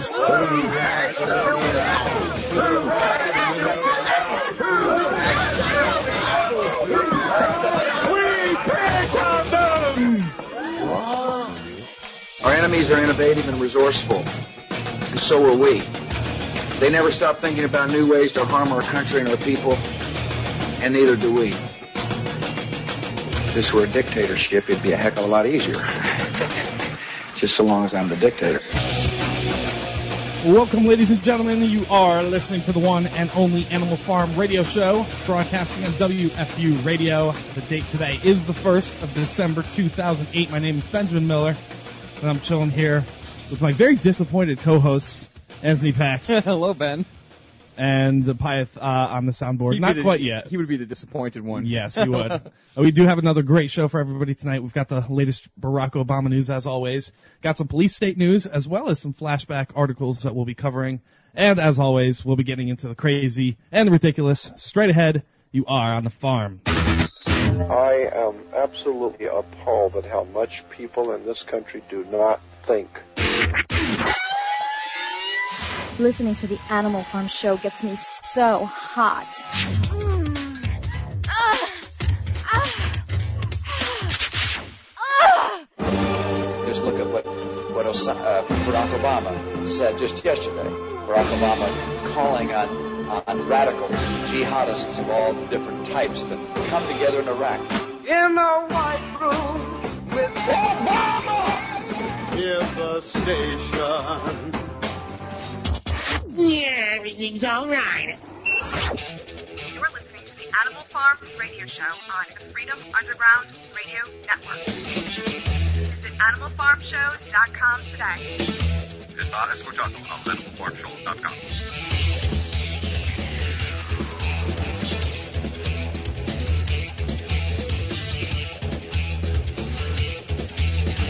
apples? Who has the apples? Who has the apples? We on them! Our enemies are innovative and resourceful, and so are we. They never stop thinking about new ways to harm our country and our people, and neither do we. If this were a dictatorship, it'd be a heck of a lot easier. Just so long as I'm the dictator. Welcome, ladies and gentlemen. You are listening to the one and only Animal Farm radio show, broadcasting on WFU Radio. The date today is the 1st of December 2008. My name is Benjamin Miller, and I'm chilling here with my very disappointed co-host, Anthony Pax, Hello, Ben. And uh, Pyeth uh, on the soundboard. He'd be Not the- quite yet. He would be the disappointed one. Yes, he would. Uh, we do have another great show for everybody tonight. We've got the latest Barack Obama news as always. Got some police state news as well as some flashback articles that we'll be covering. And as always, we'll be getting into the crazy and the ridiculous. Straight ahead, you are on the farm. I am absolutely appalled at how much people in this country do not think. Listening to the Animal Farm show gets me so hot. Just look at what what Osa- uh, Barack Obama said just yesterday. Barack Obama calling on on radical jihadists of all the different types to come together in Iraq. In the White Room with Obama! Near the station. Yeah, everything's all right. You're listening to the Animal Farm Radio Show on the Freedom Underground Radio Network. Visit animalfarmshow.com today. Está escuchando al animalfarmshow.com.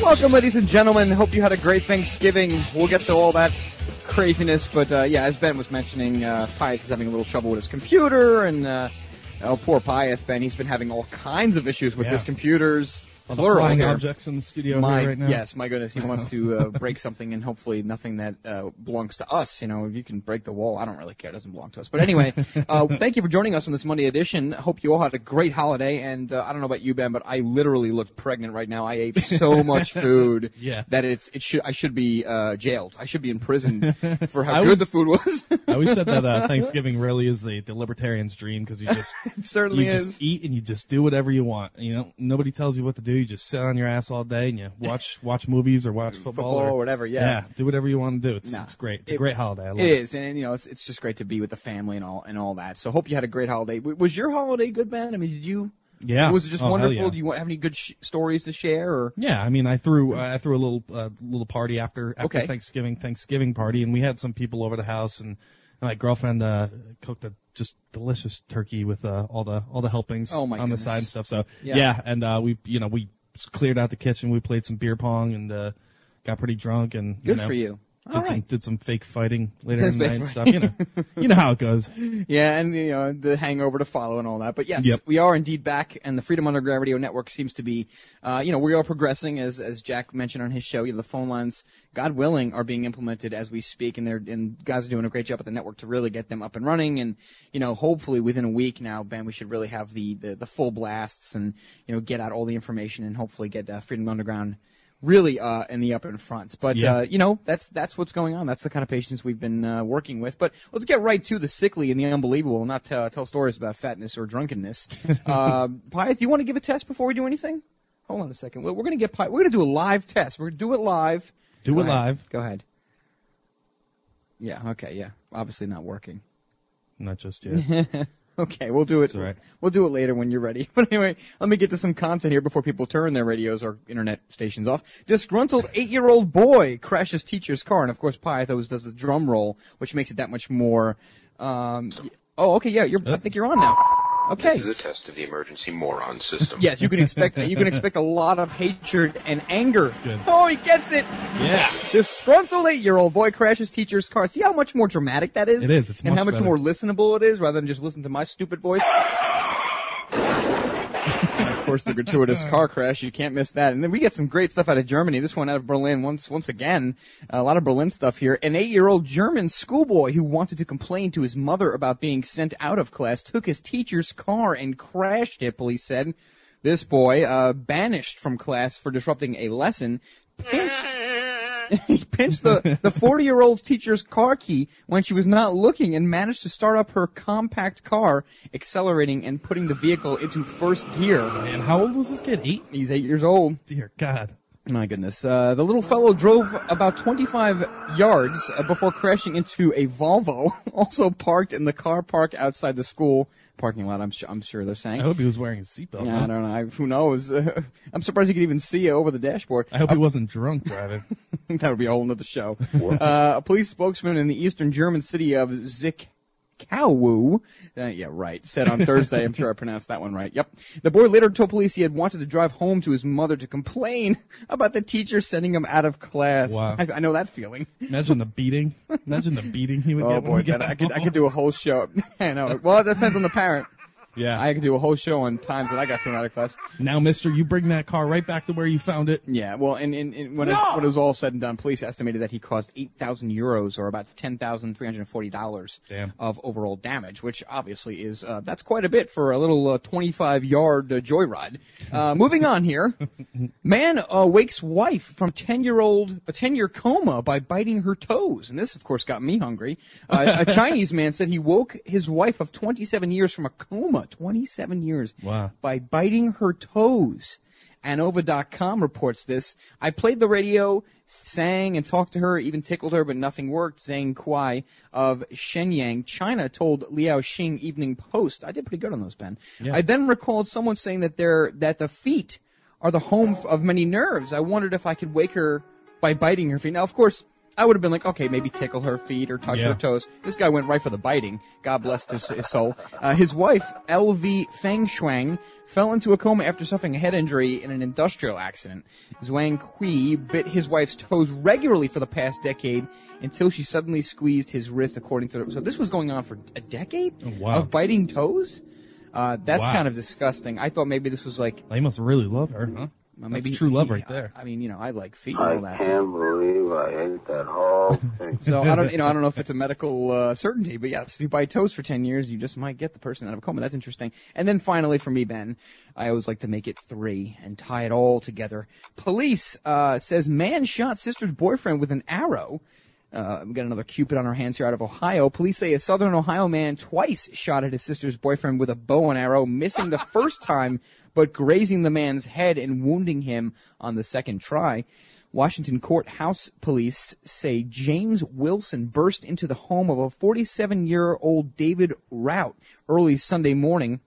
Welcome, ladies and gentlemen. Hope you had a great Thanksgiving. We'll get to all that craziness, but uh, yeah, as Ben was mentioning, uh, Pyeth is having a little trouble with his computer, and uh, oh, poor Pyeth, Ben, he's been having all kinds of issues with Yeah. his computers. The flying objects in the studio My, right now. Yes, my goodness, he wants to uh, break something, and hopefully nothing that uh, belongs to us. You know, if you can break the wall, I don't really care; it doesn't belong to us. But anyway, uh, thank you for joining us on this Monday edition. Hope you all had a great holiday, and uh, I don't know about you, Ben, but I literally look pregnant right now. I ate so much food Yeah. that it's it should I should be uh, jailed. I should be in prison for how I good was- the food was. I always said that uh, Thanksgiving really is the, the libertarian's dream because you just it certainly you is. just eat and you just do whatever you want. You know, nobody tells you what to do. You just sit on your ass all day and you watch watch movies or watch football, Football or whatever, yeah. do whatever you want to do. It's No. it's great. It's a great holiday. I love It is, and you know, it's it's just great to be with the family and all and all that. So hope you had a great holiday. W- Was your holiday good, Ben? I mean, did you? Yeah. Was it just Oh, wonderful? yeah. Do you want, have any good sh- stories to share? Or Yeah, I mean, I threw uh, I threw a little uh, little party after after Okay. Thanksgiving Thanksgiving party, and we had some people over the house, and my girlfriend uh, cooked a just delicious turkey with uh, all the all the helpings Oh, my on goodness. the side and stuff. So Yeah. yeah, and uh, we you know we cleared out the kitchen, we played some beer pong, and uh, got pretty drunk, and good you know, for you. Did All some did some fake fighting later in the night and stuff. You know, you know how it goes. Yeah, and you know the hangover to follow and all that. But yes, Yep. we are indeed back, and the Freedom Underground Radio Network seems to be, uh, you know, we are progressing as as Jack mentioned on his show. You know, the phone lines, God willing, are being implemented as we speak, and they're and guys are doing a great job at the network to really get them up and running. And you know, hopefully within a week now, Ben, we should really have the the, the full blasts and you know get out all the information and hopefully get uh, Freedom Underground really uh, in the up in front. But Yeah. uh, you know, that's that's what's going on. That's the kind of patients we've been uh, working with. But let's get right to the sickly and the unbelievable, not uh, tell stories about fatness or drunkenness. uh, Pyeth, do you want to give a test before we do anything? Hold on a second. We're, we're gonna get Pi- we're gonna do a live test. We're gonna do it live. Do Go it ahead. live. Go ahead. Yeah. Okay. Yeah. Obviously not working. Not just yet. okay, we'll do it. Right. We'll do it later when you're ready. But anyway, let me get to some content here before people turn their radios or internet stations off. Disgruntled eight-year-old boy crashes teacher's car, and of course, Pyth always does the drum roll, which makes it that much more. Um, oh, okay, yeah, you're. I think you're on now. Okay. This is a test of the emergency moron system. Yes, you can expect that. You can expect a lot of hatred and anger. Oh, he gets it. Yeah. Disgruntled eight-year-old boy crashes teacher's car. See how much more dramatic that is? It is. It's and much how much better. more listenable it is, rather than just listen to my stupid voice. Course, the gratuitous car crash. You can't miss that. And then we get some great stuff out of Germany. This one out of Berlin. Once, once again, a lot of Berlin stuff here. An eight-year-old German schoolboy who wanted to complain to his mother about being sent out of class took his teacher's car and crashed it. Police said. This boy, uh, banished from class for disrupting a lesson, pinched he pinched the the 40 year old teacher's car key when she was not looking and managed to start up her compact car, accelerating and putting the vehicle into first gear. And how old was this kid? Eight? He's eight years old. Dear God. My goodness. Uh, the little fellow drove about 25 yards uh, before crashing into a Volvo, also parked in the car park outside the school parking lot. I'm, su- I'm sure they're saying. I hope he was wearing a seatbelt. Yeah, huh? I don't know. I, who knows? I'm surprised he could even see it over the dashboard. I hope he wasn't drunk driving. that would be a whole nother show. uh, a police spokesman in the eastern German city of Zickow, uh, yeah, right, said on Thursday, I'm sure I pronounced that one right. Yep. The boy later told police he had wanted to drive home to his mother to complain about the teacher sending him out of class. Wow. I, I know that feeling. Imagine the beating. Imagine the beating he would Oh get. when boy, he got that, I could I could do a whole show. I know. Well, it depends on the parent. Yeah. I could do a whole show on times that I got thrown out of class. Now, Mister, you bring that car right back to where you found it. Yeah, well, and, and, and when, it, when it was all said and done, police estimated that he caused 8,000 euros or about $10,340 Damn. of overall damage, which obviously is, uh, that's quite a bit for a little uh, 25 yard uh, joyride. Uh, moving on here. Man uh, wakes wife from 10 year old, a 10 year coma by biting her toes. And this, of course, got me hungry. Uh, a Chinese man said he woke his wife of 27 years from a coma, 27 years Wow. by biting her toes. Ananova.com reports this. I played the radio, sang and talked to her, even tickled her, but nothing worked. Zhang Kuai of Shenyang, China, told Liao Xing Evening Post. I did pretty good on those, Ben. Yeah. I then recalled someone saying that they're, that the feet are the home of many nerves. I wondered if I could wake her by biting her feet. Now, of course, I would have been like, okay, maybe tickle her feet or touch Yeah. her toes. This guy went right for the biting. God bless his, his soul. Uh, his wife, L.V. Feng Shuang, fell into a coma after suffering a head injury in an industrial accident. Zhuang Kui bit his wife's toes regularly for the past decade until she suddenly squeezed his wrist, according to the, so this was going on for a decade Oh, wow. of biting toes? Uh, that's Wow. kind of disgusting. I thought maybe this was like, They must really love her, huh? Well, That's maybe true love he- right there. I mean, you know, I like feet and all that. believe I ate that whole thing. So I don't, you know, I don't know if it's a medical uh, certainty, but yes, if you bite toes for 10 years, you just might get the person out of a coma. That's interesting. And then finally, for me, Ben, I always like to make it three and tie it all together. Police uh, says man shot sister's boyfriend with an arrow. Uh, we got another Cupid on our hands here out of Ohio. Police say a Southern Ohio man twice shot at his sister's boyfriend with a bow and arrow, missing the first time, but grazing the man's head and wounding him on the second try. Washington courthouse police say James Wilson burst into the home of a 47 year old David Rout early Sunday morning,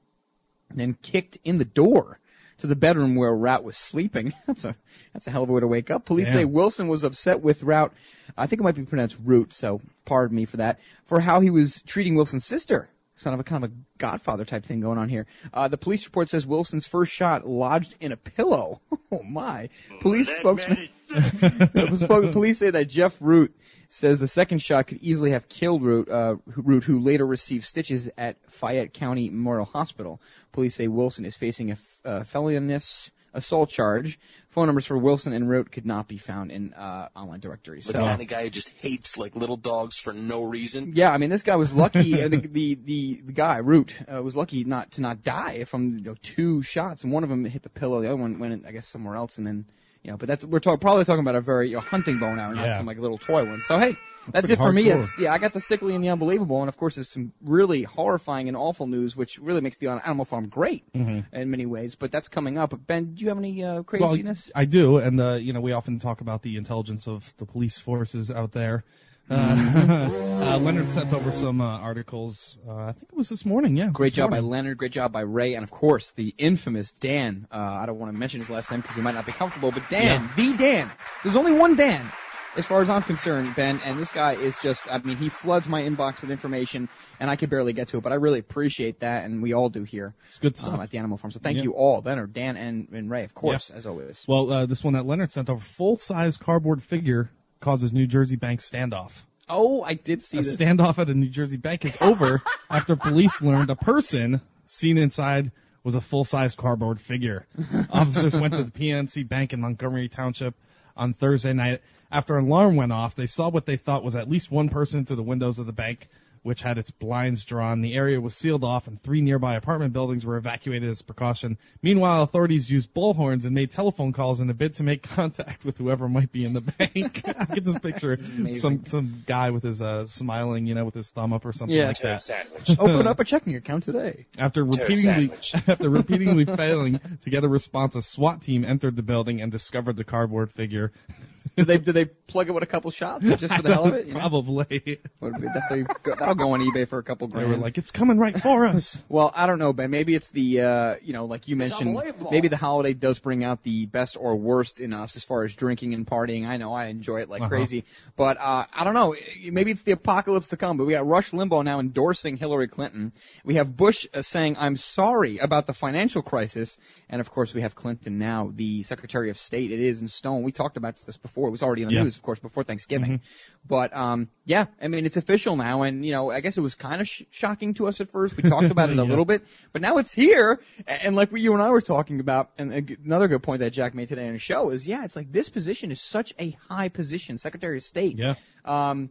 then kicked in the door to the bedroom where Rout was sleeping. That's a that's a hell of a way to wake up. Police say Wilson was upset with Rout. I think it might be pronounced Root, so pardon me for that. For how he was treating Wilson's sister. Kind of a kind of a Godfather type thing going on here. Uh, the police report says Wilson's first shot lodged in a pillow. Oh my! Police spokesman. Police say that Jeff Root says the second shot could easily have killed Root, uh, Root, who later received stitches at Fayette County Memorial Hospital. Police say Wilson is facing a f- uh, felonious assault charge. Phone numbers for Wilson and Root could not be found in uh, online directories. The So. kind of guy who just hates like little dogs for no reason. Yeah, I mean, this guy was lucky. uh, the, the the the guy Root uh, was lucky not to not die from you know, two shots, and one of them hit the pillow. The other one went, I guess, somewhere else, and then you know. But that's we're talk, probably talking about a very you know, hunting bow now, not Yeah. some like little toy one. So hey, that's Pretty it for me. It's yeah, I got the sickly and the unbelievable, and of course, there's some really horrifying and awful news, which really makes the Animal Farm great Mm-hmm. in many ways. But that's coming up. But Ben, do you have any uh, Well, craziness? I do, and uh, you know, we often talk about the intelligence of the police forces out there. Uh, uh, Leonard sent over some uh, articles. Uh, I think it was this morning. Yeah, Great job by. Leonard, great job by Ray, and of course the infamous Dan. Uh, I don't want to mention his last name because he might not be comfortable, but Dan, the Dan. There's only one Dan, as far as I'm concerned, Ben, and this guy is just, I mean, he floods my inbox with information, and I can barely get to it, but I really appreciate that, and we all do here It's good stuff. um, at the Animal Farm. So thank Yeah. you all, Leonard, Dan, and, and Ray, of course, as always. Well, uh, this one that Leonard sent over, full-size cardboard figure causes New Jersey bank standoff. Oh, I did see a this. standoff at a New Jersey bank is over after police learned a person seen inside was a full-size cardboard figure. Officers went to the PNC Bank in Montgomery Township on Thursday night. After an alarm went off, they saw what they thought was at least one person through the windows of the bank, which had its blinds drawn. The area was sealed off, and three nearby apartment buildings were evacuated as a precaution. Meanwhile, authorities used bullhorns and made telephone calls in a bid to make contact with whoever might be in the bank. I get this picture, some some guy with his uh, smiling, you know, with his thumb up or something Yeah. like that. sandwich. Open up a checking account today. After repeatedly after repeatedly failing to get a response, a SWAT team entered the building and discovered the cardboard figure. Did they did they plug it with a couple shots just for the hell of it? you know? Probably. Would be definitely go, that'll go on eBay for a couple They were like, "It's coming right for us." Well, I don't know, Ben. Maybe it's the, uh, you know, like you mentioned, maybe the holiday does bring out the best or worst in us as far as drinking and partying. I know I enjoy it like Uh-huh. crazy, but uh, I don't know. Maybe it's the apocalypse to come. But we got Rush Limbaugh now endorsing Hillary Clinton. We have Bush uh, saying, "I'm sorry about the financial crisis," and of course we have Clinton now, the Secretary of State. It is in stone. We talked about this before. It was already in the Yeah. news, of course, before Thanksgiving. But um, yeah, I mean it's official now, and you know I guess it was kind of sh- shocking to us at first. We talked about it a Yeah. little bit, but now it's here, and like what you and I were talking about, and another good point that Jack made today on the show is, yeah, it's like this position is such a high position, Secretary of State. Yeah. Um,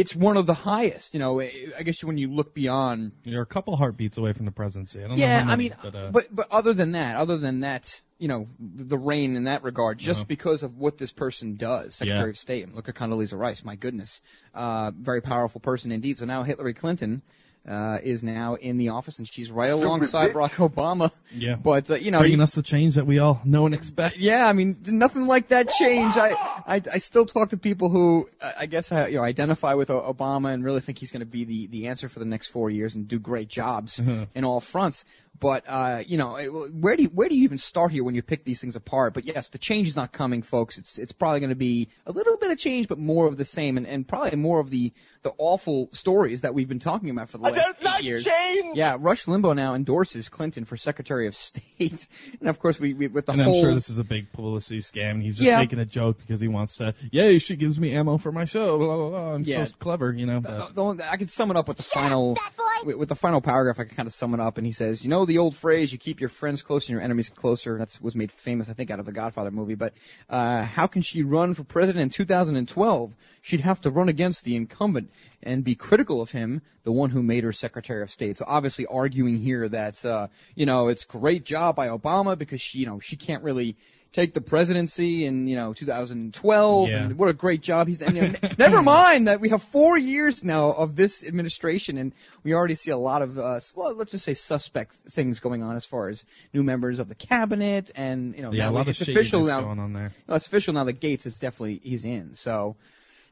it's one of the highest. You know, I I guess when you look beyond You're a couple heartbeats away from the presidency. I don't know yeah, how I mean, but, uh, but but other than that, other than that, you know, the reign in that regard, just Uh-huh. because of what this person does, Secretary Yeah. of State. Look at Condoleezza Rice. My goodness, uh, very powerful person indeed. So now Hillary Clinton. Uh, is now in the office and she's right alongside Barack Obama. yeah, But uh, you know, bringing you- us the change that we all know and expect. yeah, I mean, nothing like that change. I, I, I still talk to people who, uh, I guess, uh, you know, identify with Obama and really think he's going to be the, the answer for the next four years and do great jobs in all fronts. But, uh, you know, where do you, where do you even start here when you pick these things apart? But yes, the change is not coming, folks. It's, it's probably going to be a little bit of change, but more of the same and, and probably more of the, the awful stories that we've been talking about for the last eight years. Yeah, Rush Limbaugh now endorses Clinton for Secretary of State. And of course, we, we with the and whole I'm sure this is a big publicity scam. and He's just Yeah. making a joke because he wants to. Yay, she gives me ammo for my show. Blah, blah, blah. I'm Yeah. so clever, you know. The- But, the only- I could sum it up with the final with, with the final paragraph. I can kind of sum it up, and he says, "You know the old phrase, you keep your friends close and your enemies closer." That's was made famous, I think, out of the Godfather movie. But uh, how can she run for president in 2012? She'd have to run against the incumbent and be critical of him, the one who made her Secretary of State. So obviously arguing here that uh, you know it's great job by Obama because she you know she can't really take the presidency in you know 2012 Yeah. and what a great job he's and, you know, never mind that we have four years now of this administration and we already see a lot of uh, well let's just say suspect things going on as far as new members of the cabinet and you know yeah, a now lot of it's official now going on there. no, it's official now that Gates is definitely he's in. So,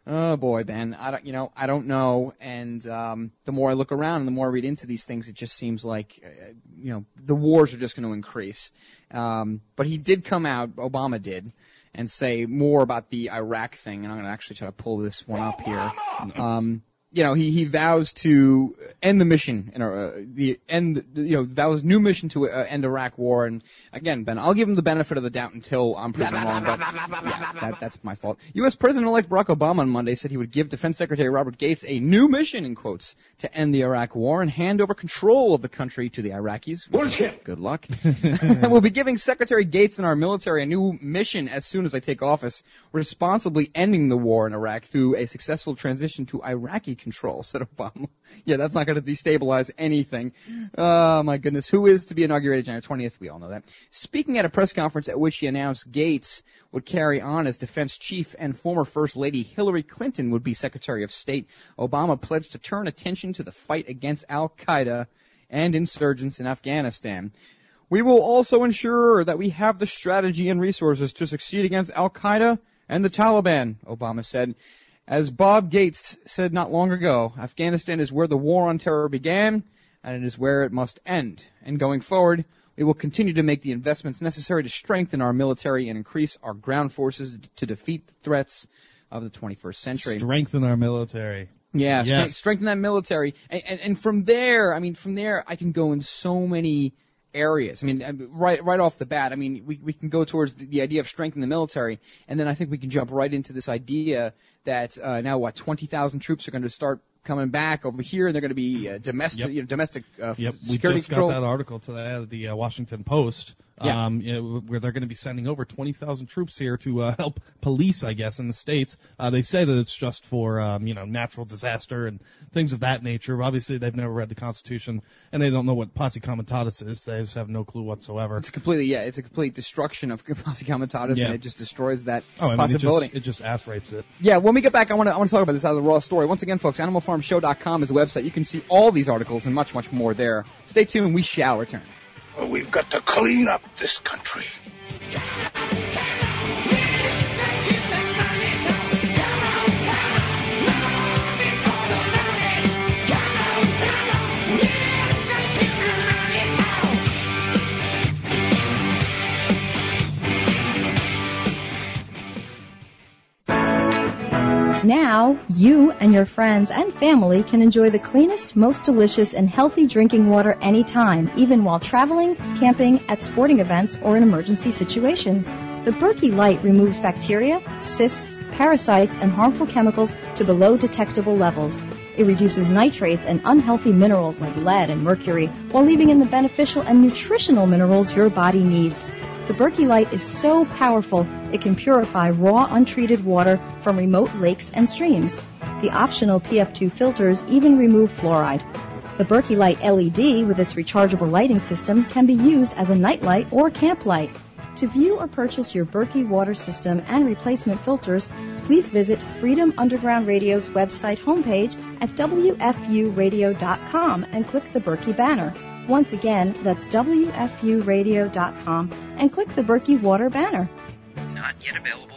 oh boy, Ben, I don't, you know, I don't know. And um, the more I look around and the more I read into these things, it just seems like, uh, you know, the wars are just going to increase. Um, but he did come out, Obama did, and say more about the Iraq thing. And I'm going to actually try to pull this one up here. Um, you know, he, he vows to end the mission in uh, the end, you know, vows new mission to uh, end Iraq war. And again, Ben, I'll give him the benefit of the doubt until I'm proven wrong. But yeah, that, that's my fault. U.S. President-elect Barack Obama on Monday said he would give Defense Secretary Robert Gates a new mission, in quotes, to end the Iraq war and hand over control of the country to the Iraqis. Bullshit. Good luck. we'll be giving Secretary Gates and our military a new mission as soon as I take office, responsibly ending the war in Iraq through a successful transition to Iraqi control, said Obama. Yeah, that's not going to destabilize anything. Oh my goodness. Who is to be inaugurated January 20th? We all know that. Speaking at a press conference at which he announced Gates would carry on as defense chief and former First Lady Hillary Clinton would be Secretary of State, Obama pledged to turn attention to the fight against Al Qaeda and insurgents in Afghanistan. We will also ensure that we have the strategy and resources to succeed against Al Qaeda and the Taliban, Obama said. As Bob Gates said not long ago, Afghanistan is where the war on terror began, and it is where it must end. And going forward, we will continue to make the investments necessary to strengthen our military and increase our ground forces to defeat the threats of the 21st century. Strengthen our military. Yeah, Yes. strength, strengthen that military, and, and and from there, I mean, from there, I can go in so many areas. I mean, uh, right right off the bat, I mean, we we can go towards the, the idea of strength in the military, and then I think we can jump right into this idea that uh, now what 20,000 troops are going to start coming back over here, and they're going to be uh, domestic, Yep. you know, domestic uh, Yep, we security just control. got that article today out of the uh, Washington Post, Yeah. um, you know, where they're going to be sending over 20,000 troops here to uh, help police, I guess, in the states. Uh, they say that it's just for, um, you know, natural disaster and things of that nature. Obviously, they've never read the Constitution, and they don't know what posse comitatus is. They just have no clue whatsoever. It's completely yeah, it's a complete destruction of posse comitatus, Yeah. and it just destroys that Oh, I mean, it possibility. just, it just ass rapes it. Yeah, when we get back, I want to I want to talk about this out of the raw story. Once again, folks, AnimalFarmShow.com is the website. You can see all these articles and much, much more there. Stay tuned. We shall return. We've got to clean up this country. Now, you and your friends and family can enjoy the cleanest, most delicious, and healthy drinking water anytime, even while traveling, camping, at sporting events, or in emergency situations. The Berkey Light removes bacteria, cysts, parasites, and harmful chemicals to below detectable levels. It reduces nitrates and unhealthy minerals like lead and mercury while leaving in the beneficial and nutritional minerals your body needs. The Berkey Light is so powerful it can purify raw, untreated water from remote lakes and streams. The optional PF2 filters even remove fluoride. The Berkey Light LED with its rechargeable lighting system can be used as a nightlight or camp light. To view or purchase your Berkey water system and replacement filters, please visit Freedom Underground Radio's website homepage at WFUradio.com and click the Berkey banner. Once again, that's WFUradio.com and click the Berkey Water banner. Not yet available.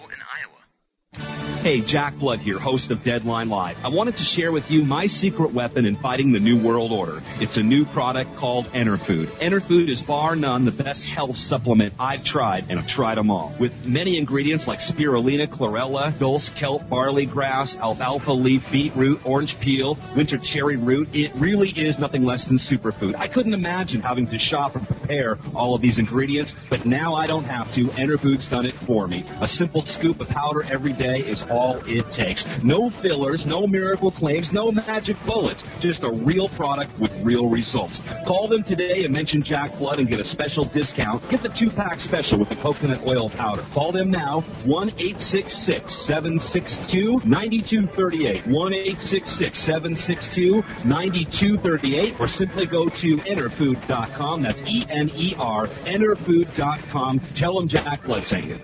Hey, Jack Blood here, host of Deadline Live. I wanted to share with you my secret weapon in fighting the New World Order. It's a new product called Enerfood. Enerfood is bar none the best health supplement I've tried, and I've tried them all. With many ingredients like spirulina, chlorella, dulse, kelp, barley grass, alfalfa leaf, beetroot, orange peel, winter cherry root, it really is nothing less than superfood. I couldn't imagine having to shop and prepare all of these ingredients, but now I don't have to. Enerfood's done it for me. A simple scoop of powder every day is all it takes. No fillers, no miracle claims, no magic bullets. Just a real product with real results. Call them today and mention Jack Blood and get a special discount. Get the two pack special with the coconut oil powder. Call them now 1 866 762 9238. 1 866 762 9238 or simply go to enerfood.com. That's E N E R, enerfood.com. Tell them Jack Blood sent you.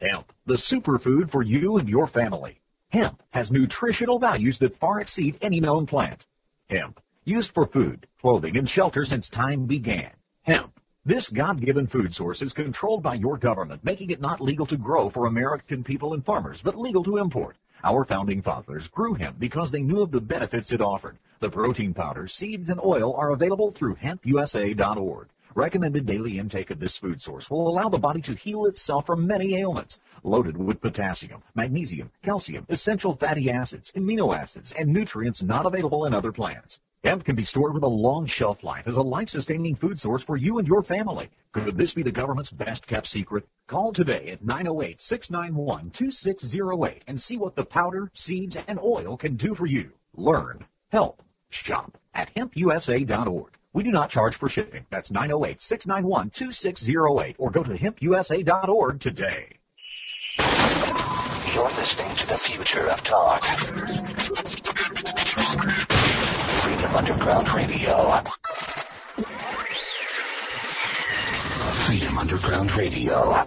Hemp, the superfood for you and your family. Hemp has nutritional values that far exceed any known plant. Hemp, used for food, clothing, and shelter since time began. Hemp. This God-given food source is controlled by your government, making it not legal to grow for American people and farmers, but legal to import. Our founding fathers grew hemp because they knew of the benefits it offered. The protein powder, seeds, and oil are available through hempusa.org. Recommended daily intake of this food source will allow the body to heal itself from many ailments. Loaded with potassium, magnesium, calcium, essential fatty acids, amino acids, and nutrients not available in other plants. Hemp can be stored with a long shelf life as a life-sustaining food source for you and your family. Could this be the government's best kept secret? Call today at 908-691-2608 and see what the powder, seeds, and oil can do for you. Learn, help, shop at hempusa.org. We do not charge for shipping. That's 908-691-2608 or go to hempusa.org today. You're listening to the future of talk. Freedom Underground Radio. Freedom Underground Radio.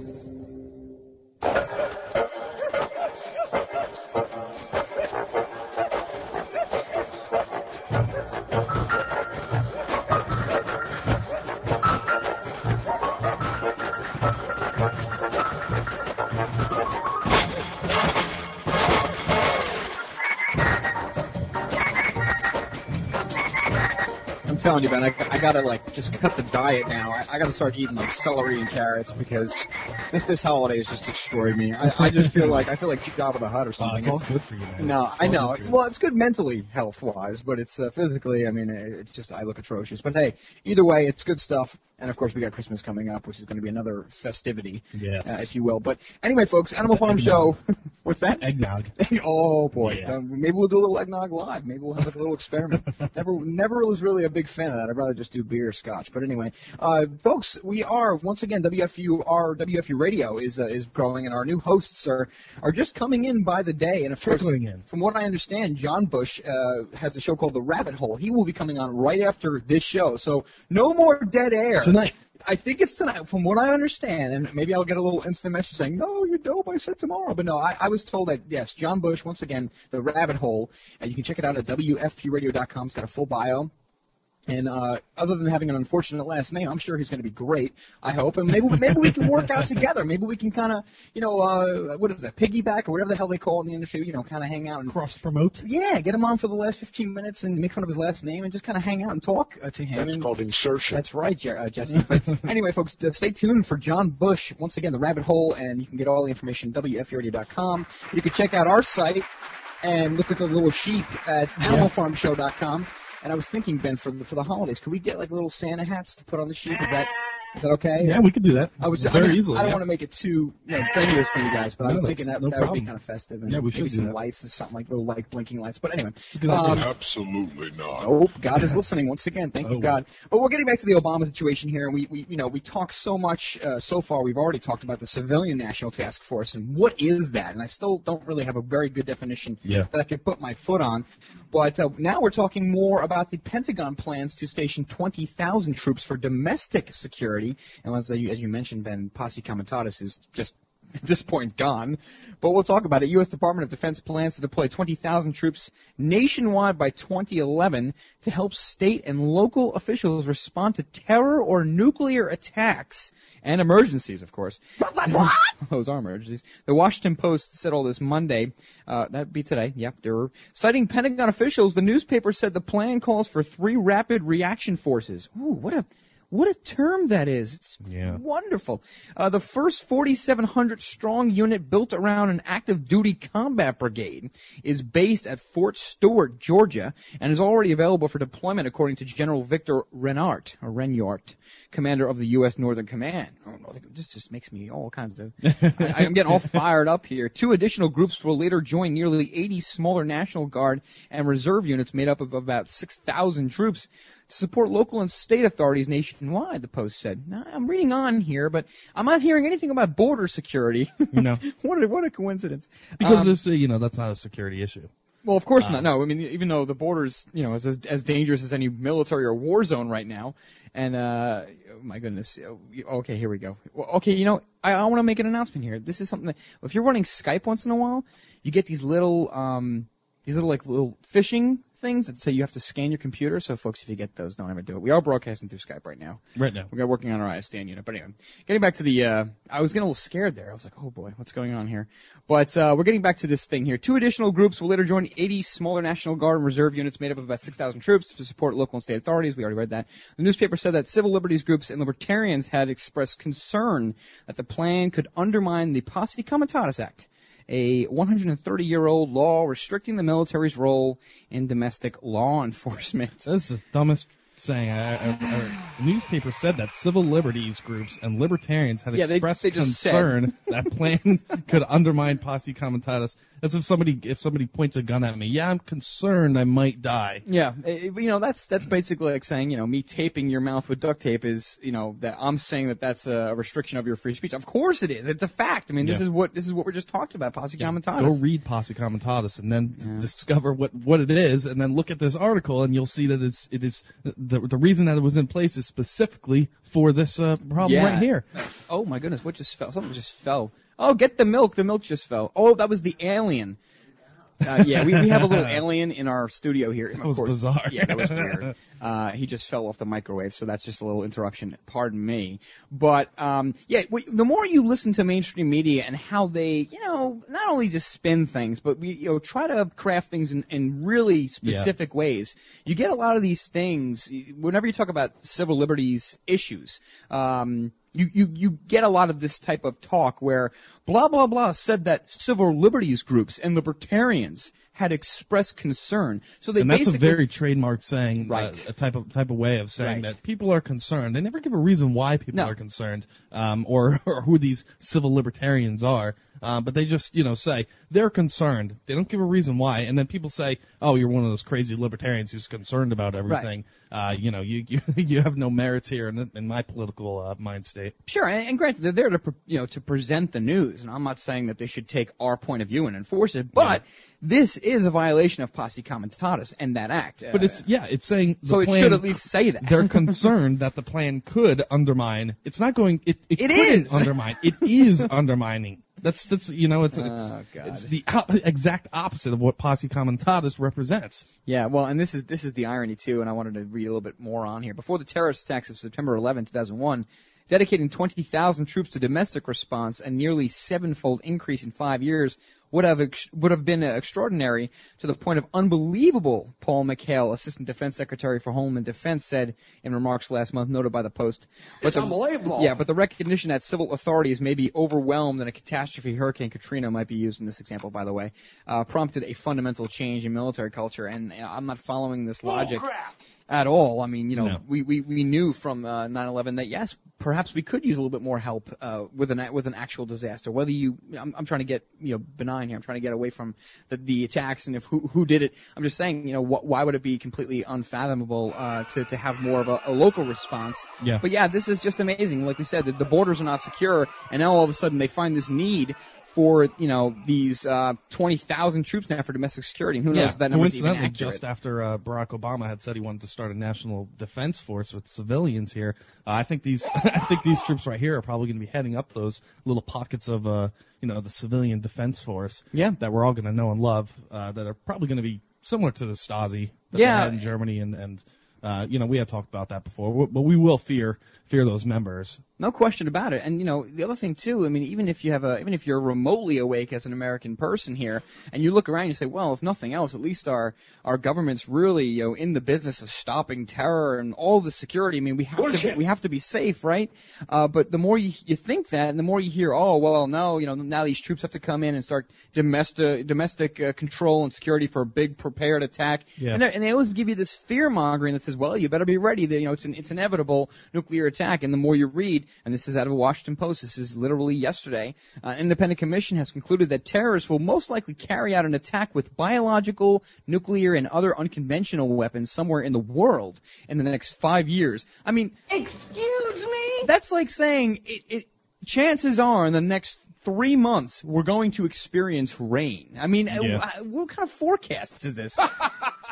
Telling you, man, I, I gotta like just cut the diet now. I, I got to start eating like celery and carrots because this this holiday has just destroyed me. I, I just feel like I feel like Jabba the Hutt or Uh, something. it's all good for you, man. No, It's I know. good for you. Well, it's good mentally, health wise, but it's uh, physically. I mean, uh, it's just I look atrocious. But hey, either way, it's good stuff. And of course, we got Christmas coming up, which is going to be another festivity, Yes. uh, if you will. But anyway, folks, Animal Farm Show. What's that? Eggnog. oh boy, Yeah. Um, maybe we'll do a little eggnog live. Maybe we'll have like a little experiment. never, never was really a big fan of that. I'd rather just do beer or scotch. But anyway, uh, folks, we are once again WFU. Our WFU radio is uh, is growing, and our new hosts are are just coming in by the day. And of course, in. from what I understand, John Bush uh, has a show called The Rabbit Hole. He will be coming on right after this show, so no more dead air Tonight. I think it's tonight, from what I understand, and maybe I'll get a little instant message saying, "No, you're dope. I said tomorrow," but no, I, I was told that yes, John Bush once again, the Rabbit Hole, and you can check it out at wfuradio.com. It's got a full bio. And uh, other than having an unfortunate last name, I'm sure he's going to be great. I hope, and maybe maybe we can work out together. Maybe we can kind of, you know, uh, what is that, piggyback or whatever the hell they call it in the industry. You know, kind of hang out and Cross promote. yeah, get him on for the last 15 minutes and make fun of his last name and just kind of hang out and talk uh, to him. That's and, called insertion. that's right, Jer- uh, Jesse. But anyway, folks, uh, stay tuned for John Bush. Once again, the rabbit hole, and you can get all the information at WFURadio.com. You can check out our site and look at the little sheep at AnimalFarmShow.com. And I was thinking, Ben, for the, for the holidays, could we get like little Santa hats to put on the sheep? Is that is that okay? Yeah, we could do that. I was very I, mean, easily. I don't yeah. want to make it too you know, strenuous for you guys, but I was thinking that, no that would be kind of festive. And Yeah, we should maybe do some that. lights or something like little like blinking lights. But anyway, um. Absolutely not. Nope, God is listening once again. Thank you, Oh. God. But we're getting back to the Obama situation here, and we, we you know, we talked so much uh, so far. We've already talked about the Civilian National Task Force, and what is that? And I still don't really have a very good definition Yeah. that I could put my foot on. But uh, now we're talking more about the Pentagon plans to station 20,000 troops for domestic security. And as, you- as you mentioned, Ben, Posse Comitatus is just at this point gone. But we'll talk about it. U.S. Department of Defense plans to deploy 20,000 troops nationwide by 2011 to help state and local officials respond to terror or nuclear attacks and emergencies, of course. Those are emergencies. The Washington Post said all this Monday. Uh, that'd be today. Yep. There were. Citing Pentagon officials, the newspaper said the plan calls for three rapid reaction forces. Ooh, what a what a term that is. It's Yeah. wonderful. Uh, the first 4,700 strong unit built around an active duty combat brigade is based at Fort Stewart, Georgia, and is already available for deployment according to General Victor Renart, or Renyart, commander of the U.S. Northern Command. Oh, no, this just makes me all kinds of. I, I'm getting all fired up here. Two additional groups will later join nearly 80 smaller National Guard and reserve units made up of about 6,000 troops support local and state authorities nationwide, the Post said. Now, I'm reading on here, but I'm not hearing anything about border security. No. what, a, what a coincidence. Because Um, uh, you know, that's not a security issue. well, of course not. No, I mean, even though the border's, you know, is as, as dangerous as any military or war zone right now, and uh, oh my goodness. Oh, Okay, here we go. Okay, you know, I, I want to make an announcement here. This is something that if you're running Skype once in a while, you get these little, um, these little like little phishing things that say you have to scan your computer. So, folks, if you get those, don't ever do it. We are broadcasting through Skype right now. Right now. We're working on our ISDN unit. But anyway, getting back to the, uh, I was getting a little scared there. I was like, oh boy, what's going on here? But, uh, we're getting back to this thing here. Two additional groups will later join 80 smaller National Guard and Reserve units made up of about 6,000 troops to support local and state authorities. We already read that. The newspaper said that civil liberties groups and libertarians had expressed concern that the plan could undermine the Posse Comitatus Act a 130 year old law restricting the military's role in domestic law enforcement. That's the dumbest saying. I, I, I, the newspaper said that civil liberties groups and libertarians had Yeah, expressed they said. concern that plans could undermine posse comitatus. That's if somebody if somebody points a gun at me. Yeah, I'm concerned I might die. Yeah, eh, you know that's that's basically like saying you know me taping your mouth with duct tape is you know that I'm saying that that's a restriction of your free speech. Of course it is. It's a fact. I mean this Yeah. is what this is what we're just talking about. Posse comitatus. Go read posse comitatus and then d- discover what what it is, and then look at this article, and you'll see that it's it is the the reason that it was in place is specifically for this uh, problem Yeah. right here. Oh my goodness, what just fell? Something just fell. Oh, get the milk. The milk just fell. Oh, that was the alien. Uh, yeah, we, we have a little alien in our studio here. That was bizarre. Yeah, that was weird. Uh, he just fell off the microwave, so that's just a little interruption. Pardon me. But um, yeah, w- the more you listen to mainstream media and how they, you know, not only just spin things, but we, you know, try to craft things in, in really specific ways, you get a lot of these things. Whenever you talk about civil liberties issues, um, you, you, you get a lot of this type of talk where blah, blah, blah said that civil liberties groups and libertarians had expressed concern. So they and that's a very trademark saying, uh, Right. a type of type of way of saying Right. that people are concerned. They never give a reason why people No. are concerned, um, or or who these civil libertarians are. Uh, but they just you know say they're concerned. They don't give a reason why, and then people say, "Oh, you're one of those crazy libertarians who's concerned about everything." Uh, you know, you you you have no merits here in, in my political uh, mind state. Sure, and, and granted, they're there to you know to present the news, and I'm not saying that they should take our point of view and enforce it, but this is a violation of posse comitatus and that act. But it's yeah, it's saying the so it plan- should at least say that. they're concerned that the plan could undermine. It's not going. It it, It is. undermine. It is undermining. That's that's you know it's it's, Oh, God. it's the op- exact opposite of what posse comitatus represents. Yeah, well, and this is this is the irony too, and I wanted to read a little bit more on here. Before the terrorist attacks of September 11, 2001, dedicating 20,000 troops to domestic response, a nearly sevenfold increase in five years, would have ex- would have been extraordinary to the point of unbelievable. Paul McHale, Assistant Defense Secretary for Homeland Defense, said in remarks last month, noted by the Post. But It's the- unbelievable. Yeah, but the recognition that civil authorities may be overwhelmed in a catastrophe, Hurricane Katrina might be used in this example, by the way, uh, prompted a fundamental change in military culture. And uh, I'm not following this logic at all. I mean, you know, No. we, we, we knew from uh, 9/11 that yes, perhaps we could use a little bit more help uh, with an with an actual disaster. Whether you, I'm, I'm trying to get you know benign here. I'm trying to get away from the, the attacks and if who who did it. I'm just saying, you know, wh- why would it be completely unfathomable uh, to to have more of a, a local response? Yeah. But yeah, this is just amazing. Like we said, the, the borders are not secure, and now all of a sudden they find this need for you know these uh, 20,000 troops now for domestic security. And who knows yeah, if that number is even accurate? just after uh, Barack Obama had said he wanted to start a national defense force with civilians here, uh, I think these I think these troops right here are probably going to be heading up those little pockets of uh, you know the civilian defense force Yeah. that we're all going to know and love uh, that are probably going to be similar to the Stasi that Yeah. they had in Germany and and uh, you know we had talked about that before, but we will fear fear those members. No question about it. And you know, the other thing too, I mean, even if you have a, even if you're remotely awake as an American person here, and you look around and you say, well, if nothing else, at least our our government's really, you know, in the business of stopping terror and all the security. I mean, we have to Bullshit. we have to be safe, right? Uh, but the more you you think that, and the more you hear, oh, well, no, you know, now these troops have to come in and start domestic domestic uh, control and security for a big prepared attack. Yeah. And, they- and they always give you this fear mongering that says, well, you better be ready. That you know, it's an, it's inevitable nuclear attack. And the more you read, and this is out of a Washington Post. This is literally yesterday. Uh, an independent commission has concluded that terrorists will most likely carry out an attack with biological, nuclear, and other unconventional weapons somewhere in the world in the next five years. I mean, Excuse me? that's like saying it, it. Chances are, in the next three months, we're going to experience rain. I mean, uh, Yeah. uh, what kind of forecast is this?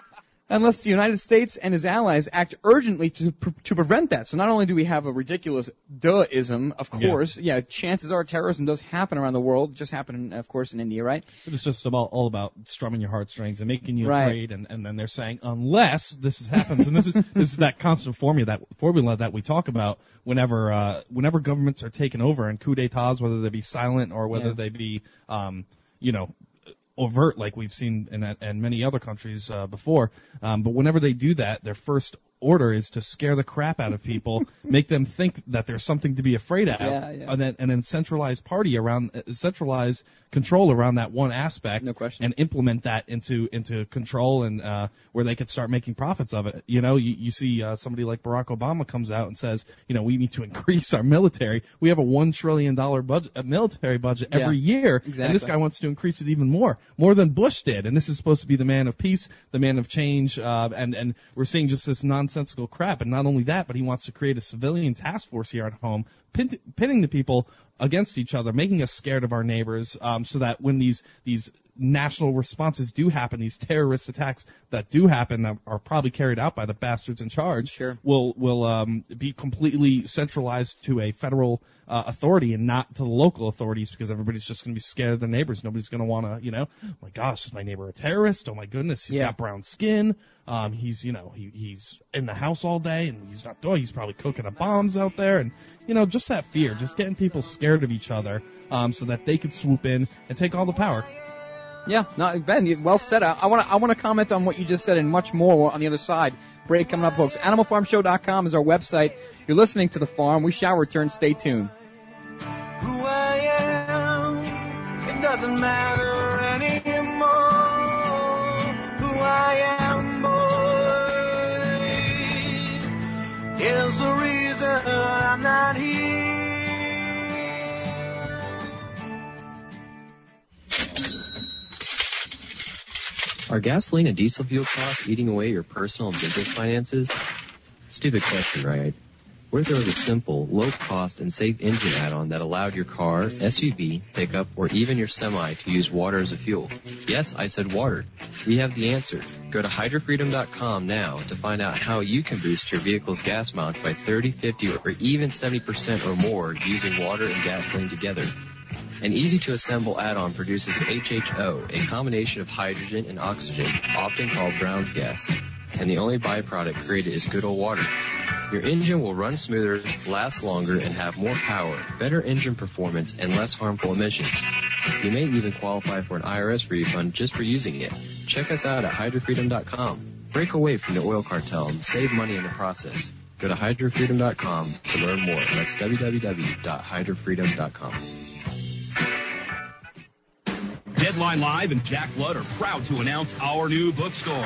Unless the United States and his allies act urgently to to prevent that. So not only do we have a ridiculous duhism, of course, yeah, chances are terrorism does happen around the world. Just happened, of course, in India, right? But it's just about all about strumming your heartstrings and making you Right. afraid, and, and then they're saying unless this is, happens, and this is this is that constant formula that formula that we talk about whenever uh, whenever governments are taken over and coup d'états, whether they be silent or whether Yeah. they be um, you know overt, like we've seen in, in many other countries uh, before. Um, but whenever they do that, their first order is to scare the crap out of people, make them think that there's something to be afraid of, Yeah, yeah. and then and then centralize party around uh, centralize control around that one aspect, No question. and implement that into into control and uh, where they could start making profits of it. You know, you, you see uh, somebody like Barack Obama comes out and says, you know, we need to increase our military. We have a one trillion dollar budget, a military budget Yeah, every year, and this guy wants to increase it even more, more than Bush did. And this is supposed to be the man of peace, the man of change, uh, and and we're seeing just this nonsensical crap. And not only that, but he wants to create a civilian task force here at home, pin, pinning the people against each other, making us scared of our neighbors, um, so that when these these national responses do happen, these terrorist attacks that do happen that are probably carried out by the bastards in charge, Sure. will will um, be completely centralized to a federal uh, authority and not to the local authorities because everybody's just going to be scared of their neighbors. Nobody's going to want to, you know, oh my gosh, is my neighbor a terrorist? Oh my goodness, he's Yeah. got brown skin. Um, he's, you know, he, he's in the house all day and he's not, oh, he's probably cooking up bombs out there. And, you know, just that fear, just getting people scared of each other, um, so that they could swoop in and take all the power. Yeah, no, Ben, you, well said. I want to I want to comment on what you just said and much more on the other side. Break coming up, folks. AnimalFarmShow.com is our website. You're listening to the farm. We shall return. Stay tuned. Are gasoline and diesel fuel costs eating away your personal and business finances? Stupid question, right? What if there was a simple, low-cost, and safe engine add-on that allowed your car, SUV, pickup, or even your semi to use water as a fuel? Yes, I said water. We have the answer. Go to hydrofreedom.com now to find out how you can boost your vehicle's gas mileage by 30, 50, or even 70% or more using water and gasoline together. An easy to assemble add-on produces HHO, a combination of hydrogen and oxygen, often called Brown's gas. And the only byproduct created is good old water. Your engine will run smoother, last longer, and have more power, better engine performance, and less harmful emissions. You may even qualify for an IRS refund just for using it. Check us out at hydrofreedom.com. Break away from the oil cartel and save money in the process. Go to hydrofreedom.com to learn more. That's www.hydrofreedom.com. Deadline Live and Jack Blood are proud to announce our new bookstore.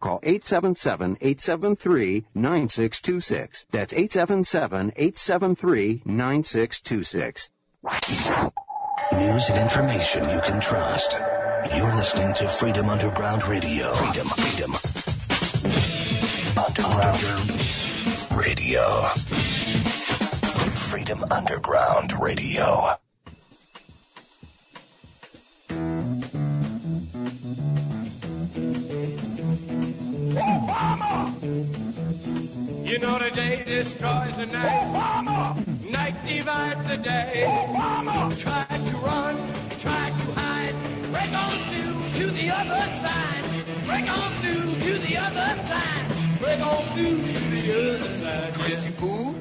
Call 877-873-9626. That's 877-873-9626. News and information you can trust. You're listening to Freedom Underground Radio. Freedom, freedom. Underground Radio. Freedom Underground Radio. You know the day destroys the night. Obama! Night divides the day. Obama! Try to run, try to hide. Break on through to the other side. Break on through to the other side. Break on through to the other side. Crazy fool.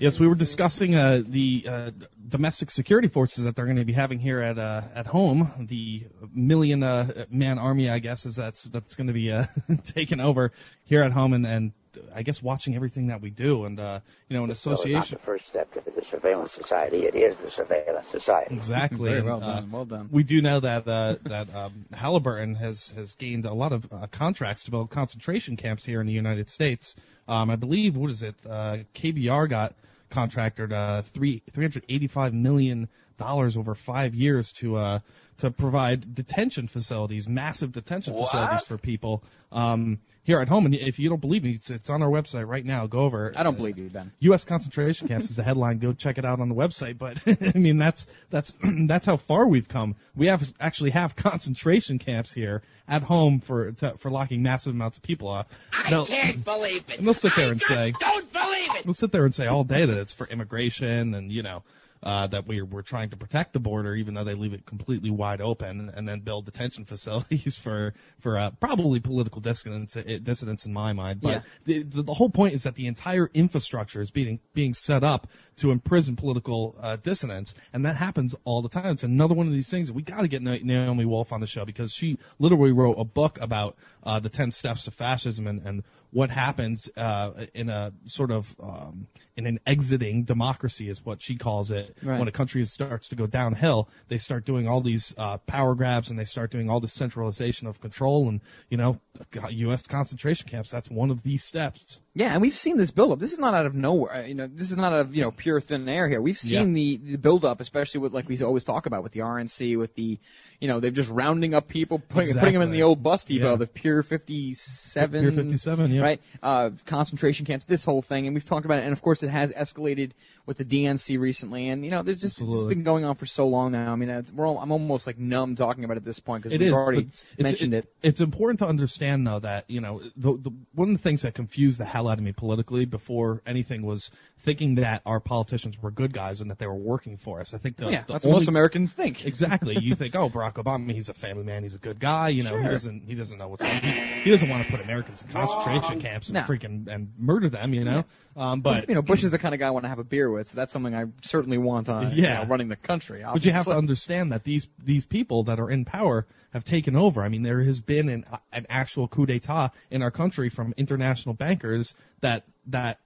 Yes, we were discussing uh, the uh, domestic security forces that they're going to be having here at uh, at home. The million uh, man army, I guess, is that's that's going to be uh, taken over here at home, and, and I guess watching everything that we do, and uh, you know, an Well, it's not association. the first step to the surveillance society. It is the surveillance society. Exactly. Very and, well uh, done. Well done. We do know that uh, that um, Halliburton has has gained a lot of uh, contracts to build concentration camps here in the United States. Um, I believe what is it? Uh, KBR got contracted uh, three three hundred eighty five million dollars over five years to uh, to provide detention facilities, massive detention facilities for people um, here at home. And if you don't believe me, it's, it's on our website right now. Go over. I don't believe you, Ben. U.S. concentration camps is the headline. Go check it out on the website. But I mean, that's that's that's how far we've come. We have actually have concentration camps here at home for to, for locking massive amounts of people up. I They'll- can't believe it. and they'll sit there I and just say, don't believe it. We'll sit there and say all day that it's for immigration and you know uh, that we're we're trying to protect the border, even though they leave it completely wide open, and then build detention facilities for for uh, probably political dissidents uh, dissidents in my mind. But the, the the whole point is that the entire infrastructure is being being set up to imprison political uh, dissidents, and that happens all the time. It's another one of these things we got to get Na- Naomi Wolf on the show because she literally wrote a book about uh, the ten steps to fascism and and what happens uh, in a sort of um, in an exiting democracy is what she calls it. Right. When a country starts to go downhill, they start doing all these uh, power grabs and they start doing all this centralization of control. And you know, U.S. concentration camps. That's one of these steps. Yeah, and we've seen this buildup. This is not out of nowhere. uh, You know, this is not out of you know pure thin air here. We've seen the, the buildup, especially with like we always talk about with the RNC, with the, you know, they're just rounding up people, putting putting them in the old bus depot, Yeah. the Pier 57, Pier 57, yeah. right? Uh, concentration camps, this whole thing, and we've talked about it. And of course, it has escalated with the DNC recently, and you know, there's just it's Absolutely. been going on for so long now. I mean, it's, we're all, I'm almost like numb talking about it at this point because we've is, already mentioned it. It's important to understand though that you know the, the one of the things that confused the hell out of me politically before anything was thinking that our politicians were good guys and that they were working for us. I think the, yeah, the that's what most Americans think. Exactly. You think, oh, Barack Obama, he's a family man, he's a good guy. You know, he doesn't he doesn't know what's going. He's, he doesn't want to put Americans in concentration camps and No. freaking and murder them. You know, um, but you know, Bush is the kind of guy I want to have a beer with, so that's something I certainly want on you Yeah. know, running the country. But you have to understand that these these people that are in power have taken over. I mean, there has been an an actual coup d'état in our country from international bankers that that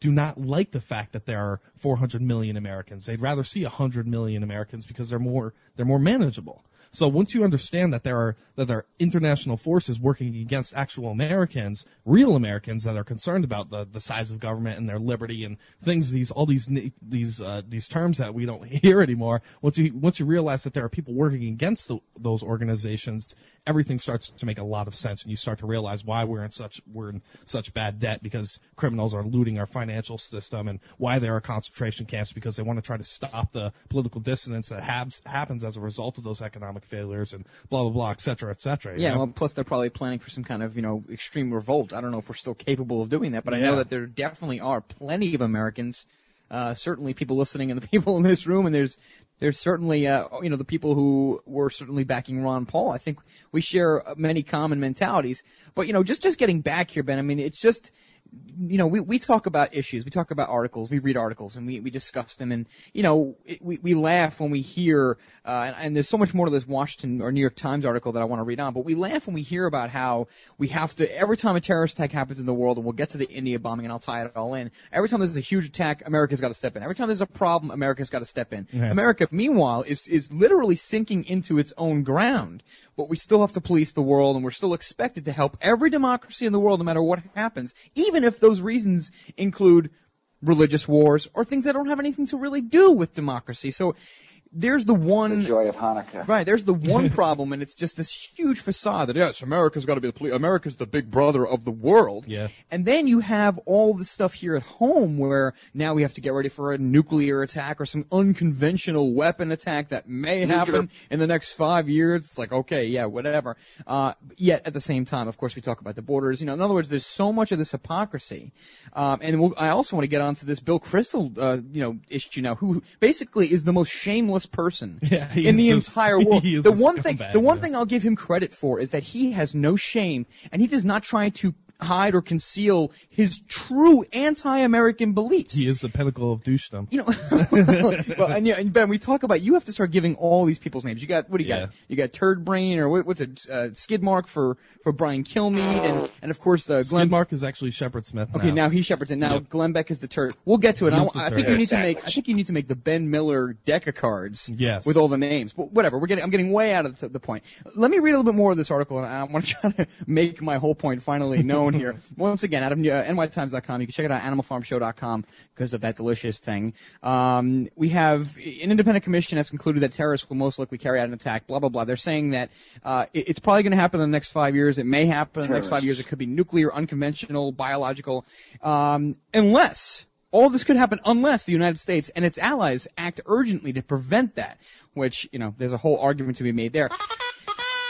do not like the fact that there are 400 million Americans. They'd rather see 100 million Americans because they're more they're more manageable. So once you understand that there are that there are international forces working against actual Americans, real Americans that are concerned about the, the size of government and their liberty and things these all these these uh, these terms that we don't hear anymore. Once you once you realize that there are people working against the, those organizations, everything starts to make a lot of sense, and you start to realize why we're in such we're in such bad debt because criminals are looting our financial system, and why there are concentration camps because they want to try to stop the political dissonance that happens as a result of those economic failures and blah blah blah, et cetera, et cetera. Yeah, know? well, plus they're probably planning for some kind of, you know, extreme revolt. I don't know if we're still capable of doing that, but I know that there definitely are plenty of Americans, uh, certainly people listening and the people in this room, and there's, there's certainly, uh, you know, the people who were certainly backing Ron Paul. I think we share many common mentalities, but you know, just, just getting back here, Ben, I mean, it's just, you know, we, we talk about issues, we talk about articles, we read articles and we, we discuss them and, you know, it, we, we laugh when we hear, uh, and, and there's so much more to this Washington or New York Times article that I want to read on, but we laugh when we hear about how we have to, every time a terrorist attack happens in the world, and we'll get to the India bombing and I'll tie it all in, every time there's a huge attack, America's got to step in. Every time there's a problem, America's got to step in. Yeah. America, meanwhile, is, is literally sinking into its own ground, but we still have to police the world and we're still expected to help every democracy in the world no matter what happens, even if those reasons include religious wars or things that don't have anything to really do with democracy. So there's the one The joy of Hanukkah. Right, there's the one problem, and it's just this huge facade that yes, America's got to be the poli- America's the big brother of the world. Yeah. And then you have all the stuff here at home where now we have to get ready for a nuclear attack or some unconventional weapon attack that may happen in the next five years. It's like okay, yeah, whatever. Uh, yet at the same time, of course, we talk about the borders. You know, in other words, there's so much of this hypocrisy. Um, and we'll, I also want to get onto this Bill Kristol, uh, you know, issue now, who basically is the most shameless person Yeah, in the just- entire world. The one thing, the one thing I'll give him credit for is that he has no shame and he does not try to hide or conceal his true anti-American beliefs. He is the pinnacle of douchedom. You know, well, and, yeah, and Ben, we talk about you have to start giving all these people's names. You got what do you Yeah. got? You got Turd Brain or what, what's it? Uh, skid mark for for Brian Kilmeade, and and of course uh, Glenn. Skid Mark is actually Shepard Smith. Okay, now he's Shepardson. Now Yep. Glenn Beck is the turd. We'll get to it. I, I think you need to make. I think you need to make the Ben Miller deck of cards. Yes. With all the names, but whatever. We're getting. I'm getting way out of the, the point. Let me read a little bit more of this article, and I want to try to make my whole point finally known here. Once again, out of uh, nytimes.com. You can check it out animalfarmshow.com because of that delicious thing. Um, we have an independent commission has concluded that terrorists will most likely carry out an attack. Blah blah blah. They're saying that uh, it, it's probably going to happen in the next five years. It may happen in the next five years. It could be nuclear, unconventional, biological, um, unless all this could happen unless the United States and its allies act urgently to prevent that. Which you know, there's a whole argument to be made there.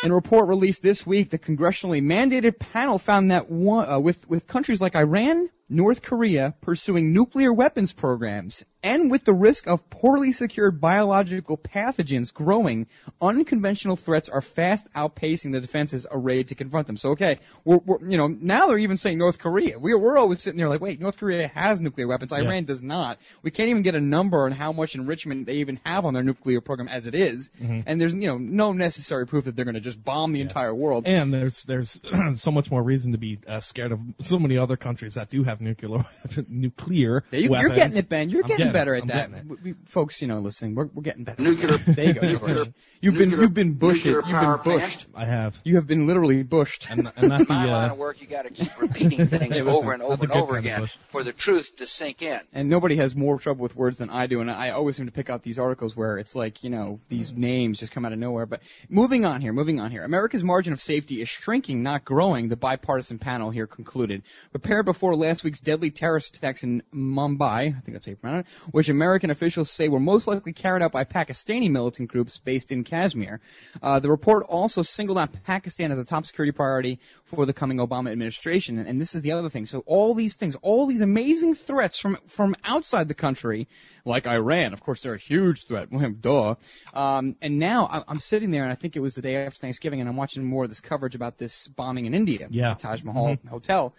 In a report released this week, the congressionally mandated panel found that one, uh, with, with countries like Iran, North Korea pursuing nuclear weapons programs, and with the risk of poorly secured biological pathogens growing, unconventional threats are fast outpacing the defenses arrayed to confront them. So, okay, we're, we're, you know, now they're even saying North Korea. We're, we're always sitting there like, wait, North Korea has nuclear weapons. Iran does not. We can't even get a number on how much enrichment they even have on their nuclear program as it is. Mhm. And there's, you know, no necessary proof that they're going to just bomb the entire world. And there's there's so much more reason to be uh, scared of so many other countries that do have nuclear nuclear you, weapons. you're getting it, Ben. You're I'm getting, better at I'm that. getting. We, we- folks, you know, listening, we're, we're getting better. Nuclear- There you go. nuclear- you've been you've been bushed. You've been power bushed. I have. You have been literally bushed. And, and not the my line uh, of work, you got to keep repeating things Hey, listen, over and over and over again for the truth to sink in. And nobody has more trouble with words than I do, and I always seem to pick out these articles where it's like, you know, these names just come out of nowhere. But moving on here, moving on here. America's margin of safety is shrinking, not growing, the bipartisan panel here concluded. Prepared before last week's deadly terrorist attacks in Mumbai, I think that's how you pronounce it, which American officials say were most likely carried out by Pakistani militant groups based in Kashmir. Uh, the report also singled out Pakistan as a top security priority for the coming Obama administration. And, and this is the other thing. So all these things, all these amazing threats from, from outside the country, like Iran, of course they're a huge threat. Duh. Um, and now I- I'm sitting there and I think it was the day after Thanksgiving and I'm watching more of this coverage about this bombing in India. Yeah. Taj Mahal Mhm. Hotel.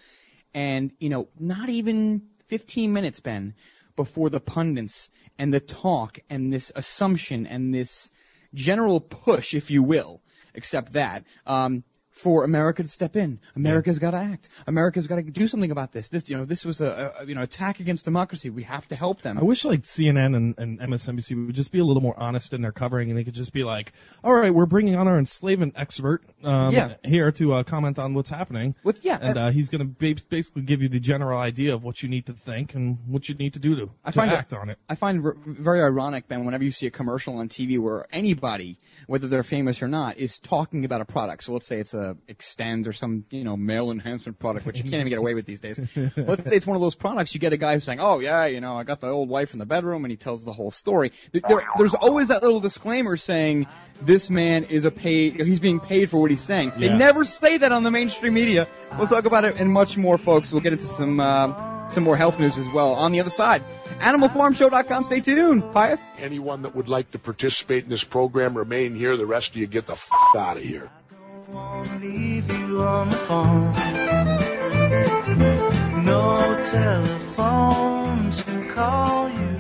And, you know, not even 15 minutes, Ben, before the pundits and the talk and this assumption and this general push, if you will, except that, um, for America to step in. America's got to act. America's got to do something about this. This, you know, this was a, a you know attack against democracy. We have to help them. I wish like CNN and, and MSNBC would just be a little more honest in their covering, and they could just be like, "All right, we're bringing on our enslavement expert um, Yeah. here to uh, comment on what's happening." With yeah, and uh, he's going to ba- basically give you the general idea of what you need to think and what you need to do to, I to find it- act on it. I find r- very ironic, Ben, whenever you see a commercial on TV where anybody, whether they're famous or not, is talking about a product. So let's say it's a Extend or some, you know, male enhancement product, which you can't even get away with these days. let's say it's one of those products. You get a guy who's saying, "Oh yeah, you know, I got the old wife in the bedroom," and he tells the whole story. There, there- there's always that little disclaimer saying, "This man is a paid. He's being paid for what he's saying." They never say that on the mainstream media. We'll talk about it and much more, folks. We'll get into some. Uh, some more health news as well on the other side. AnimalFarmShow.com. Stay tuned. Pyeth. Anyone that would like to participate in this program, remain here. The rest of you get the f- out of here. Leave you on the phone. No telephone to call you.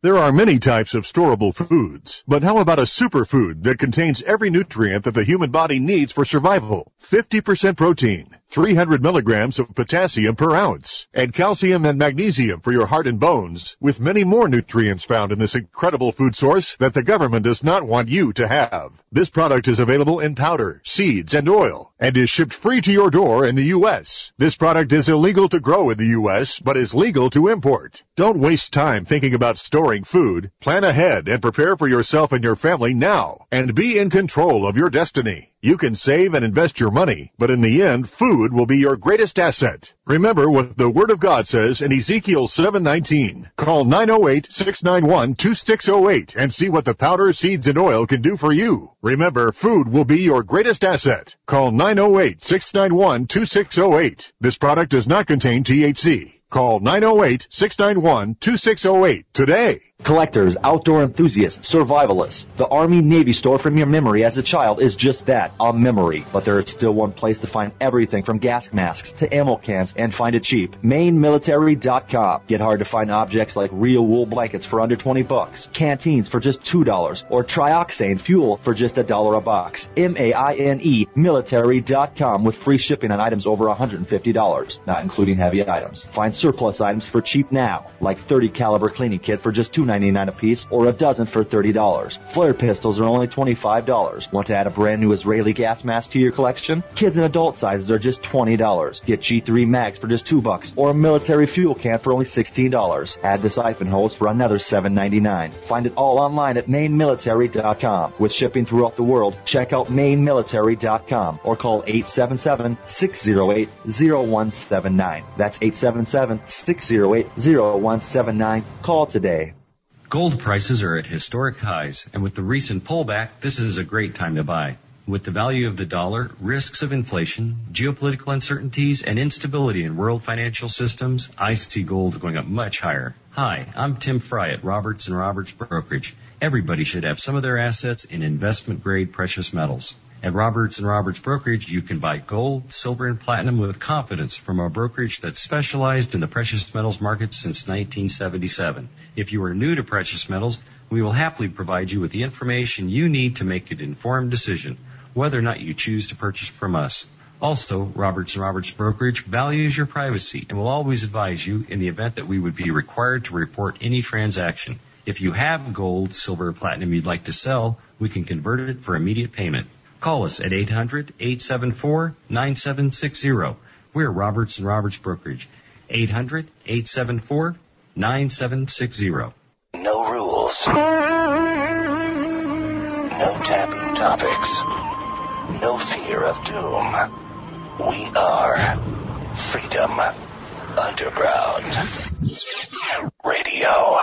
There are many types of storable foods, but how about a superfood that contains every nutrient that the human body needs for survival? 50% protein, 300 milligrams of potassium per ounce, and calcium and magnesium for your heart and bones, with many more nutrients found in this incredible food source that the government does not want you to have. This product is available in powder, seeds, and oil, and is shipped free to your door in the U.S. This product is illegal to grow in the U.S., but is legal to import. Don't waste time thinking about storing food. Plan ahead and prepare for yourself and your family now, and be in control of your destiny. You can save and invest your money, but in the end, food will be your greatest asset. Remember what the Word of God says in Ezekiel 7:19. Call 908-691-2608 and see what the powder, seeds, and oil can do for you. Remember, food will be your greatest asset. Call 908-691-2608. This product does not contain THC. Call 908-691-2608 today. Collectors, outdoor enthusiasts, survivalists. The Army Navy store from your memory as a child is just that, a memory. But there is still one place to find everything from gas masks to ammo cans and find it cheap. MaineMilitary.com. Get hard to find objects like real wool blankets for under 20 bucks, canteens for just $2, or trioxane fuel for just a dollar a box. M-A-I-N-E military.com with free shipping on items over $150, not including heavy items. Find surplus items for cheap now, like 30 caliber cleaning kit for just $2.99 a piece or a dozen for $30. Flare pistols are only $25. Want to add a brand new Israeli gas mask to your collection? Kids and adult sizes are just $20. Get G3 mags for just 2 bucks or a military fuel can for only $16. Add the siphon hose for another $7.99. Find it all online at mainemilitary.com. With shipping throughout the world, check out mainemilitary.com or call 877-608-0179. That's 877-608-0179. Call today. Gold prices are at historic highs, and with the recent pullback, this is a great time to buy. With the value of the dollar, risks of inflation, geopolitical uncertainties, and instability in world financial systems, I see gold going up much higher. Hi, I'm Tim Fry at Roberts and Roberts Brokerage. Everybody should have some of their assets in investment grade precious metals. At Roberts and Roberts Brokerage, you can buy gold, silver, and platinum with confidence from a brokerage that's specialized in the precious metals market since 1977. If you are new to precious metals, we will happily provide you with the information you need to make an informed decision, whether or not you choose to purchase from us. Also, Roberts and Roberts Brokerage values your privacy and will always advise you in the event that we would be required to report any transaction. If you have gold, silver, or platinum you'd like to sell, we can convert it for immediate payment. Call us at 800-874-9760. We're Roberts and Roberts Brokerage. 800-874-9760. No rules. No taboo topics. No fear of doom. We are Freedom Underground Radio.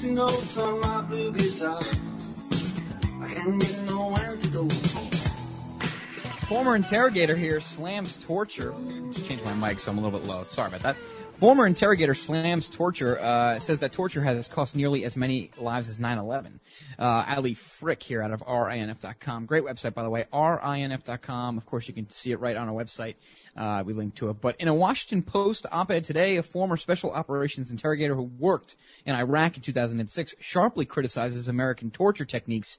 Fancy notes on Former interrogator here slams torture. Just changed my mic so I'm a little bit low. Sorry about that. Former interrogator slams torture. Uh, says that torture has cost nearly as many lives as 9/11. Uh, Ali Frick here out of RINF.com. Great website by the way. RINF.com. Of course you can see it right on our website. Uh, we link to it. But in a Washington Post op-ed today, a former special operations interrogator who worked in Iraq in 2006 sharply criticizes American torture techniques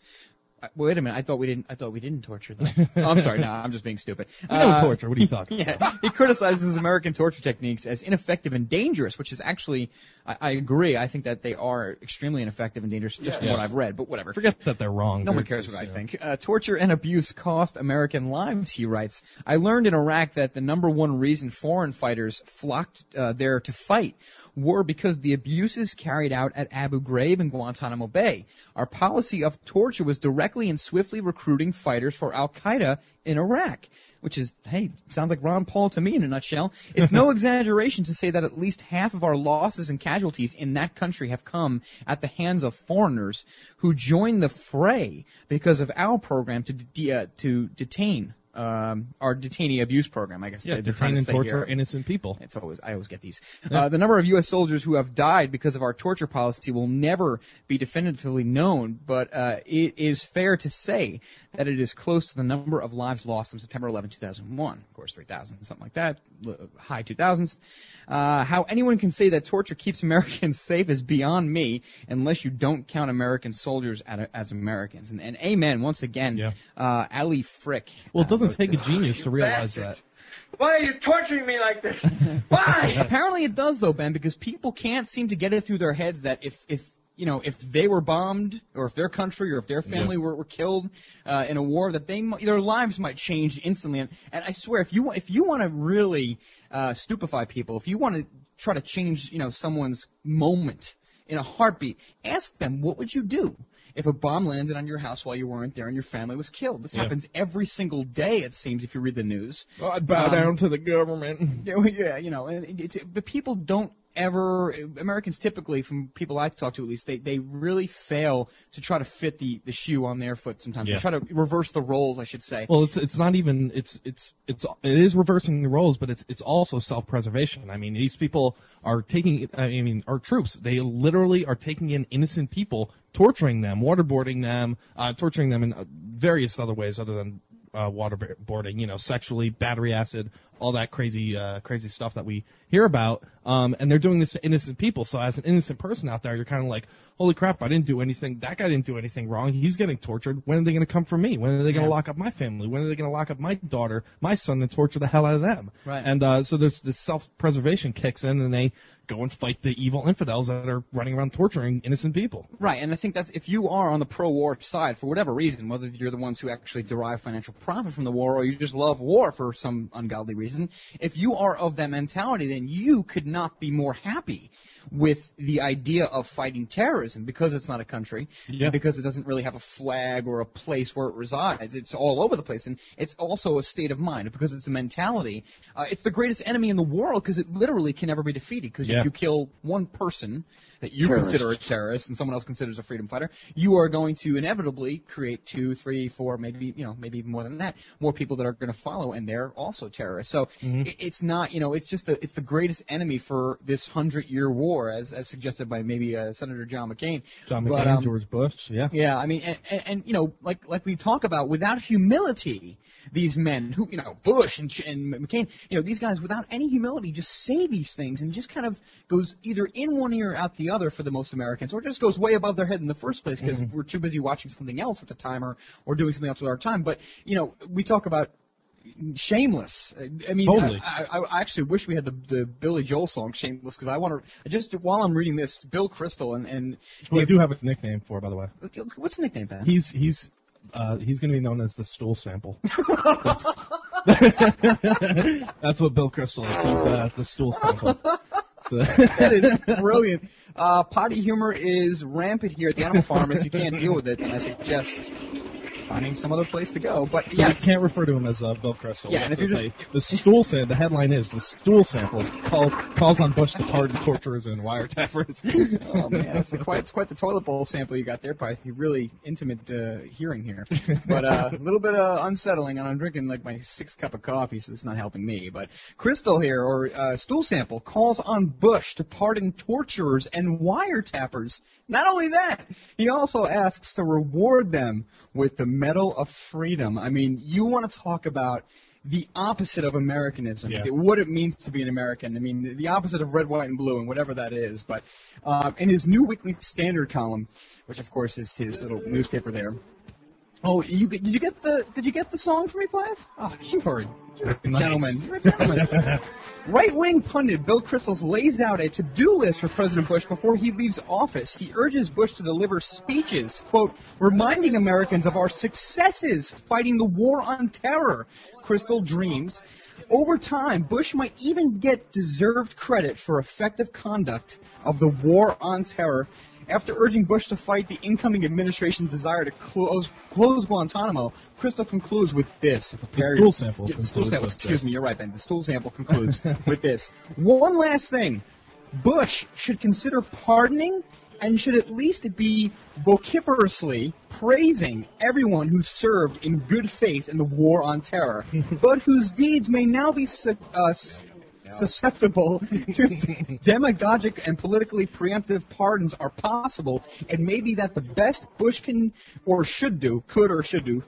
Wait a minute! I thought we didn't. I thought we didn't torture them. oh, I'm sorry. No, I'm just being stupid. We don't torture. What are you talking yeah, he criticizes American torture techniques as ineffective and dangerous, which is actually, I, I agree. I think that they are extremely ineffective and dangerous, just from what I've read. But whatever. Forget that they're wrong. No one cares just, what I you think. Uh, torture and abuse cost American lives, he writes. I learned in Iraq that the number one reason foreign fighters flocked uh, there to fight were because the abuses carried out at Abu Ghraib and Guantanamo Bay. Our policy of torture was directly and swiftly recruiting fighters for Al Qaeda in Iraq. Which is, hey, sounds like Ron Paul to me in a nutshell. It's no exaggeration to say that at least half of our losses and casualties in that country have come at the hands of foreigners who joined the fray because of our program to de- uh, to detain um, our detainee abuse program. I guess Yeah, they- they're trying detain to and say torture here. innocent people. It's always I always get these. Yeah. Uh, the number of U.S. soldiers who have died because of our torture policy will never be definitively known, but uh, it is fair to say that it is close to the number of lives lost on September 11, 2001. Of course, 3,000, something like that, high 2000s. Uh, how anyone can say that torture keeps Americans safe is beyond me, unless you don't count American soldiers as Americans. And, and amen once again, uh, Ali Frick. Well, it doesn't take a genius to realize that. Why are you torturing me like this? Why? Apparently it does though, Ben, because people can't seem to get it through their heads that if if you know if they were bombed or if their country or if their family were, were killed uh, in a war, that they their lives might change instantly. And, and I swear, if you if you want to really uh, stupefy people, if you want to try to change you know someone's moment in a heartbeat. Ask them, what would you do if a bomb landed on your house while you weren't there and your family was killed? This Yeah. happens every single day, it seems, if you read the news. I'd bow Um, down to the government. yeah, well, yeah, you know, and it's, but people don't ever, Americans typically, from people I talk to at least, they, they really fail to try to fit the, the shoe on their foot sometimes. Yeah. They try to reverse the roles, I should say. Well, it's it's not even it's it's it's it is reversing the roles, but it's it's also self-preservation. I mean, these people are taking. I mean, our troops they literally are taking in innocent people, torturing them, waterboarding them, uh, torturing them in uh, various other ways other than uh, waterboarding. You know, sexually, battery acid, all that crazy uh, crazy stuff that we hear about. Um, and they're doing this to innocent people. So as an innocent person out there, you're kind of like, holy crap, I didn't do anything. That guy didn't do anything wrong. He's getting tortured. When are they going to come for me? When are they going to Yeah. lock up my family? When are they going to lock up my daughter, my son, and torture the hell out of them? Right. And uh, so there's this self-preservation kicks in, and they go and fight the evil infidels that are running around torturing innocent people. Right, and I think that's if you are on the pro-war side for whatever reason, whether you're the ones who actually derive financial profit from the war or you just love war for some ungodly reason, if you are of that mentality, then you could not be more happy with the idea of fighting terrorism because it's not a country, Yeah. and because it doesn't really have a flag or a place where it resides. It's all over the place, and it's also a state of mind because it's a mentality. Uh, it's the greatest enemy in the world because it literally can never be defeated. Because Yeah. If you kill one person that you Terrorist. consider a terrorist and someone else considers a freedom fighter, you are going to inevitably create two, three, four, maybe you know, maybe even more than that, more people that are going to follow, and they're also terrorists. So Mm-hmm. it, it's not, you know, it's just the it's the greatest enemy for this hundred year war, as as suggested by maybe uh, Senator John McCain. John But, McCain, um, George Bush, yeah. yeah, I mean, and, and, and you know, like like we talk about, without humility, these men who, you know, Bush and, and McCain, you know, these guys without any humility just say these things and just kind of goes either in one ear out the other for the most Americans, or just goes way above their head in the first place because we're too busy watching something else at the time or or doing something else with our time. But you know, we talk about shameless. I mean, Totally. I, I, I actually wish we had the the Billy Joel song "Shameless" because I want to just while I'm reading this, Bill Kristol and and Who I do have a nickname for, by the way. what's the nickname, Ben? He's he's uh, he's going to be known as the stool sample. That's, that's what Bill Kristol is. He's uh, the stool sample. That is brilliant. Uh, potty humor is rampant here at the Animal Farm. If you can't deal with it, then I suggest finding some other place to go. But So yeah, we can't refer to him as uh, Bill Kristol. Yeah, and if you're say the stool sample. The headline is the stool samples call, calls on Bush to pardon torturers and wiretappers. oh man, it's quite it's quite the toilet bowl sample you got there, It's really intimate uh, hearing here. But uh, a little bit uh, unsettling, and I'm drinking like my sixth cup of coffee, so it's not helping me. But Kristol here, or uh, stool sample, calls on Bush to pardon torturers and wiretappers. Not only that, he also asks to reward them with the Medal of Freedom. I mean, you want to talk about the opposite of Americanism, Yeah. what it means to be an American. I mean, the opposite of red, white, and blue, and whatever that is. But uh, in his new Weekly Standard column, which of course is his little newspaper there. Oh, you did you get the did you get the song for me, Blythe? Oh, you are you're a gentleman. You're a gentleman. Right wing pundit Bill Kristols lays out a to do list for President Bush before he leaves office. He urges Bush to deliver speeches, quote, reminding Americans of our successes fighting the war on terror. Kristol dreams. Over time, Bush might even get deserved credit for effective conduct of the war on terror. After urging Bush to fight the incoming administration's desire to close close Guantanamo, Kristol concludes with this. The stool sample Yeah, stool sample. Excuse this. me, you're right, Ben. The stool sample concludes with this. One last thing. Bush should consider pardoning and should at least be vociferously praising everyone who served in good faith in the war on terror, but whose deeds may now be uh, susceptible to demagogic and politically preemptive pardons are possible, and maybe that the best Bush can or should do, could or should do,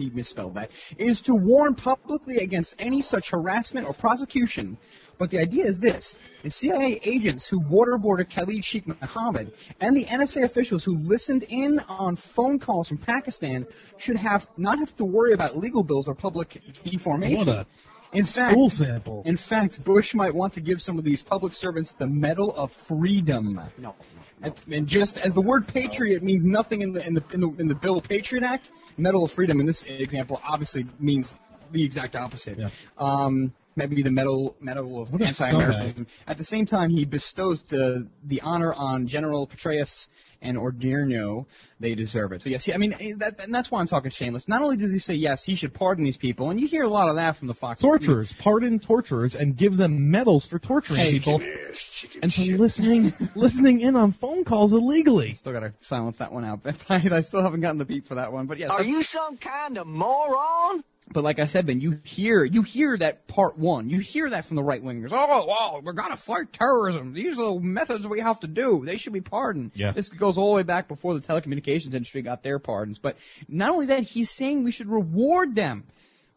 he misspelled that, is to warn publicly against any such harassment or prosecution. But the idea is this. The CIA agents who waterboarded Khalid Sheikh Mohammed and the NSA officials who listened in on phone calls from Pakistan should have not have to worry about legal bills or public deformation. What a in fact, stool sample. in fact, Bush might want to give some of these public servants the Medal of Freedom. No. And, and just as the word patriot means nothing in the in the in the, in the Bill of Patriot Act, Medal of Freedom in this example obviously means the exact opposite. Um, maybe the medal medal of anti-Americanism. At the same time, he bestows the the honor on General Petraeus and Odierno. They deserve it. So yes, he, I mean eh, that, and that's why I'm talking shameless. Not only does he say yes, he should pardon these people, and you hear a lot of that from the Fox. Torturers, pardon torturers, and give them medals for torturing Hey, people, and for listening listening in on phone calls illegally. Still gotta silence that one out. I still haven't gotten the beat for that one, but yes. Are that- you some kind of moron? But like I said, Ben, you hear you hear that part one. You hear that from the right wingers. Oh, wow, we're gonna fight terrorism. These are the methods we have to do. They should be pardoned. Yeah. This goes all the way back before the telecommunications industry got their pardons. But not only that, he's saying we should reward them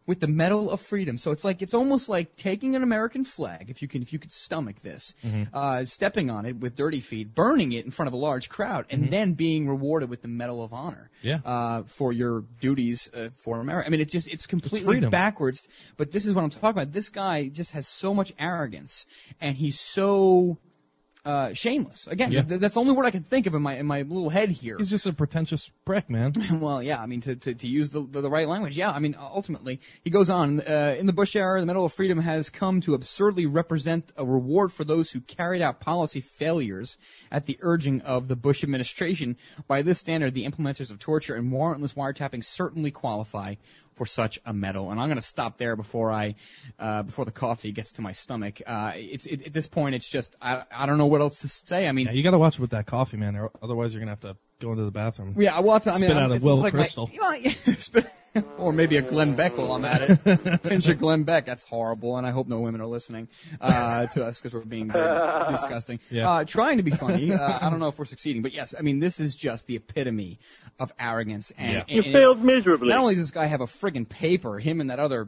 with the Medal of Freedom. So it's like it's almost like taking an American flag, if you can if you could stomach this, uh, stepping on it with dirty feet, burning it in front of a large crowd, and then being rewarded with the Medal of Honor Yeah. uh, for your duties uh, for America. I mean, it's just it's completely freedom. backwards. But this is what I'm talking about. This guy just has so much arrogance, and he's so uh, shameless. Again, Yeah. th- that's the only word I can think of in my in my little head here. He's just a pretentious prick, man. well, yeah, I mean, to, to, to use the, the, the right language, yeah, I mean, ultimately, he goes on, uh, in the Bush era, the Medal of Freedom has come to absurdly represent a reward for those who carried out policy failures at the urging of the Bush administration. By this standard, the implementers of torture and warrantless wiretapping certainly qualify for such a medal. And I'm going to stop there before I, uh, before the coffee gets to my stomach. Uh, it's, it, at this point, it's just, I, I don't know what else to say. I mean, Yeah, you got to watch it with that coffee, man. or Otherwise, you're gonna have to go into the bathroom. Yeah, well, it's, I mean, spit out it's Will like my- you know, yeah, spit- or maybe a Glenn Beck while I'm at it. Pinch a Glenn Beck. That's horrible, and I hope no women are listening uh, to us because we're being very disgusting. Yeah. Uh, trying to be funny. Uh, I don't know if we're succeeding, but yes, I mean, this is just the epitome of arrogance. And, Yeah. and- You failed miserably. Not only does this guy have a friggin' paper, him and that other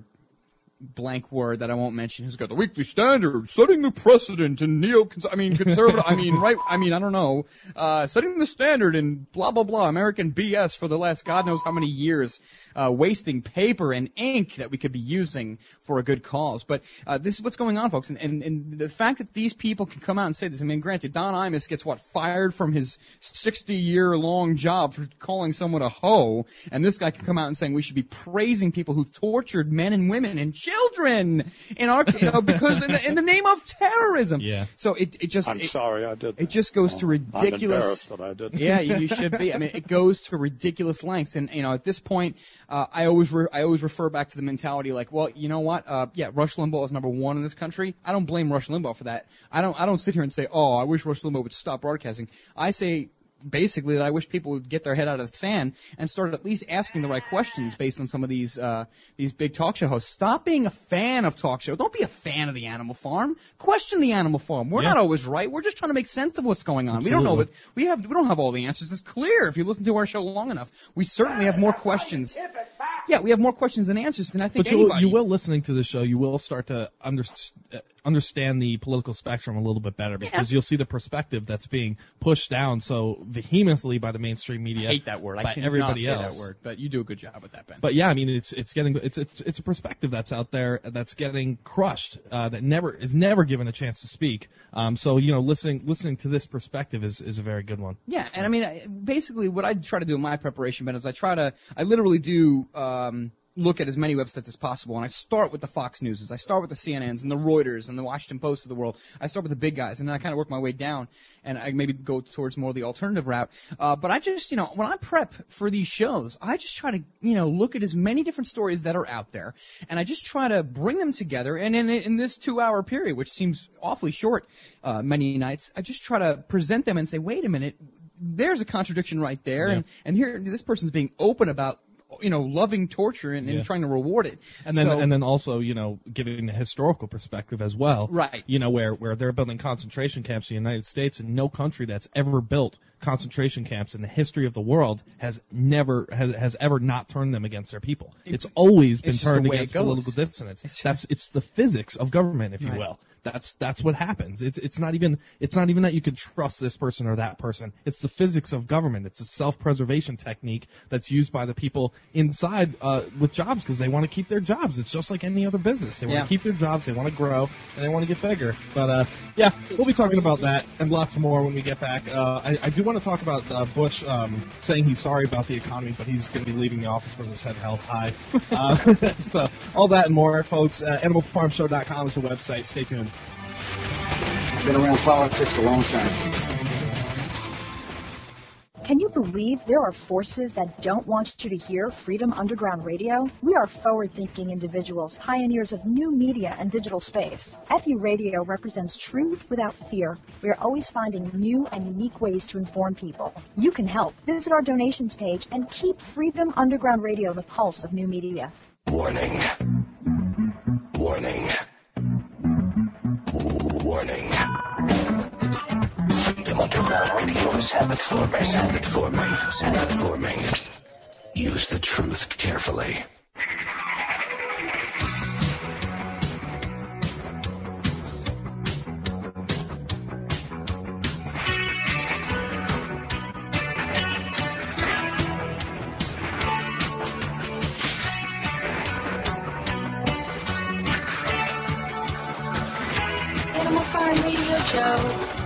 blank word that I won't mention, who's got the Weekly Standard, setting the precedent in neo, I mean conservative, I mean right, I mean I don't know, uh, setting the standard in blah blah blah American BS for the last God knows how many years, uh, wasting paper and ink that we could be using for a good cause. But uh, this is what's going on, folks, and, and and the fact that these people can come out and say this. I mean, granted, Don Imus gets what fired from his 60 year long job for calling someone a hoe, and this guy can come out and saying we should be praising people who tortured men and women and children in our, you know, because in the, in the name of terrorism. Yeah. So it it just I'm it, sorry I did. it just goes to ridiculous. I'm ridiculous. embarrassed that I did. Yeah, you, you should be. I mean, it goes to ridiculous lengths, and you know, at this point, uh, I always re- I always refer back to the mentality like, well, you know what? Uh, yeah, Rush Limbaugh is number one in this country. I don't blame Rush Limbaugh for that. I don't I don't sit here and say, oh, I wish Rush Limbaugh would stop broadcasting. I say. Basically, that I wish people would get their head out of the sand and start at least asking the right questions based on some of these uh, these big talk show hosts. Stop being a fan of talk show. Don't be a fan of the Animal Farm. Question the Animal Farm. We're Yeah. not always right. We're just trying to make sense of what's going on. We don't know what we have. We don't have all the answers. It's clear if you listen to our show long enough. We certainly have more questions. Yeah, we have more questions than answers and I think But you, anybody. you will listening to the show, you will start to under, uh, understand the political spectrum a little bit better because you'll see the perspective that's being pushed down so vehemently by the mainstream media. I hate that word. I by cannot everybody say else. that word, but you do a good job with that, Ben. But yeah, I mean, it's it's getting it's it's it's a perspective that's out there that's getting crushed, uh, that never is never given a chance to speak. Um, so you know, listening listening to this perspective is is a very good one. Yeah, and I mean, basically, what I try to do in my preparation, Ben, is I try to, I literally do um, look at as many websites as possible, and I start with the Fox Newses, I start with the CNNs and the Reuters and the Washington Post of the world. I start with the big guys, and then I kind of work my way down, and I maybe go towards more of the alternative route. Uh, but I just, you know, when I prep for these shows, I just try to, you know, look at as many different stories that are out there, and I just try to bring them together. And in in this two-hour period, which seems awfully short, uh, many nights, I just try to present them and say, wait a minute there's a contradiction right there, and and here this person's being open about you know loving torture and, and Yeah. trying to reward it. And then So- and then also you know giving the historical perspective as well. Right. You know where where they're building concentration camps in the United States and no country that's ever built concentration camps in the history of the world has never has, has ever not turned them against their people. It's always been it's just turned the way it against political dissonance. That's it's the physics of government, if you will. That's that's what happens. It's it's not even it's not even that you can trust this person or that person. It's the physics of government. It's a self-preservation technique that's used by the people inside uh, with jobs because they want to keep their jobs. It's just like any other business. They want to Yeah. keep their jobs. They want to grow and they want to get bigger. But uh, yeah, we'll be talking about that and lots more when we get back. Uh, I, I do want to talk about uh, Bush um, saying he's sorry about the economy, but he's going to be leaving the office with his head held high. Uh, so all that and more, folks. Uh, AnimalFarmShow.com is the website. Stay tuned. Been around politics a long time. Can you believe there are forces that don't want you to hear Freedom Underground Radio? We are forward thinking individuals, pioneers of new media and digital space. FU Radio represents truth without fear. We are always finding new and unique ways to inform people. You can help. Visit our donations page and keep Freedom Underground Radio the pulse of new media. Warning. Warning. Warning. Freedom Underground Radio is habit forming. Habit forming. Habit forming. Use the truth carefully. Show.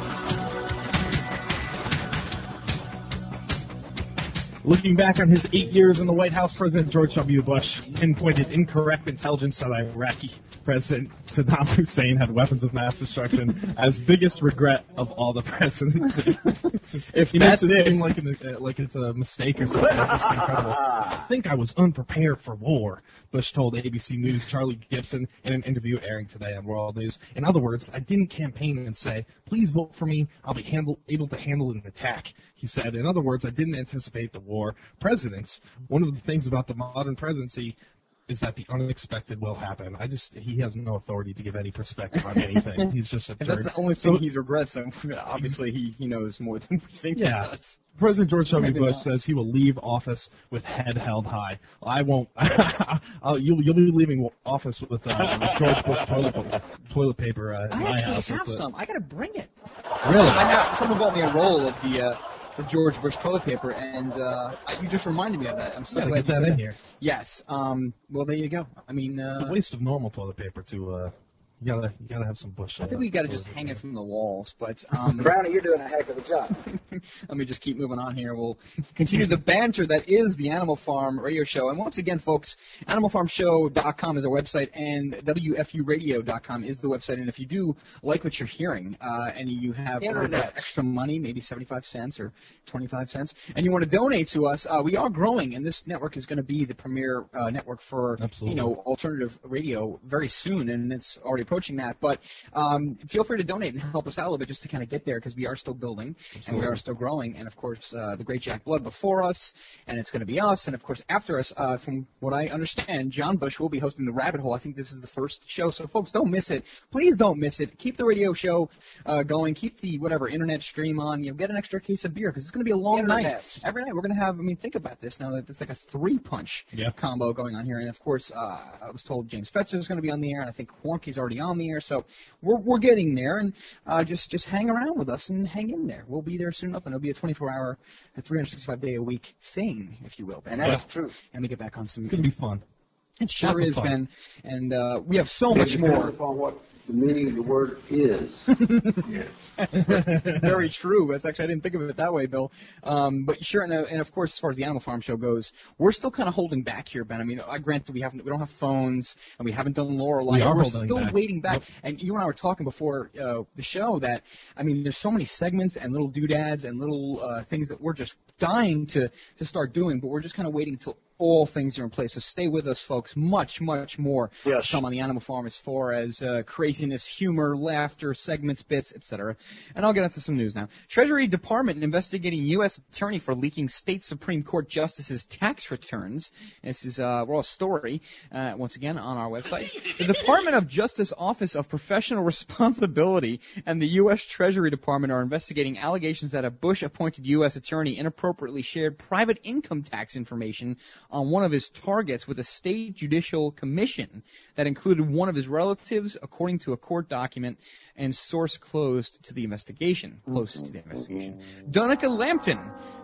Looking back on his eight years in the White House, President George W. Bush pinpointed incorrect intelligence that Iraqi President Saddam Hussein had weapons of mass destruction as biggest regret of all the presidents. if he makes that's it seem like, an, uh, like it's a mistake or something, just incredible. I think I was unprepared for war, Bush told ABC News' Charlie Gibson in an interview airing today on World News. In other words, I didn't campaign and say, please vote for me, I'll be handle, able to handle an attack. He said, in other words, I didn't anticipate the war. Presidents, one of the things about the modern presidency is that the unexpected will happen. I just, he has no authority to give any perspective on anything. He's just a absurd. that's the only thing So- he regrets, then obviously he, he knows more than we think he yeah. does. President George W. Bush not. says he will leave office with head held high. I won't. I'll, you'll, you'll be leaving office with uh, George Bush toilet, pa- toilet paper uh, in I my actually house. have It's some. I gotta bring it. Really? I have, someone bought me a roll of the uh, the George Bush toilet paper, and uh, you just reminded me of that. I'm so Gotta glad get that in here. Yes. Um. Well, there you go. I mean, uh, It's a waste of normal toilet paper to. Uh, you gotta you gotta have some Bush. I think we got to just hang it from the walls, but um, Brownie, you're doing a heck of a job. let me just keep moving on here. We'll continue the banter that is the Animal Farm radio show. And once again, folks, animalfarmshow.com is our website, and WFUradio.com is the website. And if you do like what you're hearing, uh, and you have a little bit of Internet. extra money, maybe 75 cents or 25 cents, and you want to donate to us, uh, we are growing, and this network is going to be the premier uh, network for Absolutely. you know alternative radio very soon, and it's already approaching that. But um, feel free to donate and help us out a little bit just to kind of get there because we are still building and we are still growing. And of course, uh, the great Jack Blood before us, and it's going to be us, and of course after us. Uh, from what I understand, John Bush will be hosting the Rabbit Hole. I think this is the first show, so folks, don't miss it. Please don't miss it. Keep the radio show uh, going. Keep the whatever internet stream on. You know, get an extra case of beer because it's going to be a long night. Every night we're going to have. I mean, think about this now that it's like a three punch Yeah. combo going on here. And of course, uh, I was told James Fetzer is going to be on the air, and I think Wonky's already on the air. So we're we're getting there, and uh, just just hang around with us and hang in there. We'll be there soon enough, and it'll be a 24-hour, a 365 day a week thing, if you will. And that's true. And we get back on some. It's gonna be fun. It sure Lots of is, fun. Ben. And uh, we have so It much depends more. upon what the meaning of the word is. Very true. That's actually I didn't think of it that way, Bill. Um, but sure, and, uh, and of course, as far as the Animal Farm show goes, we're still kind of holding back here, Ben. I mean, I granted we haven't, we don't have phones, and we haven't done Lorelei. We are we're still back. waiting back. And you and I were talking before uh, the show that I mean, there's so many segments and little doodads and little uh, things that we're just dying to to start doing, but we're just kind of waiting until all things are in place. So stay with us, folks. Much, much more Yes. to come on the Animal Farm as far as uh, craziness, humor, laughter, segments, bits, etc. And I'll get into some news now. Treasury Department investigating U.S. attorney for leaking state Supreme Court justices' tax returns. This is a raw story, uh, once again on our website. The Department of Justice Office of Professional Responsibility and the U.S. Treasury Department are investigating allegations that a Bush-appointed U.S. attorney inappropriately shared private income tax information on one of his targets with a state judicial commission that included one of his relatives, according to a court document and source closed to the investigation. Close to the investigation. Dunnica Lampton,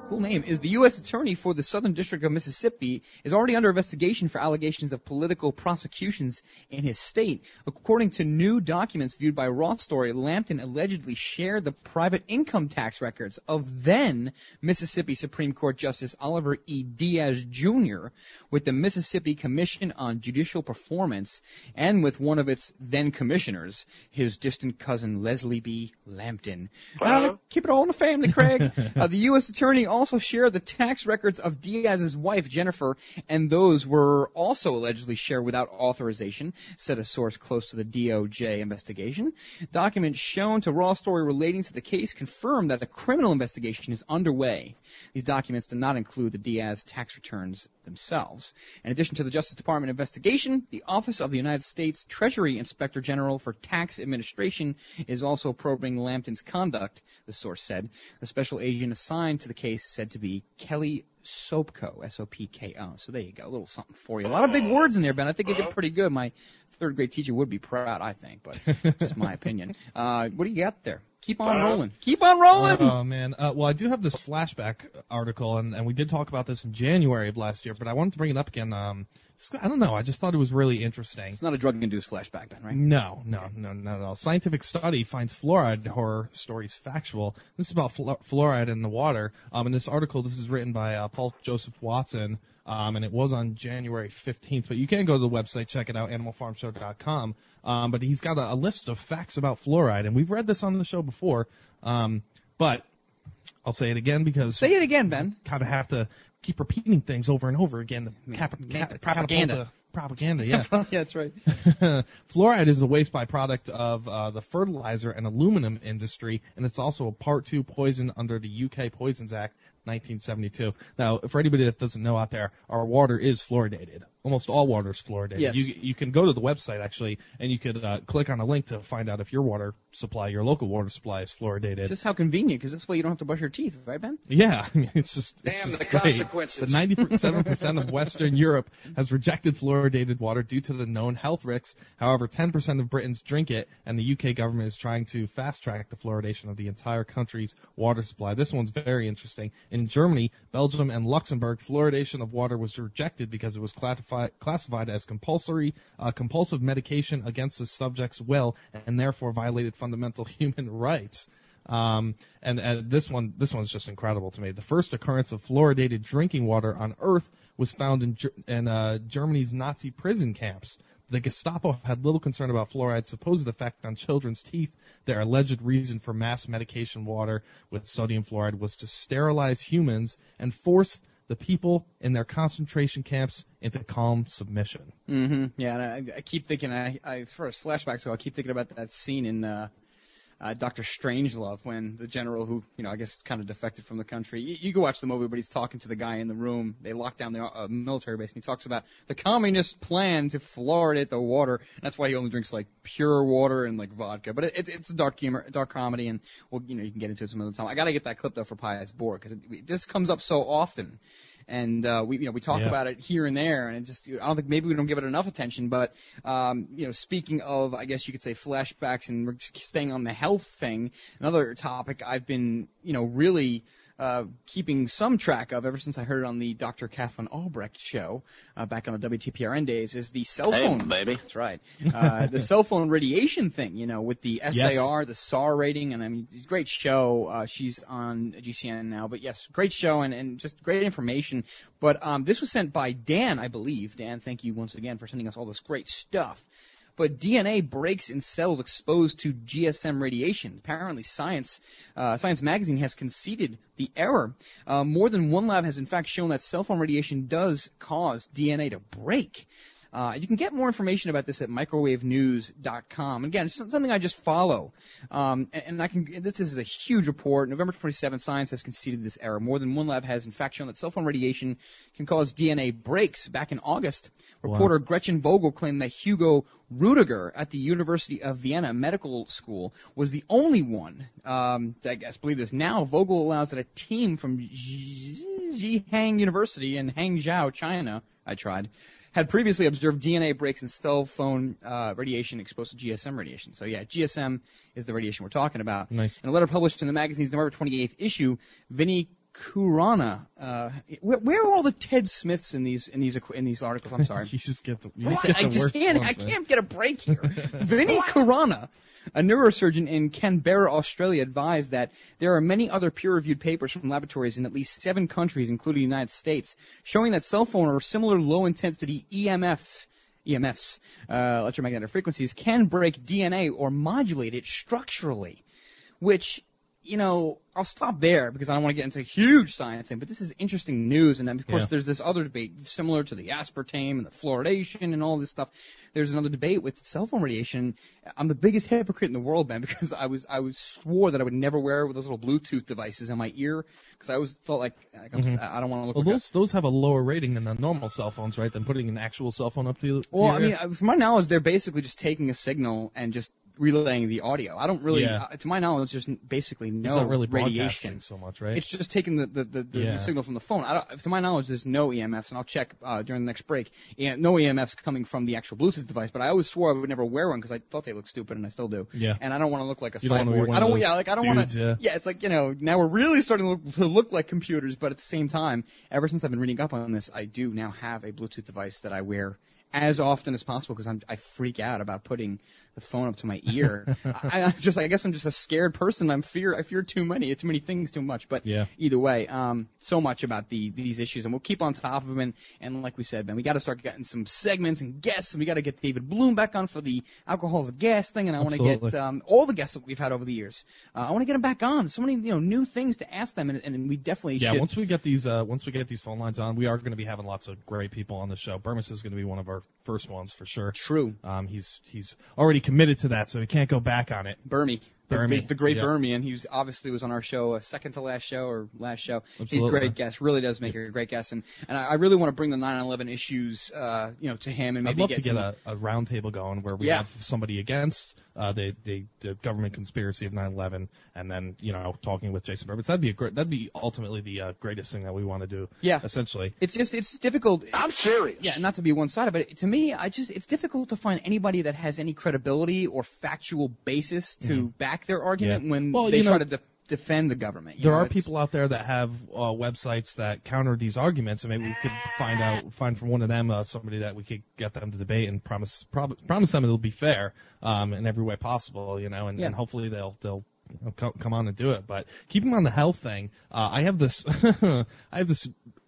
cool name, is the U.S. Attorney for the Southern District of Mississippi, is already under investigation for allegations of political prosecutions in his state. According to new documents viewed by Raw Story, Lampton allegedly shared the private income tax records of then Mississippi Supreme Court Justice Oliver E. Diaz Jr. with the Mississippi Commission on Judicial Performance and with one of its then commissioners, his distant cousin Leslie B. Lampton. Uh, keep it all in the family, Craig. uh, the U.S. Attorney also shared the tax records of Diaz's wife, Jennifer, and those were also allegedly shared without authorization, said a source close to the DOJ investigation. Documents shown to Raw Story relating to the case confirm that a criminal investigation is underway. These documents do not include the Diaz tax returns themselves. In addition to the Justice Department investigation, the Office of the United States Treasury Inspector General for Tax Administration is also probing Lampton's conduct, the source said. The special agent assigned to the case said to be Kelly Sopko, S-O-P-K-O. So there you go, a little something for you. A lot of big words in there, Ben. I think you did pretty good. My third grade teacher would be proud, I think, but just my opinion. Uh, what do you got there? Keep on rolling. Keep on rolling. Oh man. Uh, well, I do have this flashback article, and, and we did talk about this in January of last year, but I wanted to bring it up again. Um, just, I don't know. I just thought it was really interesting. It's not a drug-induced flashback, then, right? No, no, no, not at all. Scientific study finds fluoride horror stories factual. This is about flu- fluoride in the water. Um, in this article, this is written by uh, Paul Joseph Watson, um, and it was on January 15th. But you can go to the website, check it out, animalfarmshow.com. Um, but he's got a, a list of facts about fluoride, and we've read this on the show before. Um, but I'll say it again because say it again, Ben. Kind of have to keep repeating things over and over again. To cap- the cap- propaganda. the Propaganda, yeah. yeah, that's right. Fluoride is a waste byproduct of uh, the fertilizer and aluminum industry, and it's also a Part 2 poison under the UK Poisons Act 1972. Now, for anybody that doesn't know out there, our water is fluoridated. Almost all water is fluoridated. Yes. You, you can go to the website actually, and you could uh, click on a link to find out if your water supply, your local water supply, is fluoridated. Just how convenient, because this way you don't have to brush your teeth, right, Ben? Yeah, I mean, it's just it's Damn just the great. consequences. The 97% of Western Europe has rejected fluoridated water due to the known health risks. However, 10% of Britons drink it, and the UK government is trying to fast track the fluoridation of the entire country's water supply. This one's very interesting. In Germany, Belgium, and Luxembourg, fluoridation of water was rejected because it was classified classified as compulsory uh, compulsive medication against the subject's will, and therefore violated fundamental human rights. Um, and, and this one, this one's just incredible to me. The first occurrence of fluoridated drinking water on Earth was found in, in uh, Germany's Nazi prison camps. The Gestapo had little concern about fluoride's supposed effect on children's teeth. Their alleged reason for mass medication water with sodium fluoride was to sterilize humans and force the people in their concentration camps into calm submission. Mm-hmm. Yeah, and I, I keep thinking, I, I first flashback, so I keep thinking about that scene in uh, uh, Doctor Strangelove when the general, who you know, I guess kind of defected from the country. You, you go watch the movie, but he's talking to the guy in the room. They lock down the uh, military base, and he talks about the communist plan to fluoridate the water. That's why he only drinks like pure water and like vodka. But it, it's it's a dark humor, dark comedy, and well, you know, you can get into it some other time. I gotta get that clip though for Pius Board because this comes up so often and uh, we you know we talk Yeah. about it here and there, and it just I don't think maybe we don't give it enough attention. But um, you know, speaking of, I guess you could say flashbacks, and we're staying on the health thing. Another topic I've been you know really. Uh, keeping some track of ever since I heard it on the Dr. Kathleen Albrecht show uh, back on the WTPRN days is the cell Hey, phone. baby. That's right. Uh, the cell phone radiation thing, you know, with the Yes. SAR, the SAR rating, and I mean, it's a great show. Uh, she's on GCN now, but yes, great show and, and just great information. But um, this was sent by Dan, I believe. Dan, thank you once again for sending us all this great stuff. But DNA breaks in cells exposed to GSM radiation. Apparently, Science uh, Science Magazine has conceded the error. Uh, more than one lab has in fact shown that cell phone radiation does cause DNA to break. Uh, you can get more information about this at microwavenews.com. Again, it's something I just follow. Um, and, and I can, this is a huge report. November 27th, science has conceded this error. More than one lab has in fact shown that cell phone radiation can cause DNA breaks. Back in August, reporter Gretchen Vogel claimed that Hugo Rudiger at the University of Vienna Medical School was the only one, um, to, I guess, believe this. Now, Vogel allows that a team from Zhejiang University in Hangzhou, China, I tried, had previously observed DNA breaks in cell phone uh, radiation exposed to GSM radiation. So yeah, GSM is the radiation we're talking about. Nice. In a letter published in the magazine's November 28th issue, Vinny Kurana. Uh, where, where are all the Ted Smiths in these in these in these articles? I'm sorry. you just get the, you just get I the just worst can't. ones, I man. can't get a break here. Vini Khurana, a neurosurgeon in Canberra, Australia, advised that there are many other peer-reviewed papers from laboratories in at least seven countries, including the United States, showing that cell phone or similar low-intensity EMF. EMFs, uh, electromagnetic frequencies, can break DNA or modulate it structurally, which, you know, I'll stop there because I don't want to get into huge science thing, but this is interesting news. And then, of course, Yeah. there's this other debate similar to the aspartame and the fluoridation and all this stuff. There's another debate with cell phone radiation. I'm the biggest hypocrite in the world, man, because I was I was swore that I would never wear those little Bluetooth devices in my ear because I always felt like, like I'm, Mhm. I don't want to look Well, like a those those have a lower rating than the normal cell phones, right? Than putting an actual cell phone up to you. Well, I mean, from my knowledge, they're basically just taking a signal and just relaying the audio. I don't really, Yeah. uh, to my knowledge, there's basically no really radiation. so much, right? It's just taking the, the, the, the, Yeah. the signal from the phone. I don't, to my knowledge, there's no EMFs, and I'll check uh, during the next break. Yeah, no EMFs coming from the actual Bluetooth device, but I always swore I would never wear one because I thought they looked stupid, and I still do. Yeah. And I don't want to look like a You cyborg. I don't. Yeah, like I don't want to. yeah. it's like you know now we're really starting to look, to look like computers, but at the same time, ever since I've been reading up on this, I do now have a Bluetooth device that I wear as often as possible because I'm I freak out about putting the phone up to my ear. I, I just I guess I'm just a scared person. I'm fear I fear too many too many things too much. But Yeah. either way, um, so much about the these issues, and we'll keep on top of them. And, and like we said, man, we got to start getting some segments and guests, and we got to get David Bloom back on for the alcohol is a gas thing. And I want to get um, all the guests that we've had over the years. Uh, I want to get them back on. So many you know new things to ask them, and, and we definitely yeah, should. once we get these uh, once we get these phone lines on, we are going to be having lots of great people on the show. Bermas is going to be one of our first ones for sure. True. Um, he's he's already committed to that, so he can't go back on it. Burmy. The, Burmy, the, the great yeah. Burmy, and he was obviously was on our show, uh, second to last show or last show. He's a great guest, really does make a great guest, and and I, I really want to bring the 9/11 issues, uh, you know, to him and maybe I'd love get to get some, a, a round table going where we Yeah. have somebody against uh, the, the the government conspiracy of 9/11, and then you know talking with Jason Burbitz. That'd be a great. That'd be ultimately the uh, greatest thing that we want to do. Yeah. Essentially. It's just it's difficult. I'm serious. Yeah, not to be one sided, but to me, I just it's difficult to find anybody that has any credibility or factual basis to Mhm. back their argument Yeah. when Well, they you try to de- defend the government. you There know, are it's- people out there that have uh, websites that counter these arguments, and maybe we could find out, find from one of them uh, somebody that we could get them to debate and promise prob- promise them it'll be fair um, in every way possible, you know, and, Yeah. and hopefully they'll they'll you know, come on and do it. But keep keeping on the health thing, uh, I have this I have this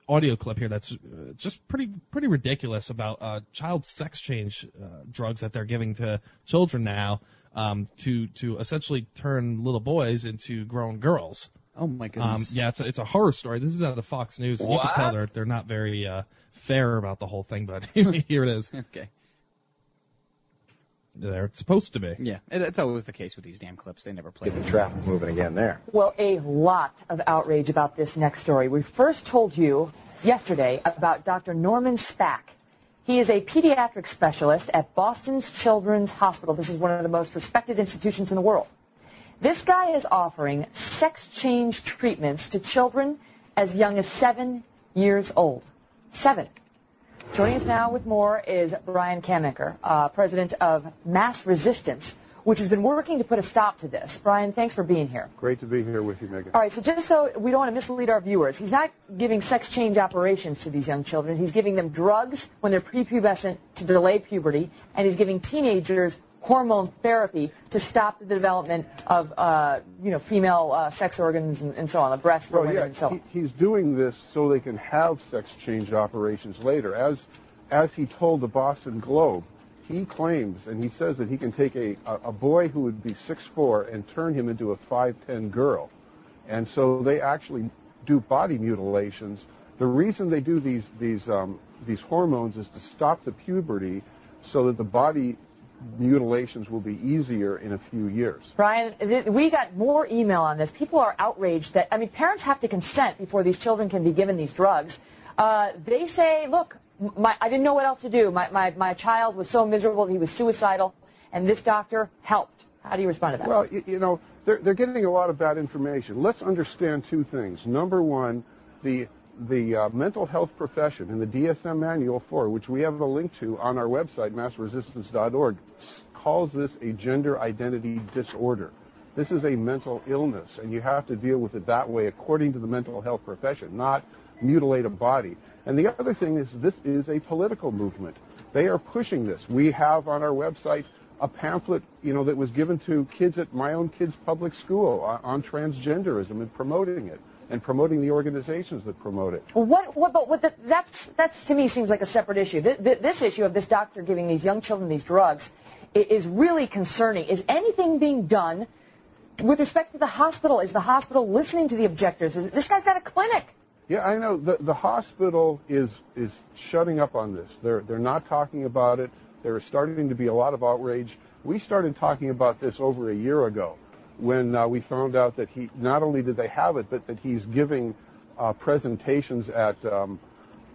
audio clip here that's uh, just pretty pretty ridiculous about uh, child sex change uh, drugs that they're giving to children now um, to to essentially turn little boys into grown girls. Oh my Um, goodness. yeah, it's a, it's a horror story. This is out of Fox News, and you can tell they're they're not very uh, fair about the whole thing. But here it is. Okay. They're supposed to be. Yeah, it, it's always the case with these damn clips. They never play. Get the traffic moving again there. Well, a lot of outrage about this next story. We first told you yesterday about Dr. Norman Spack. He is a pediatric specialist at Boston's Children's Hospital. This is one of the most respected institutions in the world. This guy is offering sex change treatments to children as young as seven years old. Seven. Joining us now with more is Brian Camenker, uh, president of Mass Resistance, which has been working to put a stop to this. Brian, thanks for being here. Great to be here with you, Megyn. All right, so just so we don't want to mislead our viewers, he's not giving sex change operations to these young children. He's giving them drugs when they're prepubescent to delay puberty, and he's giving teenagers hormone therapy to stop the development of, uh, you know, female uh, sex organs and, and so on, the breast for Well, women yeah, and so on. he, he's doing this so they can have sex change operations later. As as he told the Boston Globe, he claims and he says that he can take a, a, boy who would be 6'4 and turn him into a 5'10 girl. And so they actually do body mutilations The reason they do these these um, these hormones is to stop the puberty, so that the body mutilations will be easier in a few years. Brian, we got more email on this. People are outraged that, I mean, parents have to consent before these children can be given these drugs. Uh, they say, look, my, I didn't know what else to do. My, my, my child was so miserable, he was suicidal, and this doctor helped. How do you respond to that? Well, you, you know, they're, they're getting a lot of bad information. Let's understand two things. Number one, the the uh, mental health profession and the DSM manual 4, which we have a link to on our website, massresistance.org, calls this a gender identity disorder. This is a mental illness, and you have to deal with it that way according to the mental health profession, not mutilate a body. And the other thing is this is a political movement. They are pushing this. We have on our website a pamphlet, you know, that was given to kids at my own kids' public school on, on transgenderism and promoting it and promoting the organizations that promote it. Well, what, what, but what the, that's, that's to me seems like a separate issue. Th- th- this issue of this doctor giving these young children these drugs i- is really concerning. Is anything being done with respect to the hospital? Is the hospital listening to the objectors? Is, this guy's got a clinic. Yeah, I know. The, the hospital is, is shutting up on this. They're, they're not talking about it. There's starting to be a lot of outrage. We started talking about this over a year ago when uh, we found out that he not only did they have it, but that he's giving uh, presentations at um,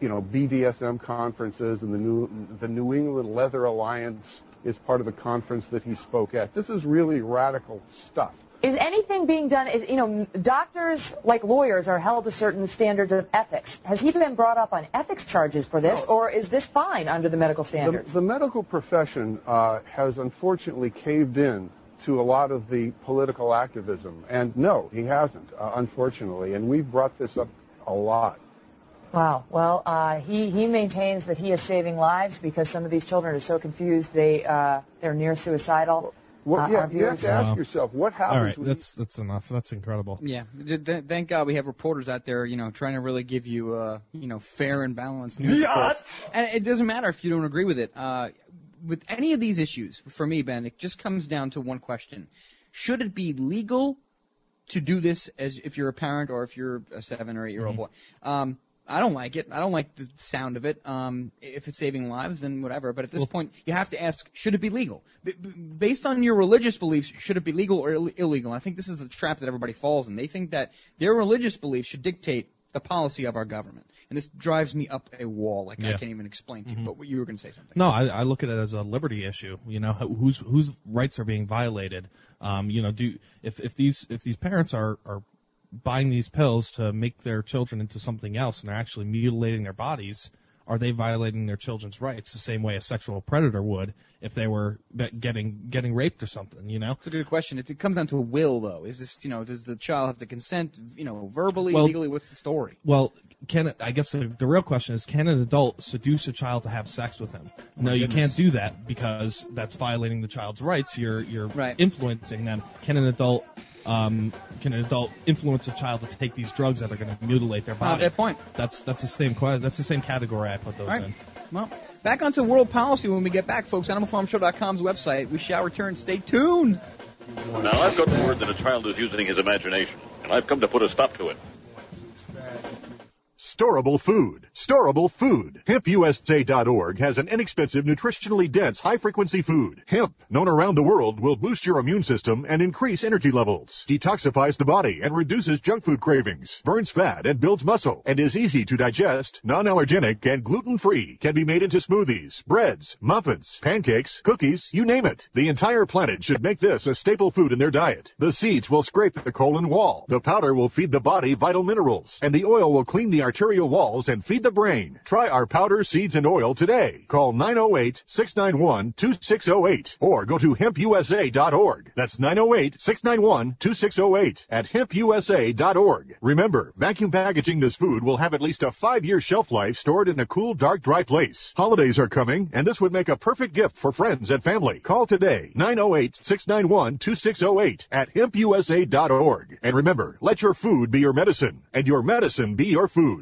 you know BDSM conferences and the New the New England Leather Alliance is part of the conference that he spoke at. This is really radical stuff. Is anything being done? Is you know, doctors like lawyers are held to certain standards of ethics. Has he been brought up on ethics charges for this, or is this fine under the medical The, standards? the medical profession uh, has unfortunately caved in to a lot of the political activism, and no, he hasn't, uh, unfortunately. And we've brought this up a lot. Wow. Well, uh, he he maintains that he is saving lives because some of these children are so confused they uh, they're near suicidal. Well, Uh, yeah, our you have to ask Wow. yourself what happens. All right, when that's that's enough. That's incredible. Yeah, th- th- thank God we have reporters out there, you know, trying to really give you, uh, you know, fair and balanced news Yeah. reports. And it doesn't matter if you don't agree with it. Uh, with any of these issues, for me, Ben, it just comes down to one question: Should it be legal to do this as if you're a parent or if you're a seven or eight year old boy? Um, I don't like it. I don't like the sound of it. Um, if it's saving lives, then whatever. But at this point, you have to ask: Should it be legal? B- based on your religious beliefs, should it be legal or Ill- illegal? I think this is the trap that everybody falls in. They think that their religious beliefs should dictate the policy of our government, and this drives me up a wall. Like I can't even explain to you. But you were going to say something. No, I, I look at it as a liberty issue. You know, whose whose rights are being violated. Um, you know, do if if these if these parents are are buying these pills to make their children into something else and they're actually mutilating their bodies, are they violating their children's rights the same way a sexual predator would if they were getting getting raped or something? You know. It's a good question. It, it comes down to a will, though. Is this, you know, does the child have to consent, you know, verbally, Well- legally? What's the story? Well, can I guess the, the real question is, can an adult seduce a child to have sex with him? Oh no, you can't do that because that's violating the child's rights. You're you're influencing them. Can an adult um, can an adult influence a child to take these drugs that are going to mutilate their Oh, body? good point. That's that's the same que- that's the same category I put those All right. in. Well, back onto world policy when we get back, folks. AnimalFarmShow.com's website. We shall return. Stay tuned. Now, I've got word that a child is using his imagination, and I've come to put a stop to it. Storable food. Storable food. HempUSA.org has an inexpensive, nutritionally dense, high-frequency food. Hemp, known around the world, will boost your immune system and increase energy levels, detoxifies the body and reduces junk food cravings, burns fat and builds muscle, and is easy to digest, non-allergenic, and gluten-free. Can be made into smoothies, breads, muffins, pancakes, cookies, you name it. The entire planet should make this a staple food in their diet. The seeds will scrape the colon wall. The powder will feed the body vital minerals, and the oil will clean the arterial walls and feed the brain. Try our powder, seeds, and oil today. Call 908-691-2608 or go to hempusa.org. That's 908-691-2608 at hempusa.org. Remember, vacuum packaging this food will have at least a five-year shelf life stored in a cool, dark, dry place. Holidays are coming, and this would make a perfect gift for friends and family. Call today, 908-691-2608 at hempusa.org. And remember, let your food be your medicine, and your medicine be your food.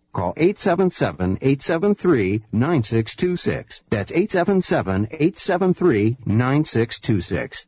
Call 877-873-9626. That's 877-873-9626.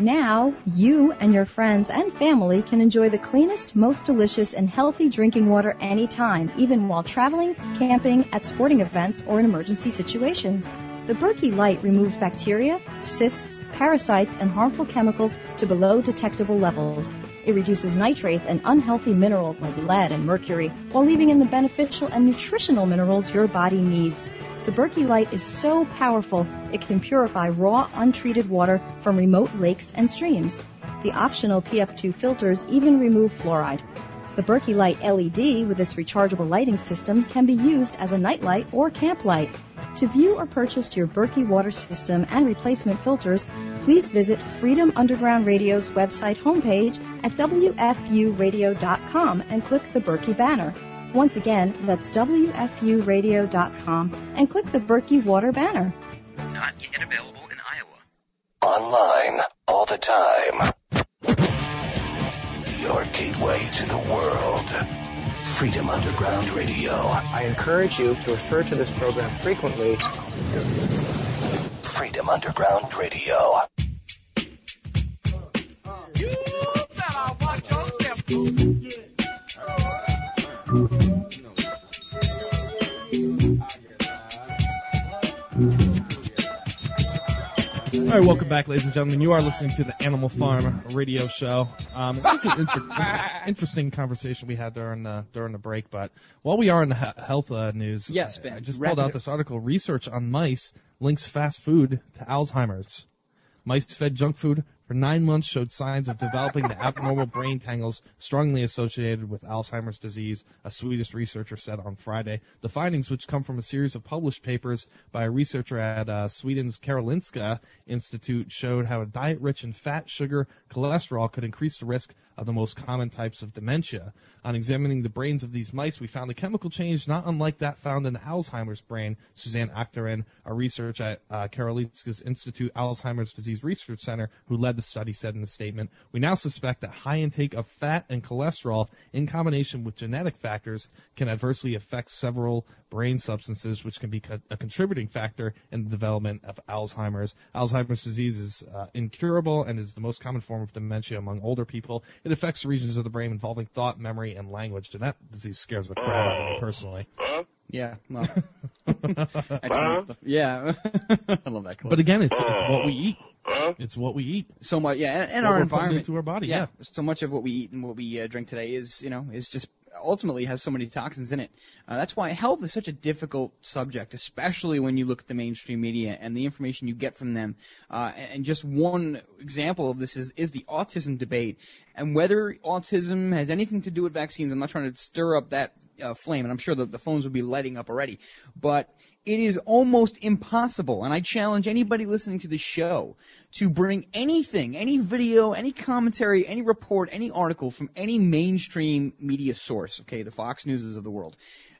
Now, you and your friends and family can enjoy the cleanest, most delicious, and healthy drinking water anytime, even while traveling, camping, at sporting events, or in emergency situations. The Berkey Light removes bacteria, cysts, parasites, and harmful chemicals to below detectable levels. It reduces nitrates and unhealthy minerals like lead and mercury, while leaving in the beneficial and nutritional minerals your body needs. The Berkey Light is so powerful it can purify raw, untreated water from remote lakes and streams. The optional PF2 filters even remove fluoride. The Berkey Light LED with its rechargeable lighting system can be used as a nightlight or camp light. To view or purchase your Berkey water system and replacement filters, please visit Freedom Underground Radio's website homepage at WFUradio.com and click the Berkey banner. Once again, that's WFUradio.com and click the Berkey Water banner. Not yet available in Iowa. Online, all the time. Your gateway to the world. Freedom Underground Radio. I encourage you to refer to this program frequently. Freedom Underground Radio. All right, welcome back, ladies and gentlemen. You are listening to the Animal Farm Radio Show. Um, it was an inter- interesting conversation we had during the during the break. But while we are in the he- health uh, news, Yes, I, Ben, I just pulled out this article. Research on mice links fast food to Alzheimer's. Mice fed junk food for nine months showed signs of developing the abnormal brain tangles strongly associated with Alzheimer's disease, a Swedish researcher said on Friday. The findings, which come from a series of published papers by a researcher at uh, Sweden's Karolinska Institute, showed how a diet rich in fat, sugar, cholesterol could increase the risk of the most common types of dementia. On examining the brains of these mice, we found a chemical change not unlike that found in the Alzheimer's brain. Susanne Akterin, a researcher at uh, Karolinska's Institute Alzheimer's Disease Research Center, who led the study, said in a statement, "We now suspect that high intake of fat and cholesterol, in combination with genetic factors, can adversely affect several brain substances, which can be co- a contributing factor in the development of Alzheimer's. Alzheimer's disease is uh, incurable and is the most common form of dementia among older people. It affects regions of the brain involving thought, memory, and language, and that disease scares the crap out of me personally." Yeah, well, excellent stuff. Yeah, I love that clip. But again, it's it's what we eat. It's what we eat. So much, yeah, and, and our environment to our body, yeah. So much of what we eat and what we uh, drink today is, you know, is just ultimately has so many toxins in it. Uh, that's why health is such a difficult subject, especially when you look at the mainstream media and the information you get from them. Uh, and, just one example of this is is the autism debate and whether autism has anything to do with vaccines. I'm not trying to stir up that uh, flame, and I'm sure that the phones will be lighting up already, but it is almost impossible, and I challenge anybody listening to the show to bring anything, any video, any commentary, any report, any article from any mainstream media source, okay, the Fox Newses of the world.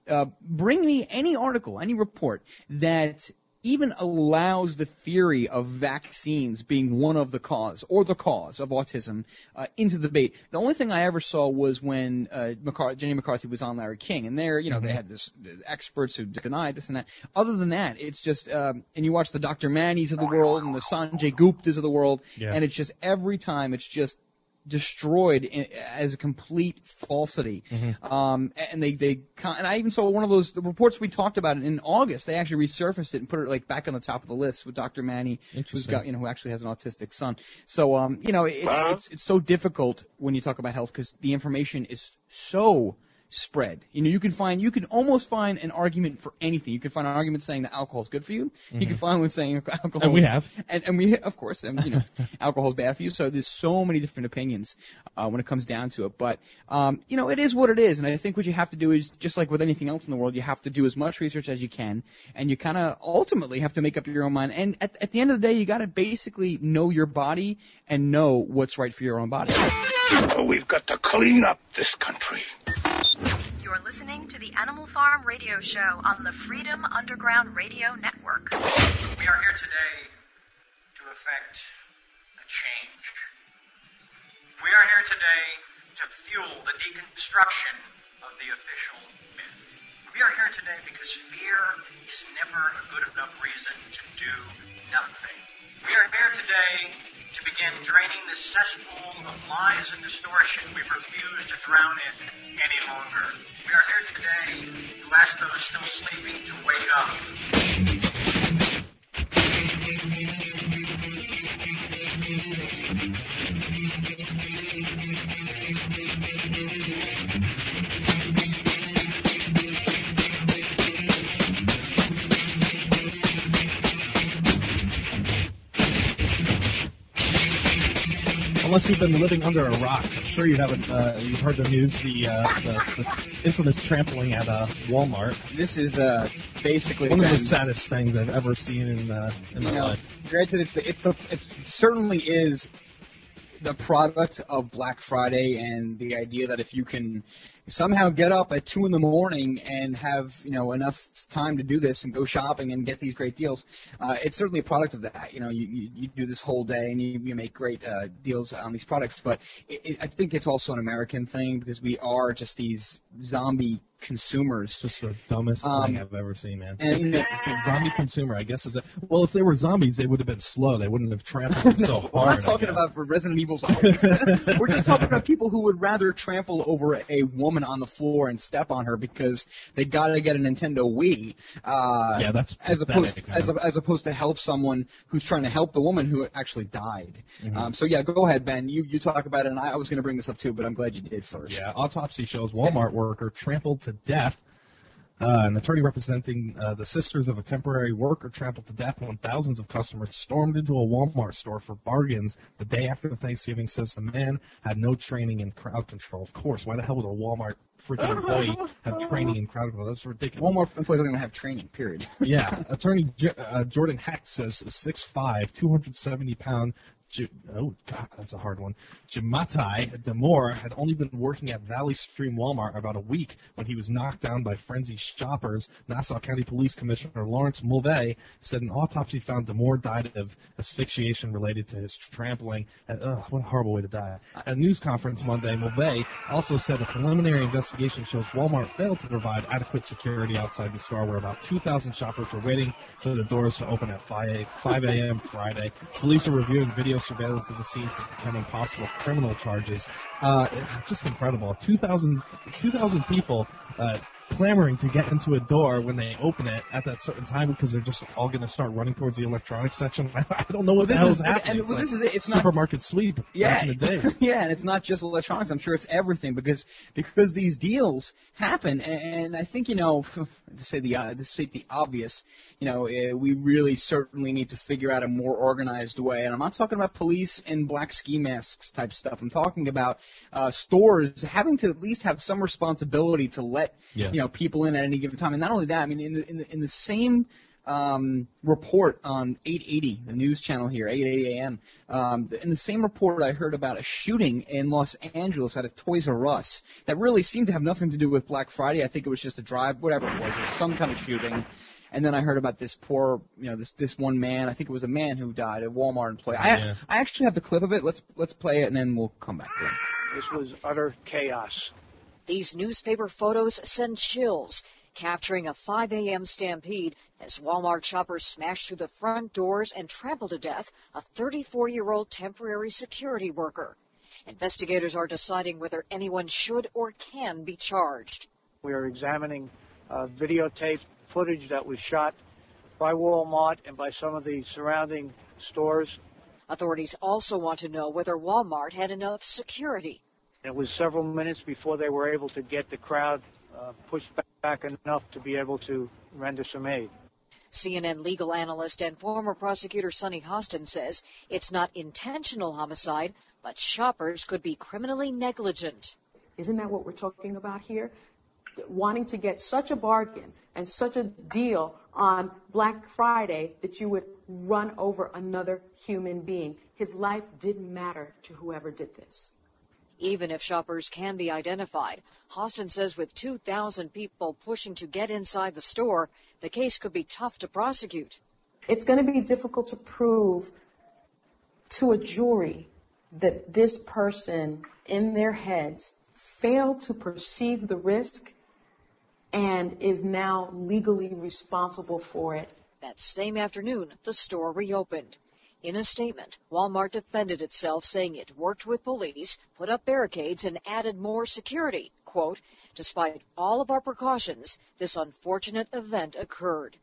Uh, bring me any article, any report that even allows the theory of vaccines being one of the cause or the cause of autism uh, into the debate. The only thing I ever saw was when uh, McCar- Jenny McCarthy was on Larry King, and there, you know, they had this the experts who denied this and that. Other than that, it's just, um, and you watch the Dr. Mannies of the world and the Sanjay Guptas of the world, Yeah. and it's just every time it's just destroyed as a complete falsity. Mm-hmm. Um, and they, they, and I even saw one of those the reports we talked about in August. They actually resurfaced it and put it like back on the top of the list with Dr. Manny, who's Interesting. got, you know, who actually has an autistic son. So, um, you know, it's, it's, it's so difficult when you talk about health because the information is so spread. You know, you can find, you can almost find an argument for anything. You can find an argument saying that alcohol is good for you. You can Mhm. find one saying alcohol. And we have. And, and we, of course, and you know, alcohol is bad for you. So there's so many different opinions uh, when it comes down to it. But um, you know, it is what it is. And I think what you have to do is just like with anything else in the world, you have to do as much research as you can, and you kind of ultimately have to make up your own mind. And at, at the end of the day, you got to basically know your body and know what's right for your own body. We've got to clean up this country. You're listening to the Animal Farm Radio Show on the Freedom Underground Radio Network. We are here today to effect a change. We are here today to fuel the deconstruction of the official myth. We are here today because fear is never a good enough reason to do nothing. We are here today to begin draining this cesspool of lies and distortion we refuse to drown in any longer. We are here today to ask those still sleeping to wake up. Unless you've been living under a rock, I'm sure you haven't. Uh, you've heard the news, the, uh, the, the infamous trampling at uh, Walmart. This is uh, basically one of the saddest things I've ever seen in uh, in my know, life. granted, it's the, it's the, it certainly is the product of Black Friday and the idea that if you can somehow get up at two in the morning and have you know enough time to do this and go shopping and get these great deals, uh, it's certainly a product of that. You know, you, you, you do this whole day and you, you make great uh, deals on these products, but it, it, I think it's also an American thing because we are just these zombie consumers. Just the dumbest Um, thing I've ever seen, man. and- it's, it's a zombie consumer, I guess. Is that, well, if they were zombies, they would have been slow. They wouldn't have trampled so hard. We're not talking about Resident Evil zombies. We're just talking about people who would rather trample over a woman on the floor and step on her because they got to get a Nintendo Wii. Uh, Yeah, that's as opposed as, as opposed to help someone who's trying to help the woman who actually died. Mhm. Um, so yeah, go ahead, Ben. You you talk about it, and I, I was going to bring this up too, but I'm glad you did first. Yeah, autopsy shows Walmart worker trampled to death. Uh, an attorney representing uh, the sisters of a temporary worker trampled to death when thousands of customers stormed into a Walmart store for bargains the day after Thanksgiving says the man had no training in crowd control. Of course, why the hell would a Walmart freaking employee have training in crowd control? That's ridiculous. Walmart employees don't even have training. Period. yeah, attorney J- uh, Jordan Heck says 6'5", 270 pound. J- oh God, that's a hard one. Jdimytai Damour had only been working at Valley Stream Walmart about a week when he was knocked down by frenzied shoppers. Nassau County Police Commissioner Lawrence Mulvey said an autopsy found Damour died of asphyxiation related to his trampling. Ugh, what a horrible way to die. At a news conference Monday, Mulvey also said a preliminary investigation shows Walmart failed to provide adequate security outside the store where about 2,000 shoppers were waiting for the doors to open at 5 5 a.m. Friday. Police are reviewing video surveillance of the scene to determine possible criminal charges. Uh, it's just incredible. 2,000 2,000 people uh, clamoring to get into a door when they open it at that certain time because they're just all going to start running towards the electronics section. I, don't know what the This hell is- is happening. and It's well, like this is it. It's not- supermarket sweep Yeah, back in the day. yeah, and it's not just electronics. I'm sure it's everything because because these deals happen, and I think you know to say the uh, to state the obvious, you know, uh, we really certainly need to figure out a more organized way. And I'm not talking about police in black ski masks type stuff. I'm talking about uh, stores having to at least have some responsibility to let Yeah. you know people in at any given time. And not only that, I mean, in the in the, in the same um, report on 880, the news channel here, 880 AM. Um, in the same report, I heard about a shooting in Los Angeles at a Toys R Us that really seemed to have nothing to do with Black Friday. I think it was just a drive, whatever it was. It was some kind of shooting. And then I heard about this poor, you know, this this one man. I think it was a man who died, a Walmart employee. I Yeah. I actually have the clip of it. Let's let's play it and then we'll come back to it. This was utter chaos. These newspaper photos send chills, capturing a 5 a.m. stampede as Walmart shoppers smashed through the front doors and trampled to death a 34-year-old temporary security worker. Investigators are deciding whether anyone should or can be charged. We are examining uh, videotape footage that was shot by Walmart and by some of the surrounding stores. Authorities also want to know whether Walmart had enough security. It was several minutes before they were able to get the crowd uh, pushed back enough to be able to render some aid. CNN legal analyst and former prosecutor Sunny Hostin says it's not intentional homicide, but shoppers could be criminally negligent. Isn't that what we're talking about here? Wanting to get such a bargain and such a deal on Black Friday that you would run over another human being. His life didn't matter to whoever did this. Even if shoppers can be identified, Hostin says with 2,000 people pushing to get inside the store, the case could be tough to prosecute. It's going to be difficult to prove to a jury that this person in their heads failed to perceive the risk and is now legally responsible for it. That same afternoon, the store reopened. In a statement, Walmart defended itself, saying it worked with police, put up barricades, and added more security. Quote, despite all of our precautions, this unfortunate event occurred.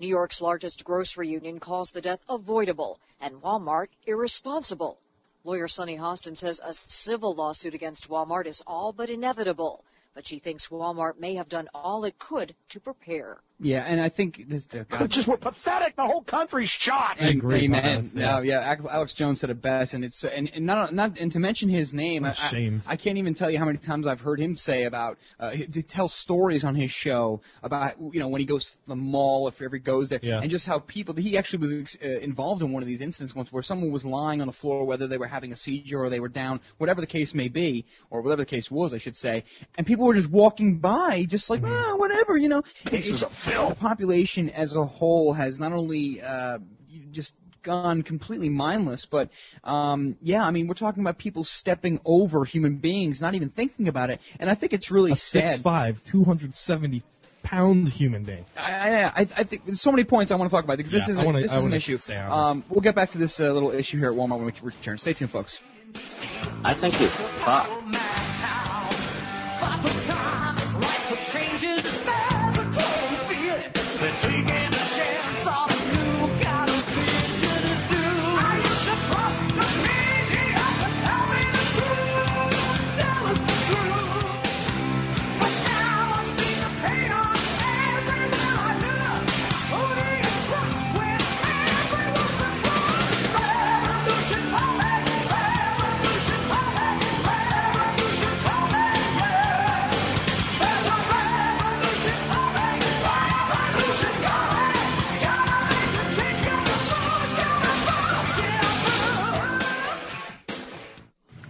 New York's largest grocery union calls the death avoidable and Walmart irresponsible. Lawyer Sunny Hostin says a civil lawsuit against Walmart is all but inevitable, but she thinks Walmart may have done all it could to prepare. Yeah, and I think this. Uh, God, just we're pathetic. The whole country's shot. And, agree, Amen. Bob, yeah. No, yeah. Alex- Alex Jones said it best, and it's and, and not not and to mention his name, I'm I. I, I can't even tell you how many times I've heard him say about uh, to tell stories on his show about you know when he goes to the mall if he ever goes there, Yeah. and just how people. He actually was uh, involved in one of these incidents once where someone was lying on the floor, whether they were having a seizure or they were down, whatever the case may be, or whatever the case was, I should say, and people were just walking by, just like ah, whatever, you know. Pieces of. The population as a whole has not only uh, just gone completely mindless, but um, yeah, I mean, we're talking about people stepping over human beings, not even thinking about it, and I think it's really A sad. 6'5", 270 pound human being. I, I, I I think there's so many points I want to talk about because this Yeah, is wanna- this I is an issue. stay on this. Um, we'll get back to this uh, little issue here at Walmart when we return. Stay tuned, folks. I think it's fuck.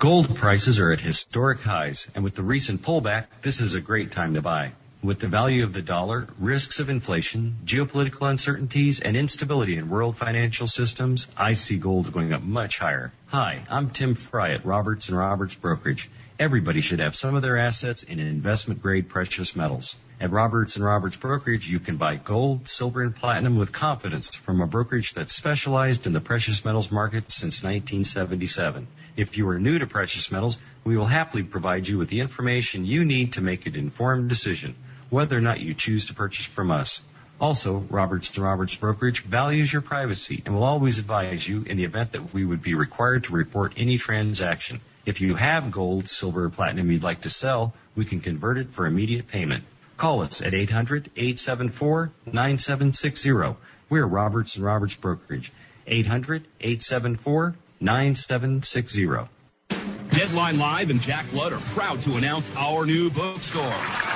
Gold prices are at historic highs, and with the recent pullback, this is a great time to buy. With the value of the dollar, risks of inflation, geopolitical uncertainties, and instability in world financial systems, I see gold going up much higher. Hi, I'm Tim Fry at Roberts and Roberts Brokerage. Everybody should have some of their assets in investment grade precious metals. At Roberts and Roberts Brokerage, you can buy gold, silver, and platinum with confidence from a brokerage that's specialized in the precious metals market since 1977. If you are new to precious metals, we will happily provide you with the information you need to make an informed decision, whether or not you choose to purchase from us. Also, Roberts and Roberts Brokerage values your privacy and will always advise you in the event that we would be required to report any transaction. If you have gold, silver, or platinum you'd like to sell, we can convert it for immediate payment. Call us at 800-874-9760. We're Roberts and Roberts Brokerage. 800-874-9760. Deadline Live and Jack Blood are proud to announce our new bookstore.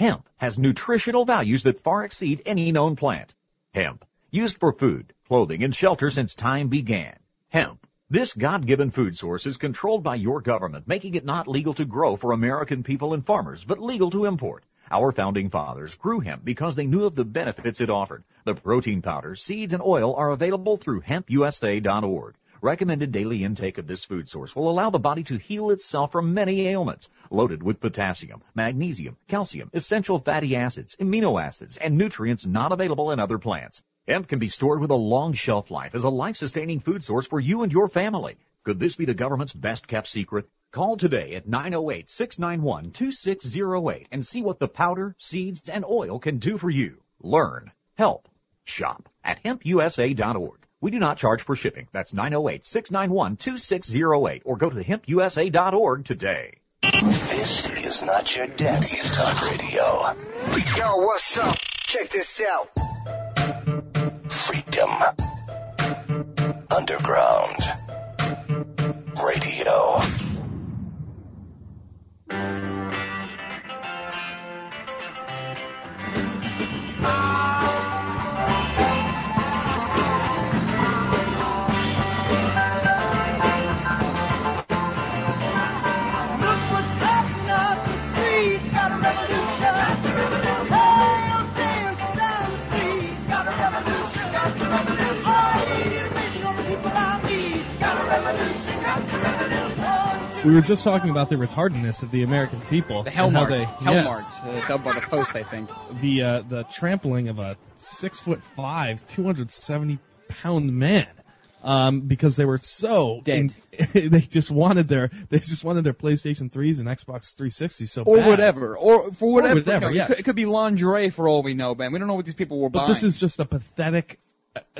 Hemp has nutritional values that far exceed any known plant. Hemp, used for food, clothing, and shelter since time began. Hemp. This God-given food source is controlled by your government, making it not legal to grow for American people and farmers, but legal to import. Our founding fathers grew hemp because they knew of the benefits it offered. The protein powder, seeds, and oil are available through hempusa.org. Recommended daily intake of this food source will allow the body to heal itself from many ailments. Loaded with potassium, magnesium, calcium, essential fatty acids, amino acids, and nutrients not available in other plants. Hemp can be stored with a long shelf life as a life-sustaining food source for you and your family. Could this be the government's best kept secret? Call today at 908-691-2608 and see what the powder, seeds, and oil can do for you. Learn, help, shop at hempusa.org. We do not charge for shipping. That's 908-691-2608 or go to hempusa.org today. This is not your daddy's talk radio. Yo, what's up? Check this out. Freedom. Underground. Radio. We were just talking about the retardedness of the American people. The Hellmart. they- Hellmart. yes. Uh, dubbed by the Post, I think. the uh, the trampling of a six foot five, two hundred seventy pound man. Um, because they were so Dead. they just wanted their they just wanted their PlayStation threes and Xbox 360s so Or bad. whatever. Or for whatever. or whatever, you know, yeah. it, could, it could be lingerie for all we know, man. We don't know what these people were But buying. this is just a pathetic.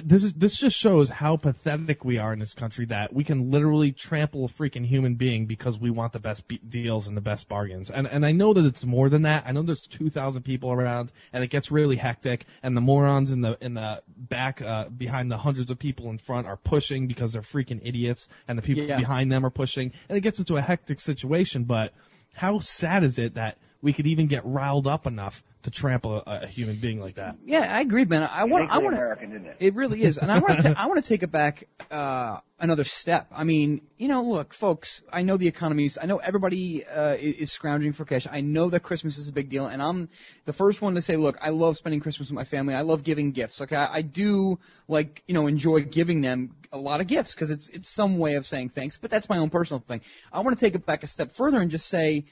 This is this just shows how pathetic we are in this country that we can literally trample a freaking human being because we want the best be- deals and the best bargains. And and I know that it's more than that. I know there's 2,000 people around, and it gets really hectic. And the morons in the in the back uh, behind the hundreds of people in front are pushing because they're freaking idiots, and the people Yeah. behind them are pushing, and it gets into a hectic situation. But how sad is it that we could even get riled up enough to trample a, a human being like that? Yeah, I agree, man. I want. I want. American, isn't it? It really is, and I want to. I want to take it back uh, another step. I mean, you know, look, folks. I know the economy's. I know everybody uh, is, is scrounging for cash. I know that Christmas is a big deal, and I'm the first one to say, look, I love spending Christmas with my family. I love giving gifts. Okay, I, I do like you know enjoy giving them a lot of gifts because it's it's some way of saying thanks. But that's my own personal thing. I want to take it back a step further and just say.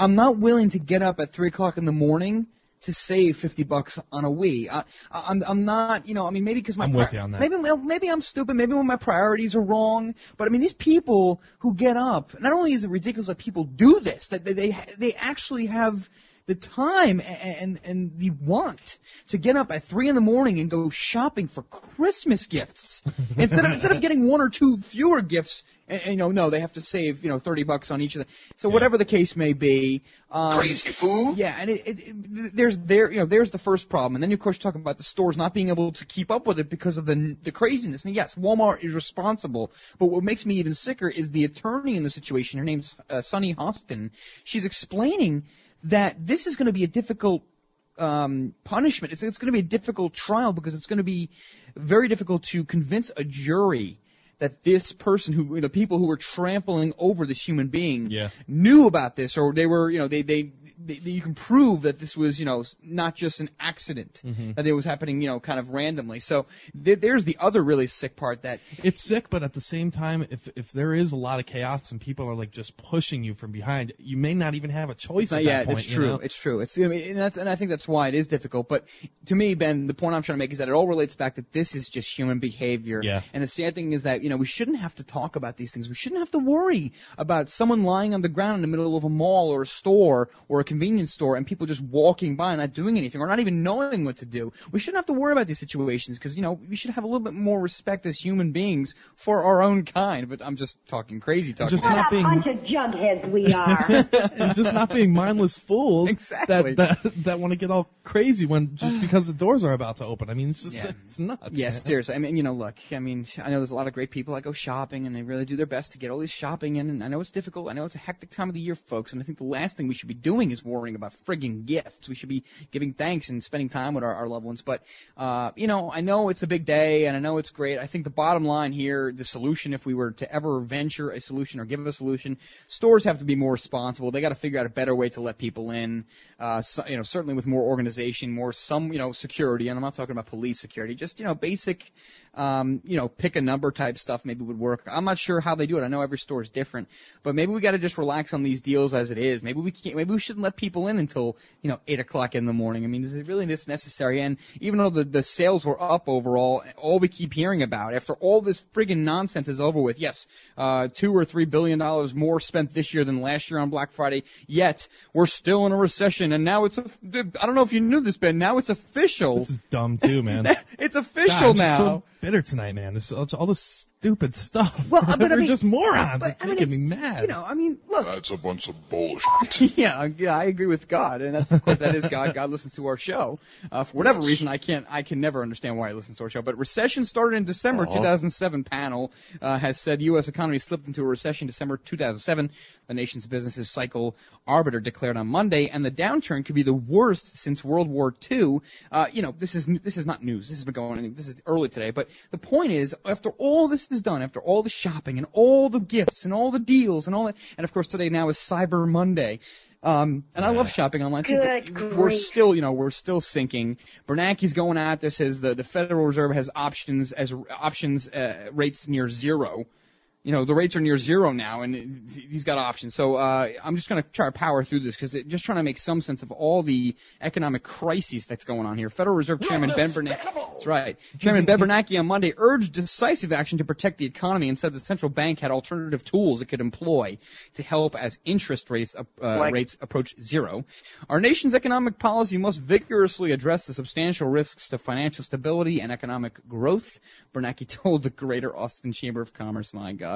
I'm not willing to get up at three o'clock in the morning to save fifty bucks on a Wii. I, I'm I'm not, you know, I mean maybe because my I'm with you on that. maybe maybe I'm stupid, maybe my priorities are wrong, but I mean these people who get up, not only is it ridiculous that people do this, that they they, they actually have the time and, and and the want to get up at three in the morning and go shopping for Christmas gifts instead of instead of getting one or two fewer gifts. And, and, you know, no, they have to save you know thirty bucks on each of them. So whatever the case may be, um, Crazy fool. yeah, and it, it, it, there's there you know there's the first problem, and then of course you talk about the stores not being able to keep up with it because of the the craziness. And yes, Walmart is responsible, but what makes me even sicker is the attorney in the situation. Her name's uh, Sunny Hostin. She's explaining that this is going to be a difficult um, punishment. It's, it's going to be a difficult trial because it's going to be very difficult to convince a jury that this person who, you know, people who were trampling over this human being Yeah. knew about this or they were, you know, they, they, they, you can prove that this was, you know, not just an accident, Mhm. that it was happening, you know, kind of randomly. So th- there's the other really sick part that It's sick, but at the same time, if if there is a lot of chaos and people are like just pushing you from behind, you may not even have a choice. At yeah, that point, it's you true. know? It's true. It's I mean, and that's and I think that's why it is difficult. But to me, Ben, the point I'm trying to make is that it all relates back that this is just human behavior. Yeah. And the sad thing is that you know we shouldn't have to talk about these things. We shouldn't have to worry about someone lying on the ground in the middle of a mall or a store or a convenience store and people just walking by and not doing anything or not even knowing what to do. We shouldn't have to worry about these situations because you know we should have a little bit more respect as human beings for our own kind. But I'm just talking crazy talking. Just not being a bunch of jugheads we are. and just not being mindless fools Exactly. that that, that want to get all crazy when just because the doors are about to open. I mean, it's just Yeah. it's nuts. Yes, man. seriously. I mean, you know, look. I mean, I know there's a lot of great people that go shopping and they really do their best to get all this shopping in. And I know it's difficult. I know it's a hectic time of the year, folks. And I think the last thing we should be doing is worrying about frigging gifts. We should be giving thanks and spending time with our, our loved ones. But, uh, you know, I know it's a big day and I know it's great. I think the bottom line here, the solution, if we were to ever venture a solution or give a solution, stores have to be more responsible. They got to figure out a better way to let people in. Uh, so, you know, certainly with more organization, more some, you know, security. And I'm not talking about police security, just, you know, basic, um, you know, pick a number type stuff maybe would work. I'm not sure how they do it. I know every store is different, but maybe we got to just relax on these deals as it is. Maybe we can't, maybe we shouldn't let people in until, you know, eight o'clock in the morning. I mean, is it really this necessary? And even though the, the sales were up overall, all we keep hearing about after all this friggin' nonsense is over with, yes, uh, two or three billion dollars more spent this year than last year on Black Friday, yet we're still in a recession and now it's a, I don't know if you knew this, Ben, now it's official. This is dumb too, man. it's official God, now. so bitter tonight, man. This all, this stupid stuff. Well, but I They're mean- just morons. but, It's I mean, making me mad. You know, I mean, look. That's a bunch of bullshit. yeah, yeah, I agree with God, and that's of course that is God. God listens to our show. Uh, for whatever reason, I can't, I can never understand why he listens to our show. But recession started in December Uh-huh. 2007. Panel uh, has said U.S. economy slipped into a recession December 2007. The nation's businesses cycle arbiter declared on Monday, and the downturn could be the worst since World War II. Uh, you know, this is this is not news. This has been going. on. This is early today, but the point is, after all this is done, after all the shopping and all the gifts and all the deals and all that, and of course today now is Cyber Monday. Um, and I love shopping online too. but Good we're grief. still, you know, we're still sinking. Bernanke's going out there says the the Federal Reserve has options as options uh, rates near zero. You know, the rates are near zero now, and he's got options. So uh, I'm just going to try to power through this because just trying to make some sense of all the economic crises that's going on here. Federal Reserve Chairman Ben Bernanke. That's right. Chairman Ben Bernanke on Monday urged decisive action to protect the economy and said the central bank had alternative tools it could employ to help as interest rates uh, Like- rates approach zero. Our nation's economic policy must vigorously address the substantial risks to financial stability and economic growth. Bernanke told the Greater Austin Chamber of Commerce. My God.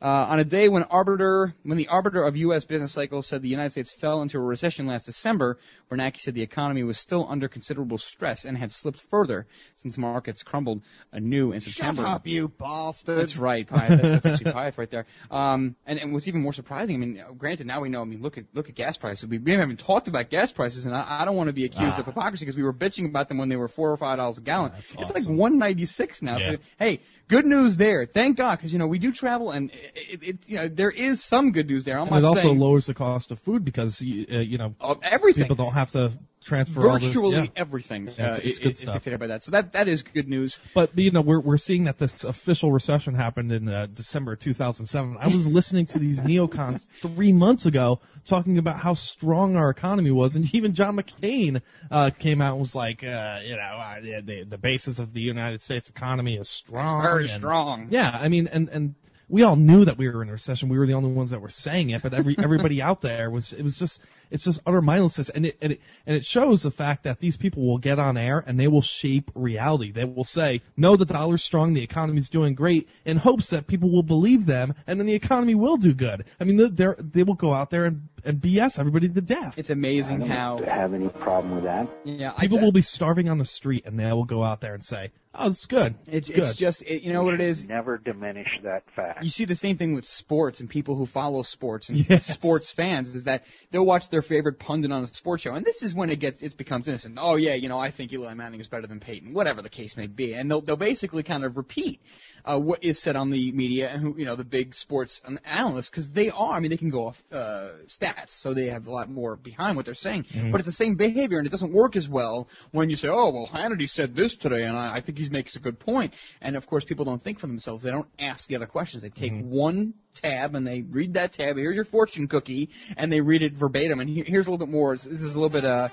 Uh, on a day when arbiter, when the arbiter of U.S. business cycles said the United States fell into a recession last December, Bernanke said the economy was still under considerable stress and had slipped further since markets crumbled anew in September. Shut up, you bastard. That's right, Pi. That's, that's actually Piath right there. Um, and, and what's even more surprising, I mean, granted, now we know. I mean, look at look at gas prices. We, we haven't talked about gas prices, and I, I don't want to be accused Ah. of hypocrisy because we were bitching about them when they were four or five dollars a gallon. That's It's like one ninety six now. So hey, good news there. Thank God, because you know we do travel, and it, it, you know there is some good news there. I'm and it also saying lowers the cost of food because you, uh, you know everything. people don't have to transfer all Virtually. Yeah. everything Yeah, uh, it's- it's good is stuff. dictated by that. So that that is good news. But you know, we're we're seeing that this official recession happened in uh, December 2007. I was listening to these neocons three months ago talking about how strong our economy was, and even John McCain uh, came out and was like, uh, you know, uh, the the basis of the United States economy is strong, Very and- strong. Yeah, I mean, and and we all knew that we were in a recession. We were the only ones that were saying it, but every everybody out there was it was just it's just utter mindlessness, and it, and it and it shows the fact that these people will get on air and they will shape reality. They will say, "No, the dollar's strong, the economy's doing great," in hopes that people will believe them, and then the economy will do good. I mean, they're, they're will go out there and and BS everybody to death. It's amazing how have any problem with that. yeah I- People will be starving on the street, and they will go out there and say, "Oh, it's good. It's good." it's just it, you know what it is. Never diminish that fact. You see the same thing with sports and people who follow sports and Yes. sports fans is that they'll watch their favorite pundit on a sports show, and this is when it gets it becomes innocent. Oh yeah, you know I think Eli Manning is better than Peyton, whatever the case may be, and they'll they'll basically kind of repeat uh, what is said on the media and who you know the big sports analysts because they are. I mean they can go off uh, stats, so they have a lot more behind what they're saying. Mhm. But it's the same behavior, and it doesn't work as well when you say, oh well Hannity said this today, and I, I think he makes a good point. And of course people don't think for themselves. They don't ask the other questions. They take one tab and they read that tab. Here's your fortune cookie, and they read it verbatim. And here, here's a little bit more. This is a little bit uh,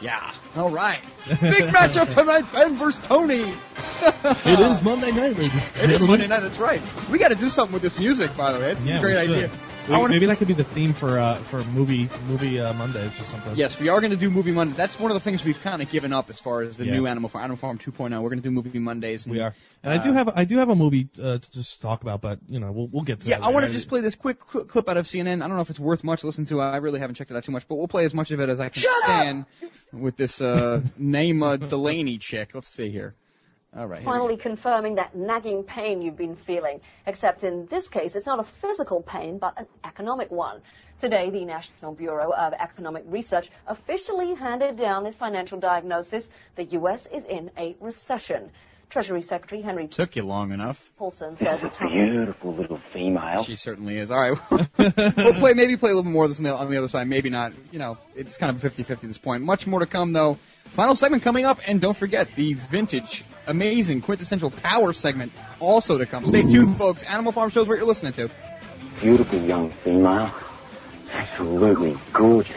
yeah. All right, big matchup tonight, Ben versus Tony. it is Monday night, ladies. It is Monday night. That's right. We got to do something with this music, by the way. It's Yeah, a great we should. idea. We- wanna- maybe that could be the theme for uh, for movie movie uh, Mondays or something. Yes, we are going to do Movie Monday. That's one of the things we've kind of given up as far as the Yeah. new Animal Farm, Animal Farm 2.0. We're going to do Movie Mondays. And, We are, and I do uh, have I do have a movie uh, to just talk about, but you know we'll we'll get to Yeah, that. I want to just play this quick cl- clip out of CNN. I don't know if it's worth much to listen to. I really haven't checked it out too much, but we'll play as much of it as I can Shut stand with this uh, Naima Delaney chick. Let's see here. All right. finally confirming that nagging pain you've been feeling. Except in this case, it's not a physical pain, but an economic one. Today, the National Bureau of Economic Research officially handed down this financial diagnosis. The U.S. is in a recession. Treasury Secretary Henry Took you long enough. Paulson says the time Beautiful little female. She certainly is. All right. we'll play, maybe play a little bit more of this on the, on the other side. Maybe not. You know, it's kind of a 50-50 at this point. Much more to come, though. Final segment coming up, and don't forget the vintage, amazing, quintessential power segment also to come. Stay tuned, folks. Animal Farm shows what you're listening to. Beautiful young female. Absolutely gorgeous.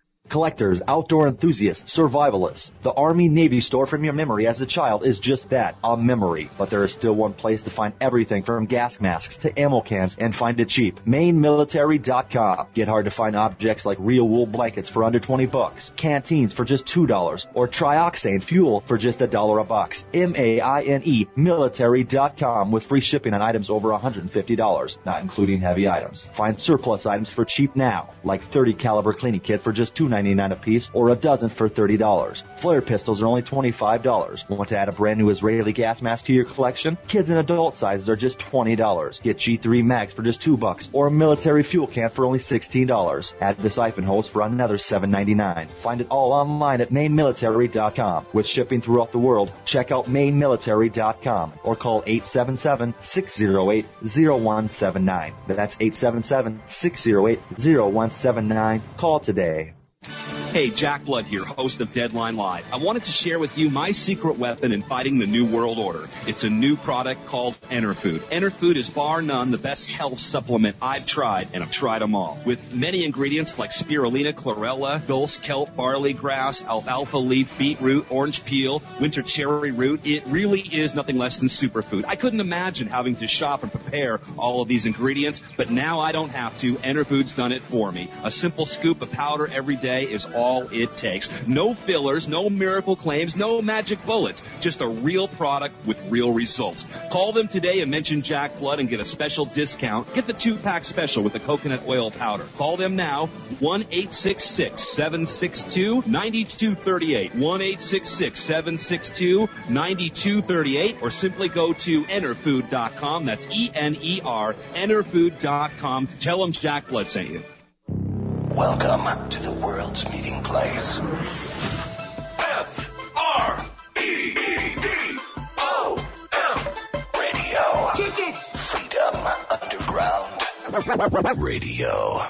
Collectors, outdoor enthusiasts, survivalists. The Army Navy store from your memory as a child is just that, a memory. But there is still one place to find everything from gas masks to ammo cans and find it cheap. MaineMilitary.com. Get hard to find objects like real wool blankets for under 20 bucks, canteens for just $2, or trioxane fuel for just a dollar a box. M-A-I-N-E military.com with free shipping on items over $150, not including heavy items. Find surplus items for cheap now, like 30 caliber cleaning kit for just $2.99 a piece or a dozen for $30. Flare pistols are only $25. Want to add a brand new Israeli gas mask to your collection? Kids and adult sizes are just $20. Get G3 mags for just 2 bucks or a military fuel can for only $16. Add the siphon hose for another $7.99. Find it all online at mainemilitary.com. With shipping throughout the world, check out mainemilitary.com or call 877-608-0179. That's 877-608-0179. Call today. Hey, Jack Blood here, host of Deadline Live. I wanted to share with you my secret weapon in fighting the New World Order. It's a new product called Enerfood. Enerfood is bar none the best health supplement I've tried, and I've tried them all. With many ingredients like spirulina, chlorella, dulse, kelp, barley grass, alfalfa leaf, beetroot, orange peel, winter cherry root, it really is nothing less than superfood. I couldn't imagine having to shop and prepare all of these ingredients, but now I don't have to. Enerfood's done it for me. A simple scoop of powder every day is all it takes. No fillers, no miracle claims, no magic bullets. Just a real product with real results. Call them today and mention Jack Blood and get a special discount. Get the two pack special with the coconut oil powder. Call them now, 1 762 9238. 1 762 9238. Or simply go to enerfood.com. That's E N E R, enerfood.com. Tell them Jack Blood sent you. Welcome to the world's meeting place. F R E E D O M Radio. Kick it. Freedom Underground. Radio.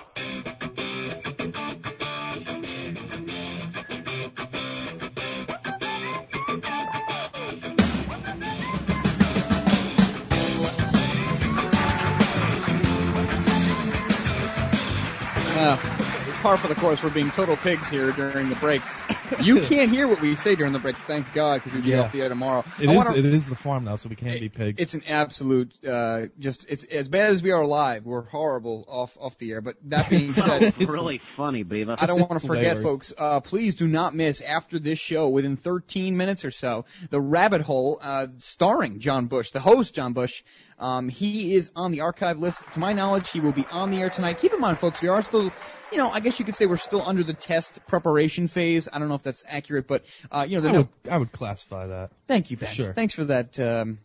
Uh, par for the course. We're being total pigs here during the breaks. You can't hear what we say during the breaks, thank God, because we'd be Yeah. off the air tomorrow. It I is. wanna- It is the farm now, so we can't be pigs. It's an absolute, uh, just it's as bad as we are live. We're horrible off off the air. But that being said, It's really funny, Beaver. I don't want to forget, Hilarious. folks. Uh, please do not miss after this show, within 13 minutes or so, the Rabbit Hole, uh, starring John Bush, the host John Bush. Um, he is on the archive list. To my knowledge, he will be on the air tonight. Keep in mind, folks, we are still, you know, I guess you could say we're still under the test preparation phase. I don't know if that's accurate, but uh, you know, I would, I would classify that. Thank you, For Ben. sure. Thanks for that. Um,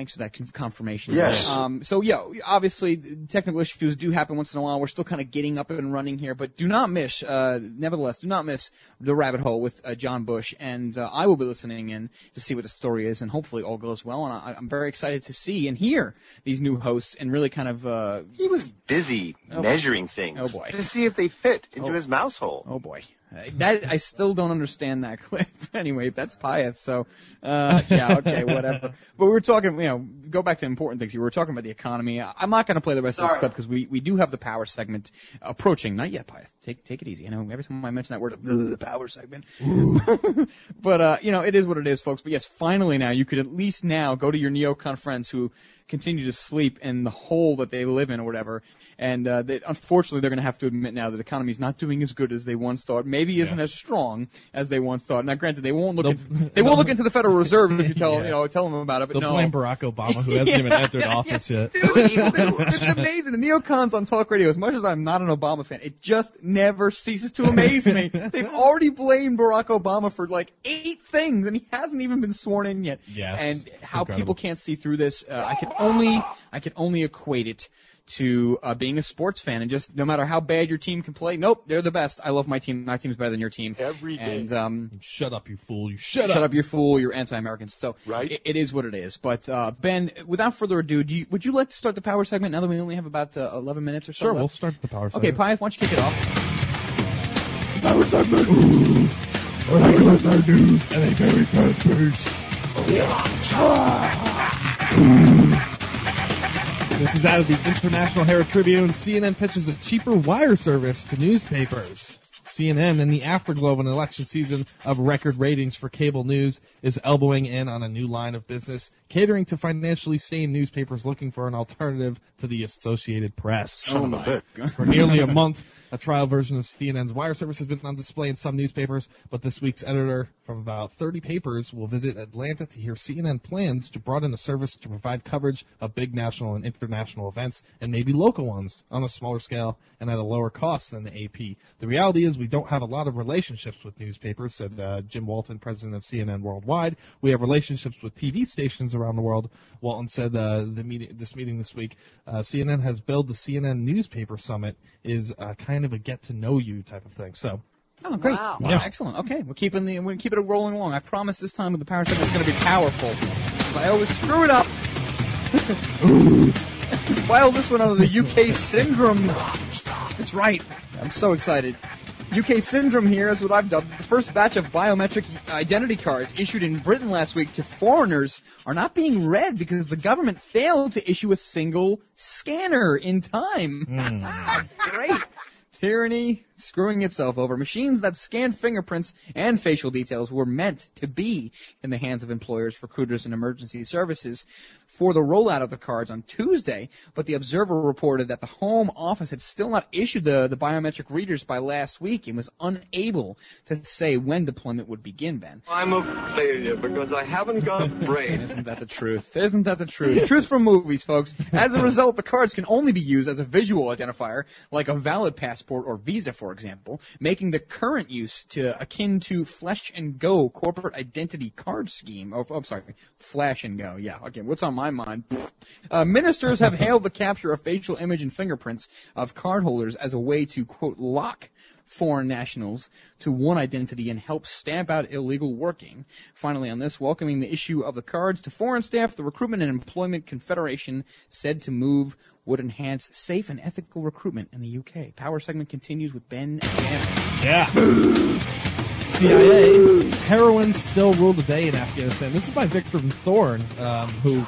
thanks for that confirmation. Yes. Um, so yeah, obviously technical issues do happen once in a while. We're still kind of getting up and running here, but do not miss. Uh, nevertheless, do not miss the rabbit hole with uh, John Bush, and uh, I will be listening in to see what the story is, and hopefully all goes well. And I, I'm very excited to see and hear these new hosts, and really kind of. Uh, He was busy Oh. measuring things Oh, boy. to see if they fit into Oh. his mouse hole. Oh boy. That I still don't understand that clip. anyway, that's Pius. So, uh, yeah, okay, whatever. But we were talking, you know, go back to important things. We were talking about the economy. I'm not going to play the rest of this clip because we, we do have the power segment approaching. Not yet, Pius. Take take it easy. You know, every time I mention that word, the power segment. but uh, you know, it is what it is, folks. But yes, finally now you could at least now go to your neocon friends who continue to sleep in the hole that they live in or whatever. And uh, that unfortunately, they're going to have to admit now that the economy is not doing as good as they once thought. Maybe isn't as strong as they once thought. Now, granted, they won't look into, they won't look into the Federal Reserve if you tell you know tell them about it. But They'll no, blame Barack Obama, who hasn't even entered yeah, office yet. Dude, it's amazing. The neocons on talk radio, as much as I'm not an Obama fan, it just never ceases to amaze me. They've already blamed Barack Obama for like eight things, and he hasn't even been sworn in yet. Yeah, it's- and how incredible. people can't see through this, uh, I can only, I can only equate it to uh, being a sports fan and just no matter how bad your team can play, nope, they're the best. I love my team. My team's better than your team. Every day. And um, shut up, you fool! You shut, shut up. up, you fool! You're anti-American. So it, it is what it is. But uh, Ben, without further ado, do you, would you like to start the power segment now that we only have about uh, 11 minutes or so? Sure, left? we'll start the power segment. Okay, segment. Pius, why don't you kick it off? Power segment. When I got that news at a very fast pace. This is out of the International Herald Tribune. CNN pitches a cheaper wire service to newspapers. CNN, in the afterglow of an election season of record ratings for cable news, is elbowing in on a new line of business, catering to financially sane newspapers looking for an alternative to the Associated Press. Son of. Oh for nearly a month, a trial version of CNN's wire service has been on display in some newspapers, but this week's editor from about 30 papers will visit Atlanta to hear CNN plans to broaden the service to provide coverage of big national and international events and maybe local ones on a smaller scale and at a lower cost than the AP. The reality is we don't have a lot of relationships with newspapers, said uh, Jim Walton, president of CNN Worldwide. We have relationships with TV stations around the world. Walton said uh, the meeting, this meeting this week, uh, CNN has billed the CNN Newspaper Summit is uh, kind of a get to know you type of thing. So. Oh, great. Wow. Wow, Yeah. Excellent. Okay, we're keeping the we're keeping it rolling along. I promise this time with the power segment it's going to be powerful. I always screw it up. File this one under the UK syndrome. That's right. I'm so excited. UK syndrome here is what I've dubbed. The first batch of biometric identity cards issued in Britain last week to foreigners are not being read because the government failed to issue a single scanner in time. Hmm. Great. Tyranny screwing itself over. Machines that scan fingerprints and facial details were meant to be in the hands of employers, recruiters, and emergency services for the rollout of the cards on Tuesday, but the Observer reported that the Home Office had still not issued the, the biometric readers by last week and was unable to say when deployment would begin, Ben. I'm a failure because I haven't got a brain. Isn't that the truth? Isn't that the truth? truth from movies, folks. As a result, the cards can only be used as a visual identifier, like a valid passport or visa, for example, making the current use to akin to Flesh and Go corporate identity card scheme. Oh, I'm sorry, Flash and Go. Yeah, okay. What's on my mind? Uh, ministers have hailed the capture of facial image and fingerprints of cardholders as a way to quote lock foreign nationals to one identity and help stamp out illegal working. Finally, on this, welcoming the issue of the cards to foreign staff, the Recruitment and Employment Confederation said to move would enhance safe and ethical recruitment in the UK. Power segment continues with Ben Banner. Yeah. CIA, heroin still ruled the day in Afghanistan. This is by Victor Thorn, um, who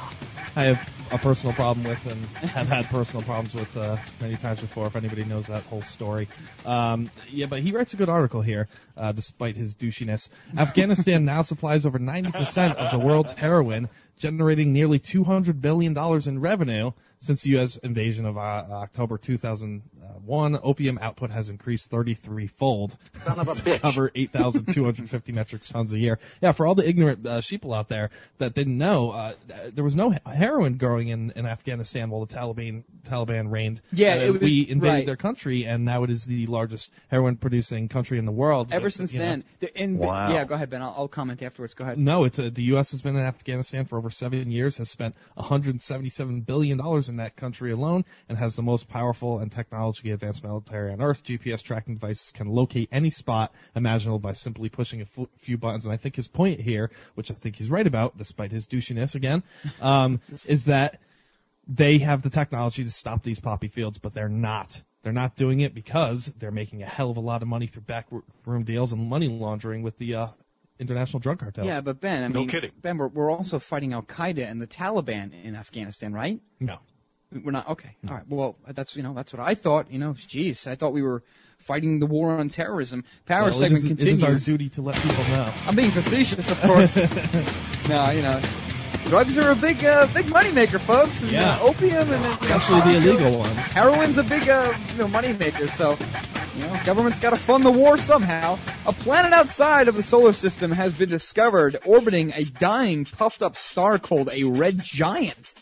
I have a personal problem with and have had personal problems with uh, many times before. If anybody knows that whole story, um, yeah, but he writes a good article here, uh, despite his douchiness. Afghanistan now supplies over 90% of the world's heroin, generating nearly 200 billion dollars in revenue since the U.S. invasion of uh, October 2001. Opium output has increased 33-fold Son of a to bitch. cover 8,250 metric tons a year. Yeah, for all the ignorant uh, sheeple out there that didn't know, uh, there was no heroin growing in, in Afghanistan while the Taliban Taliban reigned. Yeah, Uh, it was- we invaded right. their country, and now it is the largest heroin producing country in the world. Ever With, since then, the, in, Wow. yeah, go ahead, Ben. I'll, I'll comment afterwards. Go ahead. No, it's uh the U.S. has been in Afghanistan for over seven years, has spent 177 billion dollars in that country alone, and has the most powerful and technology advanced military on Earth. GPS tracking devices can locate any spot imaginable by simply pushing a few buttons. And I think his point here, which I think he's right about, despite his douchiness again, um, is that they have the technology to stop these poppy fields, but they're not. They're not doing it because they're making a hell of a lot of money through backroom deals and money laundering with the uh, international drug cartels. Yeah, but Ben, I No mean, kidding. Ben, we're, we're also fighting Al Qaeda and the Taliban in Afghanistan, right? No. We're not. Okay. All right. Well, that's you know that's what I thought. You know, jeez, I thought we were fighting the war on terrorism. Power Well, segment is- it continues. is our duty to let people know. I'm being facetious, of course. no, you know, drugs are a big, uh, big moneymaker, folks. And, Yeah. uh, opium and uh, you know, the illegal ones. Heroin's a big, uh, you know, moneymaker. So, you know, government's got to fund the war somehow. A planet outside of the solar system has been discovered orbiting a dying, puffed-up star called a red giant.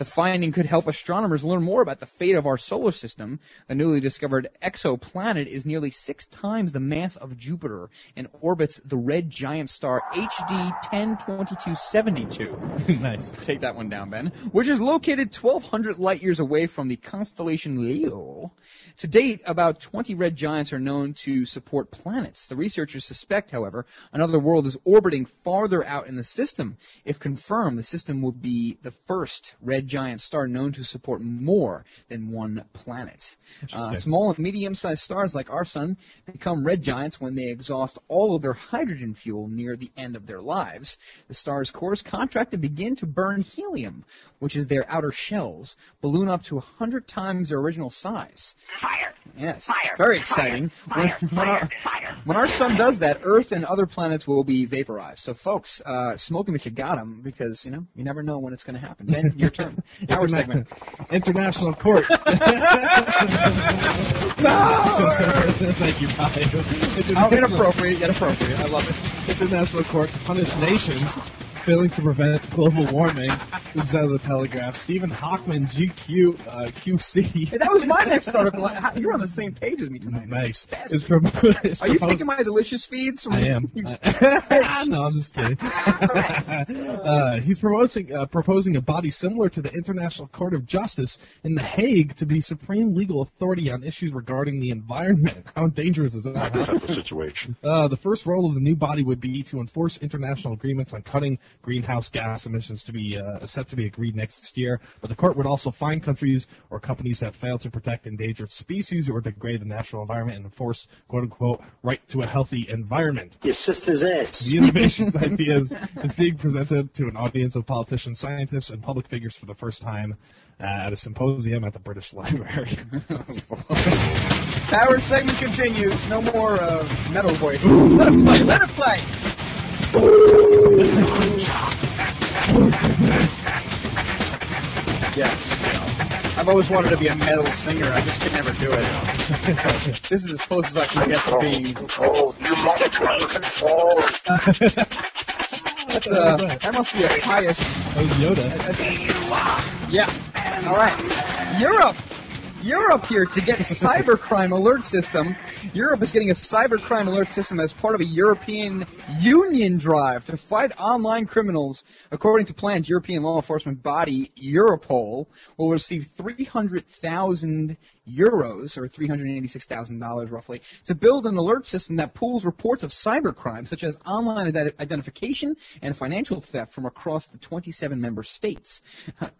The finding could help astronomers learn more about the fate of our solar system. The newly discovered exoplanet is nearly six times the mass of Jupiter and orbits the red giant star HD 102272. nice. Take that one down, Ben. Which is located 1,200 light years away from the constellation Leo. To date, about 20 red giants are known to support planets. The researchers suspect, however, another world is orbiting farther out in the system. If confirmed, the system will be the first red giant star known to support more than one planet. Uh, small and medium-sized stars like our sun become red giants when they exhaust all of their hydrogen fuel near the end of their lives. The star's cores contract to begin to burn helium, which is their outer shells, balloon up to 100 times their original size. Fire. Yes, Fire. very exciting. Fire. When, when our, when our sun does that, Earth and other planets will be vaporized. So, folks, uh, smoke 'em if you got 'em, because you know you never know when it's going to happen. Ben, your turn. Our segment. International Court. No! Thank you, Brian. Oh, inappropriate yet appropriate. I love it. International Court to punish nations failing to prevent global warming. This is out of the Telegraph. Stephen Hockman, GQ, uh, QC. Hey, that was my next article. You're on the same page as me tonight. Nice. Is pro- is Are you taking my delicious feeds? From I am. no, I'm just kidding. uh, he's proposing uh, proposing a body similar to the International Court of Justice in The Hague to be supreme legal authority on issues regarding the environment. How dangerous is that? type of situation. Uh, the first role of the new body would be to enforce international agreements on cutting greenhouse gas emissions to be uh, set to be agreed next year. But the court would also fine countries or companies that fail to protect endangered species or degrade the natural environment and enforce "quote unquote" right to a healthy environment. Your sister's ass. The innovations ideas is being presented to an audience of politicians, scientists, and public figures for the first time uh, at a symposium at the British Library. Power segment continues. No more uh, metal voice. Let it play. Let it play. Yes. I've always wanted to be a metal singer. I just could never do it. this is as close as I can get to being. That's, uh, that must be a highest. That was Yoda. Yeah. All right. Europe. Europe here to get cybercrime alert system. Europe is getting a cybercrime alert system as part of a European Union drive to fight online criminals. According to plans, European law enforcement body Europol will receive 300,000 euros, or $386,000 roughly, to build an alert system that pools reports of cybercrime, such as online ident- identification and financial theft from across the 27 member states.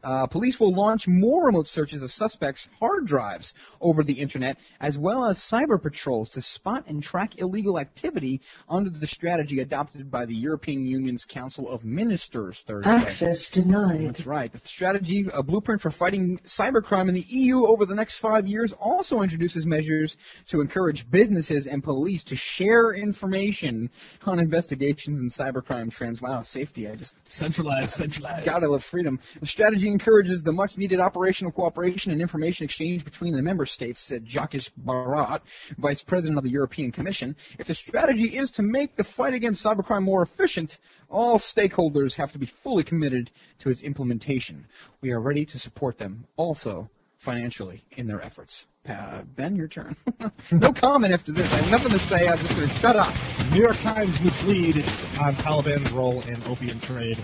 Uh, police will launch more remote searches of suspects' hard drives over the internet, as well as cyber patrols to spot and track illegal activity under the strategy adopted by the European Union's Council of Ministers Thursday. Access denied. That's right. The strategy, a blueprint for fighting cybercrime in the EU over the next five years, also introduces measures to encourage businesses and police to share information on investigations in cybercrime trends. Wow, safety. I just centralized, centralized. God, I love freedom. The strategy encourages the much-needed operational cooperation and information exchange between the member states, said Jacques Barrot, Vice President of the European Commission. If the strategy is to make the fight against cybercrime more efficient, all stakeholders have to be fully committed to its implementation. We are ready to support them also financially in their efforts. Uh, ben, your turn. no comment after this. I have nothing to say. I'm just going to shut up. New York Times mislead on Taliban's role in opium trade.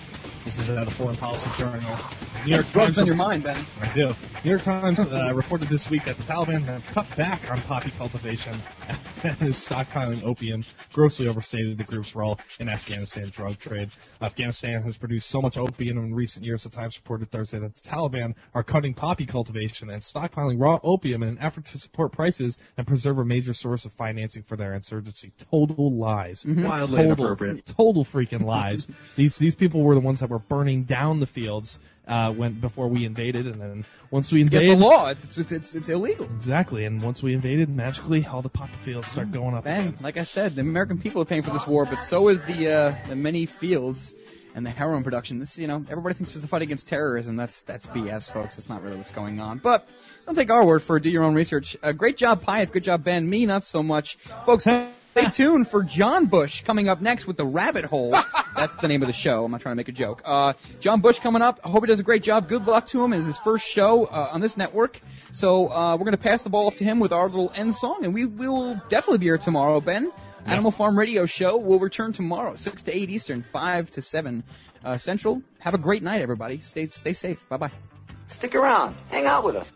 This is uh, the Foreign Policy Journal. New York Drugs Times on your mind, Ben. I do. New York Times uh, reported this week that the Taliban have cut back on poppy cultivation and is stockpiling opium, grossly overstated the group's role in Afghanistan drug trade. Afghanistan has produced so much opium in recent years, the Times reported Thursday that the Taliban are cutting poppy cultivation and stockpiling raw opium in an effort to support prices and preserve a major source of financing for their insurgency. Total lies. Mm-hmm. Mhm. Wildly total, inappropriate. Total freaking lies. these these people were the ones that were burning down the fields uh, when before we invaded, and then once we invaded, against the law. It's, it's, it's, it's illegal. Exactly, and once we invaded, magically all the poppy fields start going up. Ben, like I said, the American people are paying for this war, but so is the uh, the many fields and the heroin production. This, you know, everybody thinks it's a fight against terrorism. That's that's BS, folks. That's not really what's going on. But don't take our word for it. Do your own research. Uh, great job, Pius. Good job, Ben. Me, not so much, folks. Stay tuned for John Bush coming up next with the Rabbit Hole. That's the name of the show. I'm not trying to make a joke. Uh, John Bush coming up. I hope he does a great job. Good luck to him. It's his first show uh, on this network. So uh, we're going to pass the ball off to him with our little end song, and we will definitely be here tomorrow, Ben. Animal Farm Radio Show will return tomorrow, 6 to 8 Eastern, 5 to 7 uh, Central. Have a great night, everybody. Stay, stay safe. Bye bye. Stick around. Hang out with us.